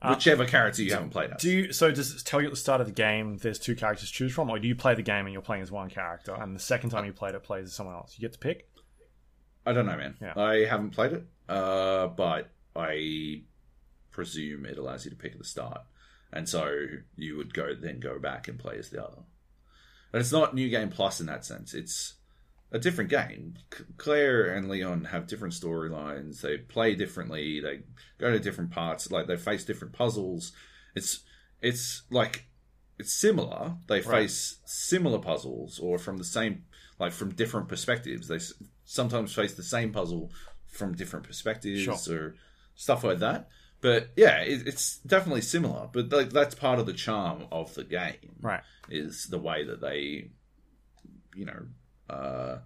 Uh, whichever character you haven't played as. Do you? So does it tell you at the start of the game there's two characters to choose from, or do you play the game and you're playing as one character, and the second time you played it plays as someone else? You get to pick. I don't know, man. Yeah. I haven't played it, uh, but I presume it allows you to pick at the start, and so you would go then go back and play as the other. And it's not New Game Plus in that sense. It's a different game. Claire and Leon have different storylines. They play differently. They go to different parts. Like they face different puzzles. It's it's like it's similar. They Right. face similar puzzles, or from the same like from different perspectives. They sometimes face the same puzzle from different perspectives Sure. or stuff like that. But yeah, it, it's definitely similar. But like, that's part of the charm of the game Right. is the way that they, you know, uh,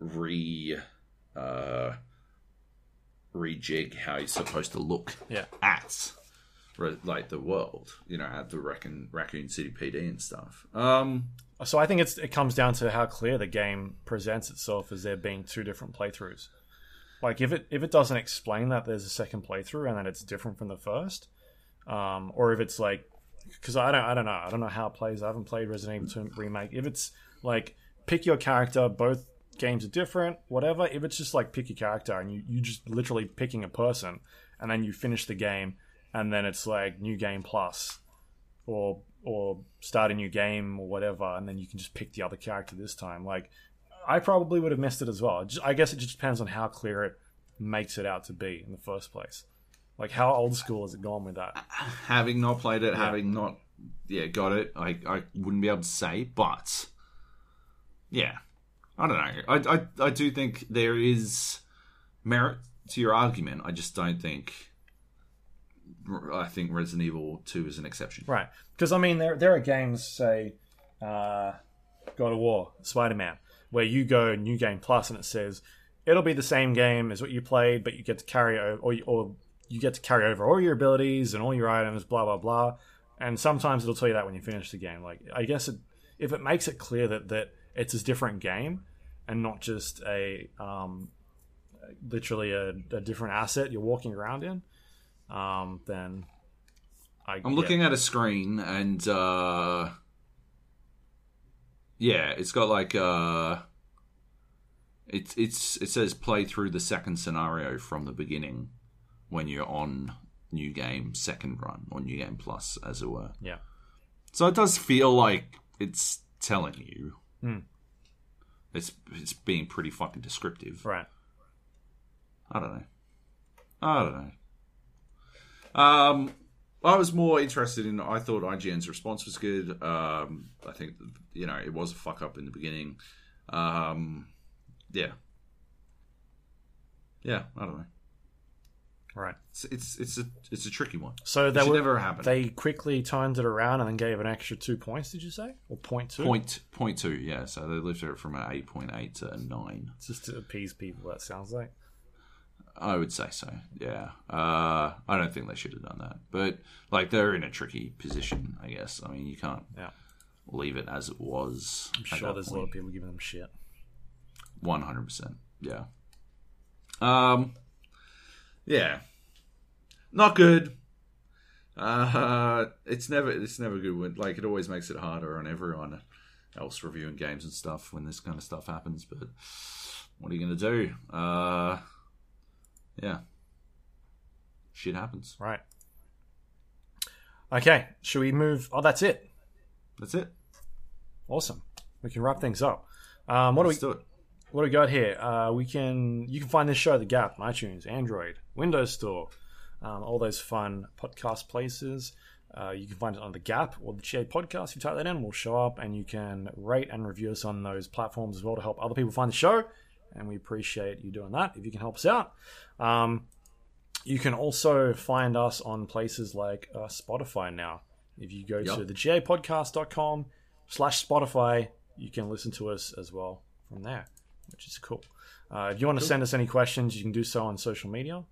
re uh, rejig how you're supposed to look Yeah. at like the world, you know, at the Raccoon, Raccoon City PD and stuff. Um, So I think it's it comes down to how clear the game presents itself as there being two different playthroughs. Like if it if it doesn't explain that there's a second playthrough and that it's different from the first, um, or if it's like because I don't I don't know I don't know how it plays. I haven't played Resident Evil 2 remake. If it's like pick your character, both games are different, whatever. If it's just like pick your character and you you just literally picking a person and then you finish the game and then it's like new game plus or or start a new game or whatever, and then you can just pick the other character this time. Like, I probably would have missed it as well. I guess it just depends on how clear it makes it out to be in the first place. Like, how old school has it gone with that? having not played it, having not yeah got it, I I wouldn't be able to say, but yeah, I don't know. I I I do think there is merit to your argument. I just don't think I think Resident Evil Two is an exception. Right. Because I mean, there there are games, say, uh, God of War, Spider Man, where you go New Game Plus and it says it'll be the same game as what you played, but you get to carry over, or, or you get to carry over all your abilities and all your items, blah blah blah. And sometimes it'll tell you that when you finish the game. Like, I guess it, if it makes it clear that that it's a different game and not just a um, literally a, a different asset you're walking around in, um, then I, I'm looking at a screen and uh yeah, it's got like uh it's it's it says play through the second scenario from the beginning when you're on new game second run or new game plus as it were. Yeah. So it does feel like it's telling you. Hmm. It's it's being pretty fucking descriptive. Right. I don't know. I don't know. Um, I was more interested in. I thought IGN's response was good. Um, I think you know it was a fuck up in the beginning. Um, yeah, yeah. I don't know. Right. It's it's it's a it's a tricky one. So It they should were, never happen. they quickly turned it around and then gave an extra two points. Did you say or point two? Point point two. Yeah. So they lifted it from an eight point eight to a nine. Just to appease people. That sounds like. I would say so. Yeah. Uh, I don't think they should have done that, but like they're in a tricky position. I guess. I mean, you can't Yeah. leave it as it was. I'm sure there's a lot of people giving them shit. One hundred percent. Yeah. Um. Yeah. Not good. Uh, it's never it's never good when like it always makes it harder on everyone else reviewing games and stuff when this kind of stuff happens. But what are you gonna do? Uh, yeah. Shit happens. Right. Okay. Should we move? Oh, that's it. That's it. Awesome. We can wrap things up. Um, what do we Let's do it. what do we got here? Uh, we can you can find this show the Gap, on iTunes, Android, Windows Store, um, all those fun podcast places. Uh, you can find it on the Gap or the GA Podcast. You type that in, we'll show up, and you can rate and review us on those platforms as well to help other people find the show. And we appreciate you doing that if you can help us out. Um, you can also find us on places like uh, Spotify now. If you go to Yep. the gapodcast.com slash Spotify, you can listen to us as well from there, which is cool. Uh, if you want to send us any questions, you can do so on social media.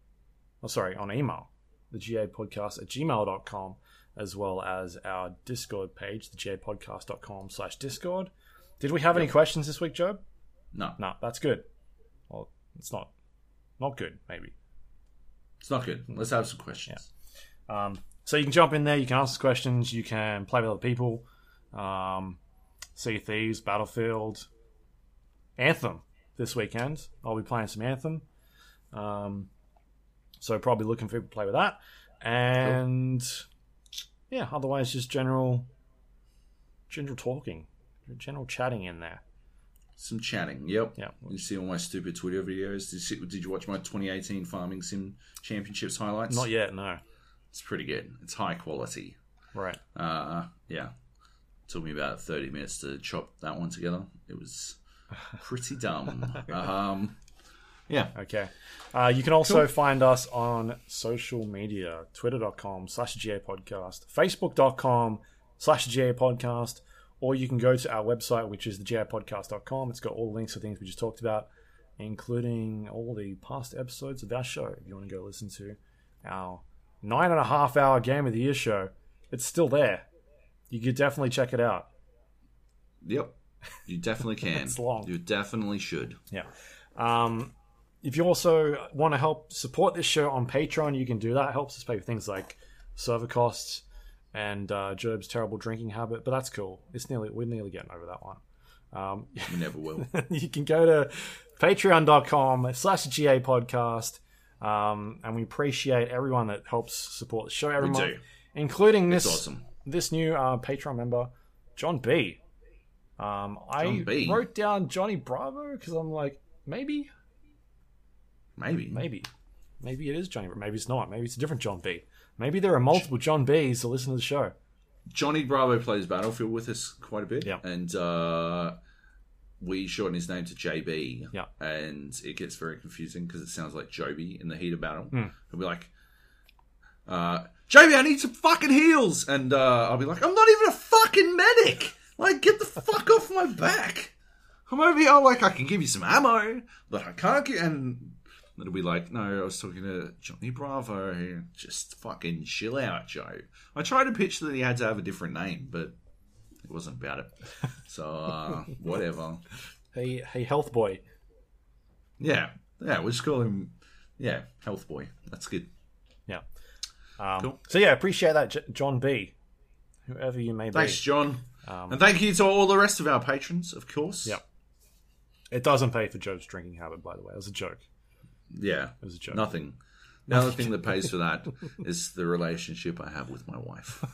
Oh, sorry, on email, the gapodcast at gmail.com, as well as our Discord page, the gapodcast.com slash Discord. Did we have any questions this week, Joab? No, No, that's good. It's not not good, maybe. it's not good. Let's have some questions. Um, so you can jump in there, you can ask questions, you can play with other people. Um, sea Thieves, Battlefield, Anthem this weekend. I'll be playing some Anthem. Um, so probably looking for people to play with that. And yeah, otherwise just general general talking. General chatting in there. Some chatting. Yep. Yeah. You see all my stupid Twitter videos. Did you, did you watch my 2018 Farming Sim Championships highlights? Not yet, no. It's pretty good. It's high quality. Right. Uh, yeah. Took me about 30 minutes to chop that one together. It was [LAUGHS] pretty dumb. [LAUGHS] um, yeah. Okay. Uh, you can also find us on social media twitter.com slash GA podcast, facebook.com slash GA podcast, or you can go to our website, which is thegapodcast.com. It's got all the links to things we just talked about, including all the past episodes of our show. If you want to go listen to our nine and a half hour Game of the Year show, it's still there. You could definitely check it out. Yep. You definitely [LAUGHS] can. It's long. You definitely should. Yeah. Um, if you also want to help support this show on Patreon, you can do that. It helps us pay for things like server costs and uh, Joab's terrible drinking habit, but that's cool. It's nearly we're nearly getting over that one. Um, We never will. [LAUGHS] you can go to patreon.com slash GA podcast. Um, and we appreciate everyone that helps support the show every We month, do. including It's this awesome. this new uh, Patreon member, John B. Um, I John B. wrote down Johnny Bravo because I'm like, maybe, Maybe. maybe, maybe it is Johnny. Maybe it's not. Maybe it's a different John B. Maybe there are multiple John B's to listen to the show. Johnny Bravo plays Battlefield with us quite a bit. Yeah. And uh, we shorten his name to JB. Yeah. And it gets very confusing because it sounds like Joby in the heat of battle. Hmm. He'll be like, uh, Jamie, I need some fucking heals, and uh, I'll be like, I'm not even a fucking medic. Like, get the fuck off my back. I'm over here. Like, I can give you some ammo, but I can't get. And it'll be like, no, I was talking to Johnny Bravo. Just fucking chill out, Joe. I tried to pitch that he had to have a different name, but it wasn't about it. [LAUGHS] So uh, whatever. Hey, hey, health boy. Yeah, yeah. We'll just call him. Yeah, Health Boy. That's good. Yeah. Um, Cool. So yeah, appreciate that, J- John B. Whoever you may be. Thanks. John. Um, and thank you to all the rest of our patrons, of course. Yep. It doesn't pay for Joe's drinking habit, by the way. It was a joke. Yeah. It was a joke. Nothing. The only thing that pays for that [LAUGHS] is the relationship I have with my wife.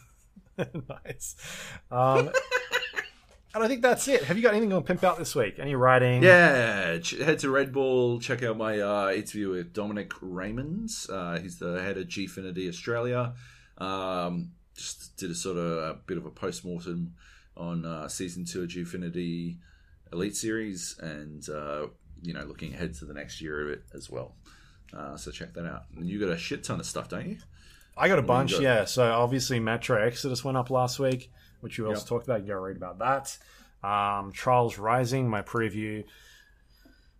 [LAUGHS] nice. Um, and I think that's it. Have you got anything on Pimp Out this week? Any writing? Yeah, head to Red Bull. Check out my uh, interview with Dominic Raymonds. Uh, he's the head of Gfinity Australia. Um, just did a sort of a bit of a post mortem on uh, season two of Gfinity Elite Series, and uh, you know, looking ahead to the next year of it as well. Uh, so check that out. And you got a shit ton of stuff, don't you? I got a bunch, got? yeah. So obviously Metro Exodus went up last week, which you also Yep. talked about. You got to read about that. Um, Trials Rising, my preview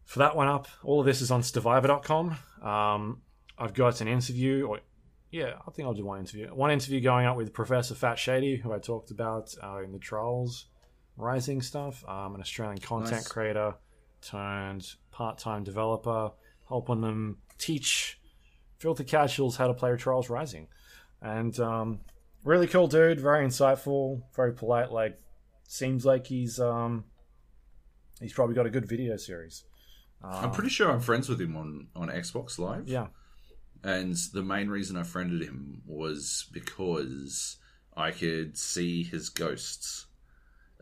for that one up. All of this is on Stevivor.com. Um, I've got an interview, or yeah, I think I'll do one interview. One interview going up with Professor Fat Shady, who I talked about uh, in the Trials Rising stuff. Um, an Australian content Nice. creator turned part-time developer, helping them teach filthy casuals how to play Trials Rising. And um, really cool dude, very insightful, very polite. Like, seems like he's um, he's probably got a good video series. I'm pretty sure I'm friends with him on, on Xbox Live. Yeah, And the main reason I friended him was because I could see his ghosts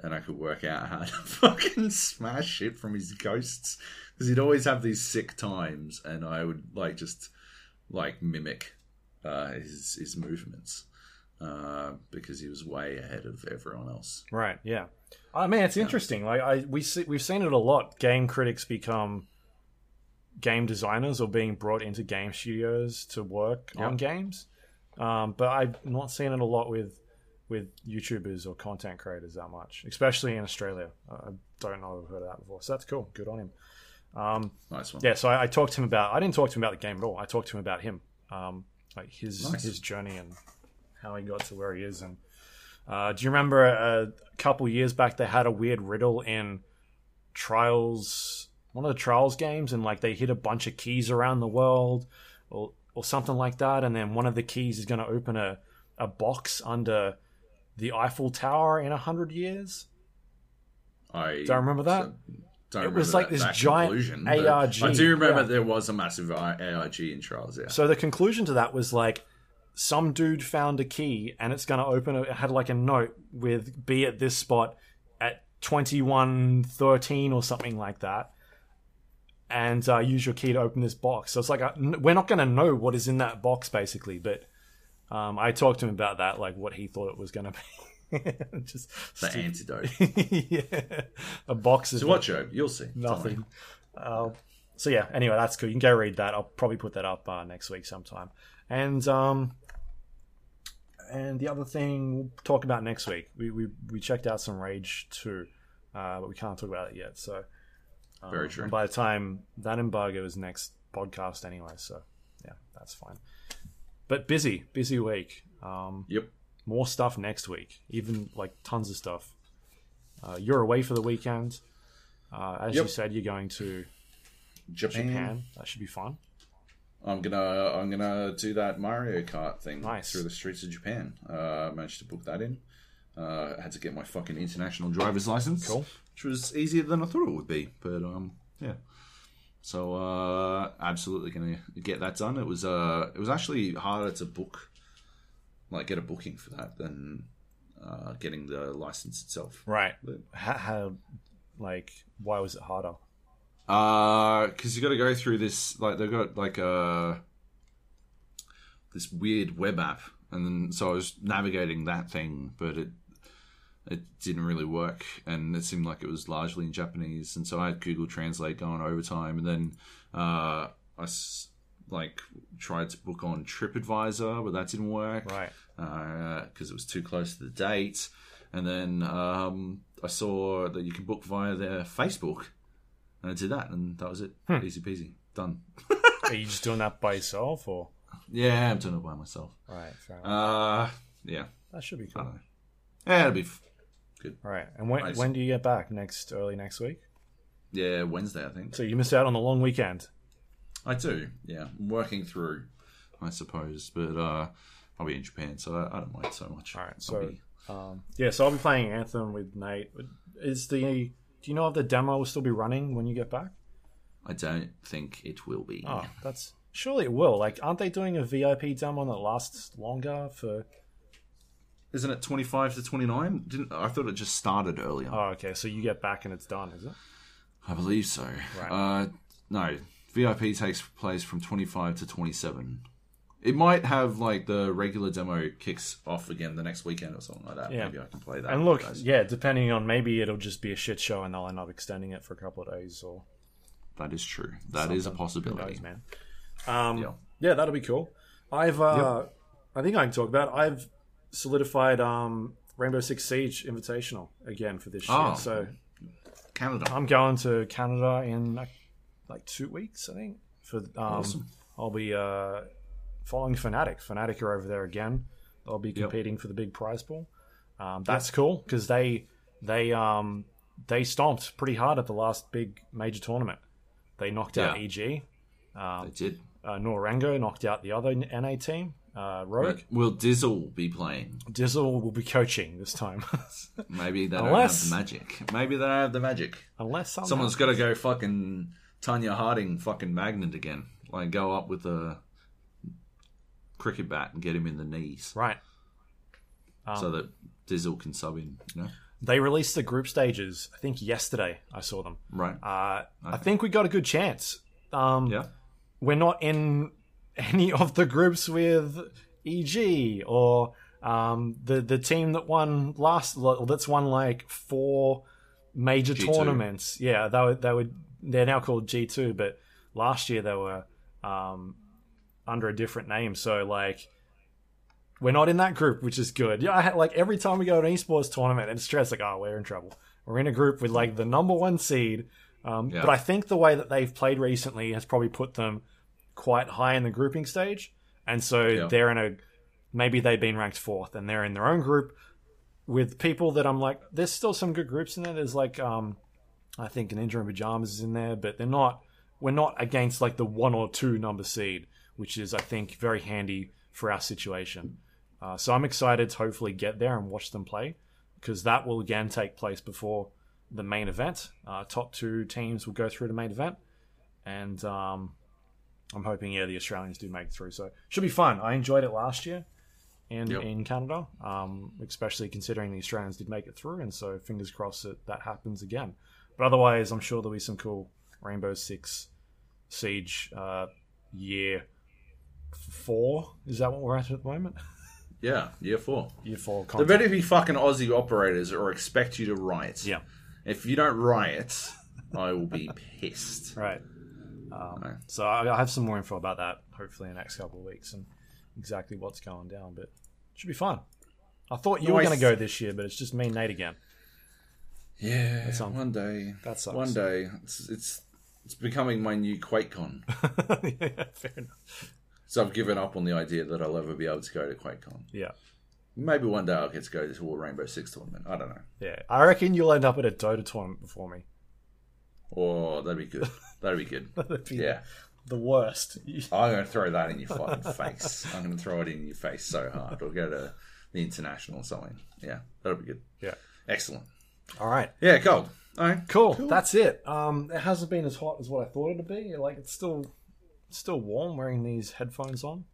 and I could work out how to [LAUGHS] fucking smash shit from his ghosts. Because he'd always have these sick times and I would like just like mimic uh, his, his movements uh, because he was way ahead of everyone else. right. Yeah, I mean it's interesting. Like I we see, we've seen it a lot. Game critics become game designers or being brought into game studios to work on games. Um, but I've not seen it a lot with with YouTubers or content creators that much, especially in Australia. I don't know if I've heard of that before. So that's cool. Good on him. Um, Nice one. yeah, so I, I talked to him about. I didn't talk to him about the game at all. I talked to him about him, um, like his Nice. his journey and how he got to where he is. And uh, do you remember a couple years back they had a weird riddle in Trials, one of the Trials games, and like they hit a bunch of keys around the world, or or something like that, and then one of the keys is going to open a a box under the Eiffel Tower in a hundred years. I don't remember that? Don't It was like that- this that giant ARG, I do remember yeah. there was a massive ARG in Trials. Yeah. So the conclusion to that was like some dude found a key and it's going to open. A, it had like a note with "be at this spot at twenty one thirteen or something like that," and uh, use your key to open this box. So it's like uh, we're not going to know what is in that box basically, but um, I talked to him about that, like what he thought it was going to be. [LAUGHS] Just the stupid. antidote. [LAUGHS] yeah, a box is So what, Joe? You'll see. Nothing. Uh, so yeah. Anyway, that's cool. You can go read that. I'll probably put that up uh, next week sometime. And um, and the other thing we'll talk about next week. We we, we checked out some Rage two, uh, but we can't talk about it yet. So um, Very true. And by the time that embargo is next podcast anyway, so yeah, that's fine. But busy, busy week. Um, Yep. more stuff next week. Even like tons of stuff. Uh, you're away for the weekend. Uh, as you said, you're going to Japan. Japan. That should be fun. I'm gonna I'm gonna do that Mario Kart thing Nice. through the streets of Japan. Uh, managed to book that in. Uh, had to get my fucking international driver's license, Cool. which was easier than I thought it would be. But um, yeah. So uh, absolutely gonna get that done. It was uh, it was actually harder to book, like get a booking for that than uh, getting the license itself. Right. But- How, how like, why was it harder? Uh, because you got to go through this. Like they've got like a this weird web app, and then so I was navigating that thing, but it it didn't really work, and it seemed like it was largely in Japanese, and so I had Google Translate going overtime, and then uh, I s- like tried to book on TripAdvisor, but that didn't work Right. because it was too close to the date. And then um, I saw that you can book via their Facebook, and I did that, and that was it. Easy peasy, done. [LAUGHS] Are you just doing that by yourself or? yeah, I'm doing it by myself. Right. Fair. Uh, yeah, that should be cool. Yeah, it'll be f- Right. And when Nice. when do you get back? Next early next week. yeah Wednesday, I think. So you missed out on the long weekend. I do. Yeah, I'm working through, I suppose, but uh, I'll be in Japan, so I, I don't mind so much. All right, so- be- Um, yeah. So I'll be playing Anthem with Nate. Is the do you know if the demo will still be running when you get back? I don't think it will be. Oh, that's surely it will. Like, aren't they doing a VIP demo that lasts longer for? Isn't it 25 to 29? Didn't I thought it just started earlier? Oh, okay. So you get back and it's done, is it? I believe so. Right. Uh, no, VIP takes place from 25 to 27. It might have like the regular demo kicks off again the next weekend or something like that. Yeah. Maybe I can play that. And look, yeah, depending on maybe it'll just be a shit show and they'll end up extending it for a couple of days or that is true. That is a possibility. knows, man. Um, Yeah. yeah. that'll be cool. I've, uh, I think I can talk about. It. I've solidified um, Rainbow Six Siege Invitational again for this year. Oh. So Canada. I'm going to Canada in like, like two weeks, I think. For um, Awesome. I'll be uh, following Fnatic. Fnatic are over there again. They'll be competing for the big prize pool. Um, that's cool because they they um, they stomped pretty hard at the last big major tournament. They knocked out EG. Um, they did. uh, Norango knocked out the other NA team. Uh, Rogue. Will Dizzle be playing? Dizzle will be coaching this time, [LAUGHS] Maybe they Unless- don't have the magic. Maybe they don't have the magic. unless somehow- Someone's got to go fucking Tonya Harding fucking magnet again. Like go up with a cricket bat and get him in the knees right. Um, so that Dizzle can sub in. You know, They released the group stages. I think yesterday I saw them. right? Uh, I think we got a good chance. Um, yeah, We're not in any of the groups with EG or um, the the team that won last. That's won like four major G2. tournaments. Yeah, they were, they were they're now called G two, but last year they were um, under a different name. So like. We're not in that group, which is good. Yeah, I like every time we go to an esports tournament, it's stress like, oh, we're in trouble. We're in a group with like the number one seed, um, Yeah. But I think the way that they've played recently has probably put them quite high in the grouping stage, and so Yeah. they're in a maybe they've been ranked fourth, and they're in their own group with people that I'm like, there's still some good groups in there. There's like, um, I think an Ninja in Pajamas is in there, but they're not. We're not against like the one or two number seed, which is I think very handy for our situation. Uh, so I'm excited to hopefully get there and watch them play because that will again take place before the main event. Uh, top two teams will go through the main event, and um, I'm hoping yeah the Australians do make it through. So should be fun. I enjoyed it last year and Yep. in Canada, um, especially considering the Australians did make it through, and so fingers crossed that that happens again. But otherwise, I'm sure there'll be some cool Rainbow Six Siege uh, year four. Is that what we're at at the moment? [LAUGHS] yeah, year four. Year four. There Content. better be fucking Aussie operators or expect you to riot. Yeah. If you don't riot, I will be pissed. Right. Um. So I, I have some more info about that hopefully in the next couple of weeks and exactly what's going down. But it should be fun. I thought you were going to go this year, but it's just me and Nate again. Yeah, something. one day. That sucks. One day. It's it's it's becoming my new QuakeCon. [LAUGHS] yeah, fair enough. So I've given up on the idea that I'll ever be able to go to QuakeCon. Yeah. Maybe one day I'll get to go to a Rainbow Six tournament. I don't know. Yeah. I reckon you'll end up at a Dota tournament before me. Oh, that'd be good. That'd be good. [LAUGHS] That'd be Yeah. the worst. I'm going to throw that in your fucking face. I'm going to throw it in your face so hard. We'll go to the international or something. Yeah, that'll be good. yeah. Excellent. All right. Yeah, cold. All right. Cool. That's it. Um, it hasn't been as hot as what I thought it'd be. Like it's still, still warm wearing these headphones on,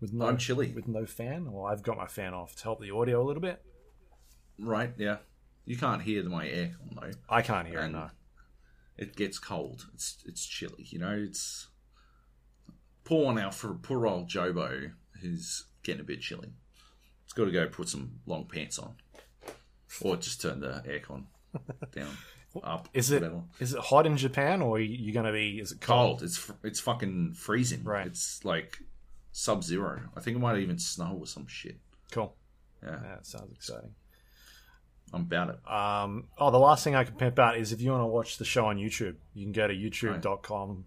with no I'm chilly. with no fan. Well, I've got my fan off to help the audio a little bit. Right, yeah. You can't hear my aircon though. I can't hear it. No. It gets cold. It's it's chilly. You know, it's poor one out for poor old Jobo who's getting a bit chilly. It's got to go put some long pants on, or just turn the aircon [LAUGHS] down. up. Is it whatever. is it hot in Japan or are you going to be? Is it cold? cold? It's fr- it's fucking freezing. Right. It's like sub zero. I think it might even snow or some shit. Cool. Yeah, Yeah, that sounds exciting. I'm about it. Um, oh, the last thing I can pimp out is if you want to watch the show on YouTube, you can go to youtube.com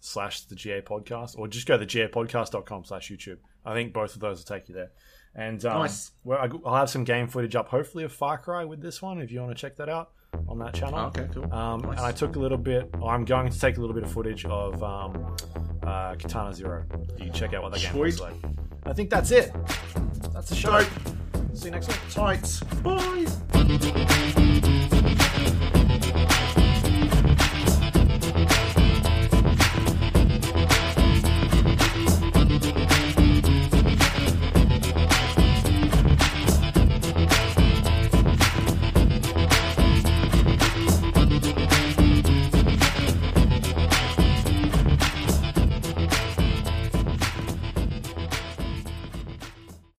slash the GA podcast or just go to gapodcast.com slash YouTube. I think both of those will take you there. And um, Nice. well, I'll have some game footage up, hopefully, of Far Cry with this one if you want to check that out on that channel. Okay, cool. Um, Nice. And I took a little bit, or I'm going to take a little bit of footage of um, uh, Katana Zero. You can check out what that game looks like. I think that's it. That's the show. Dope. See you next week. Tights. Bye.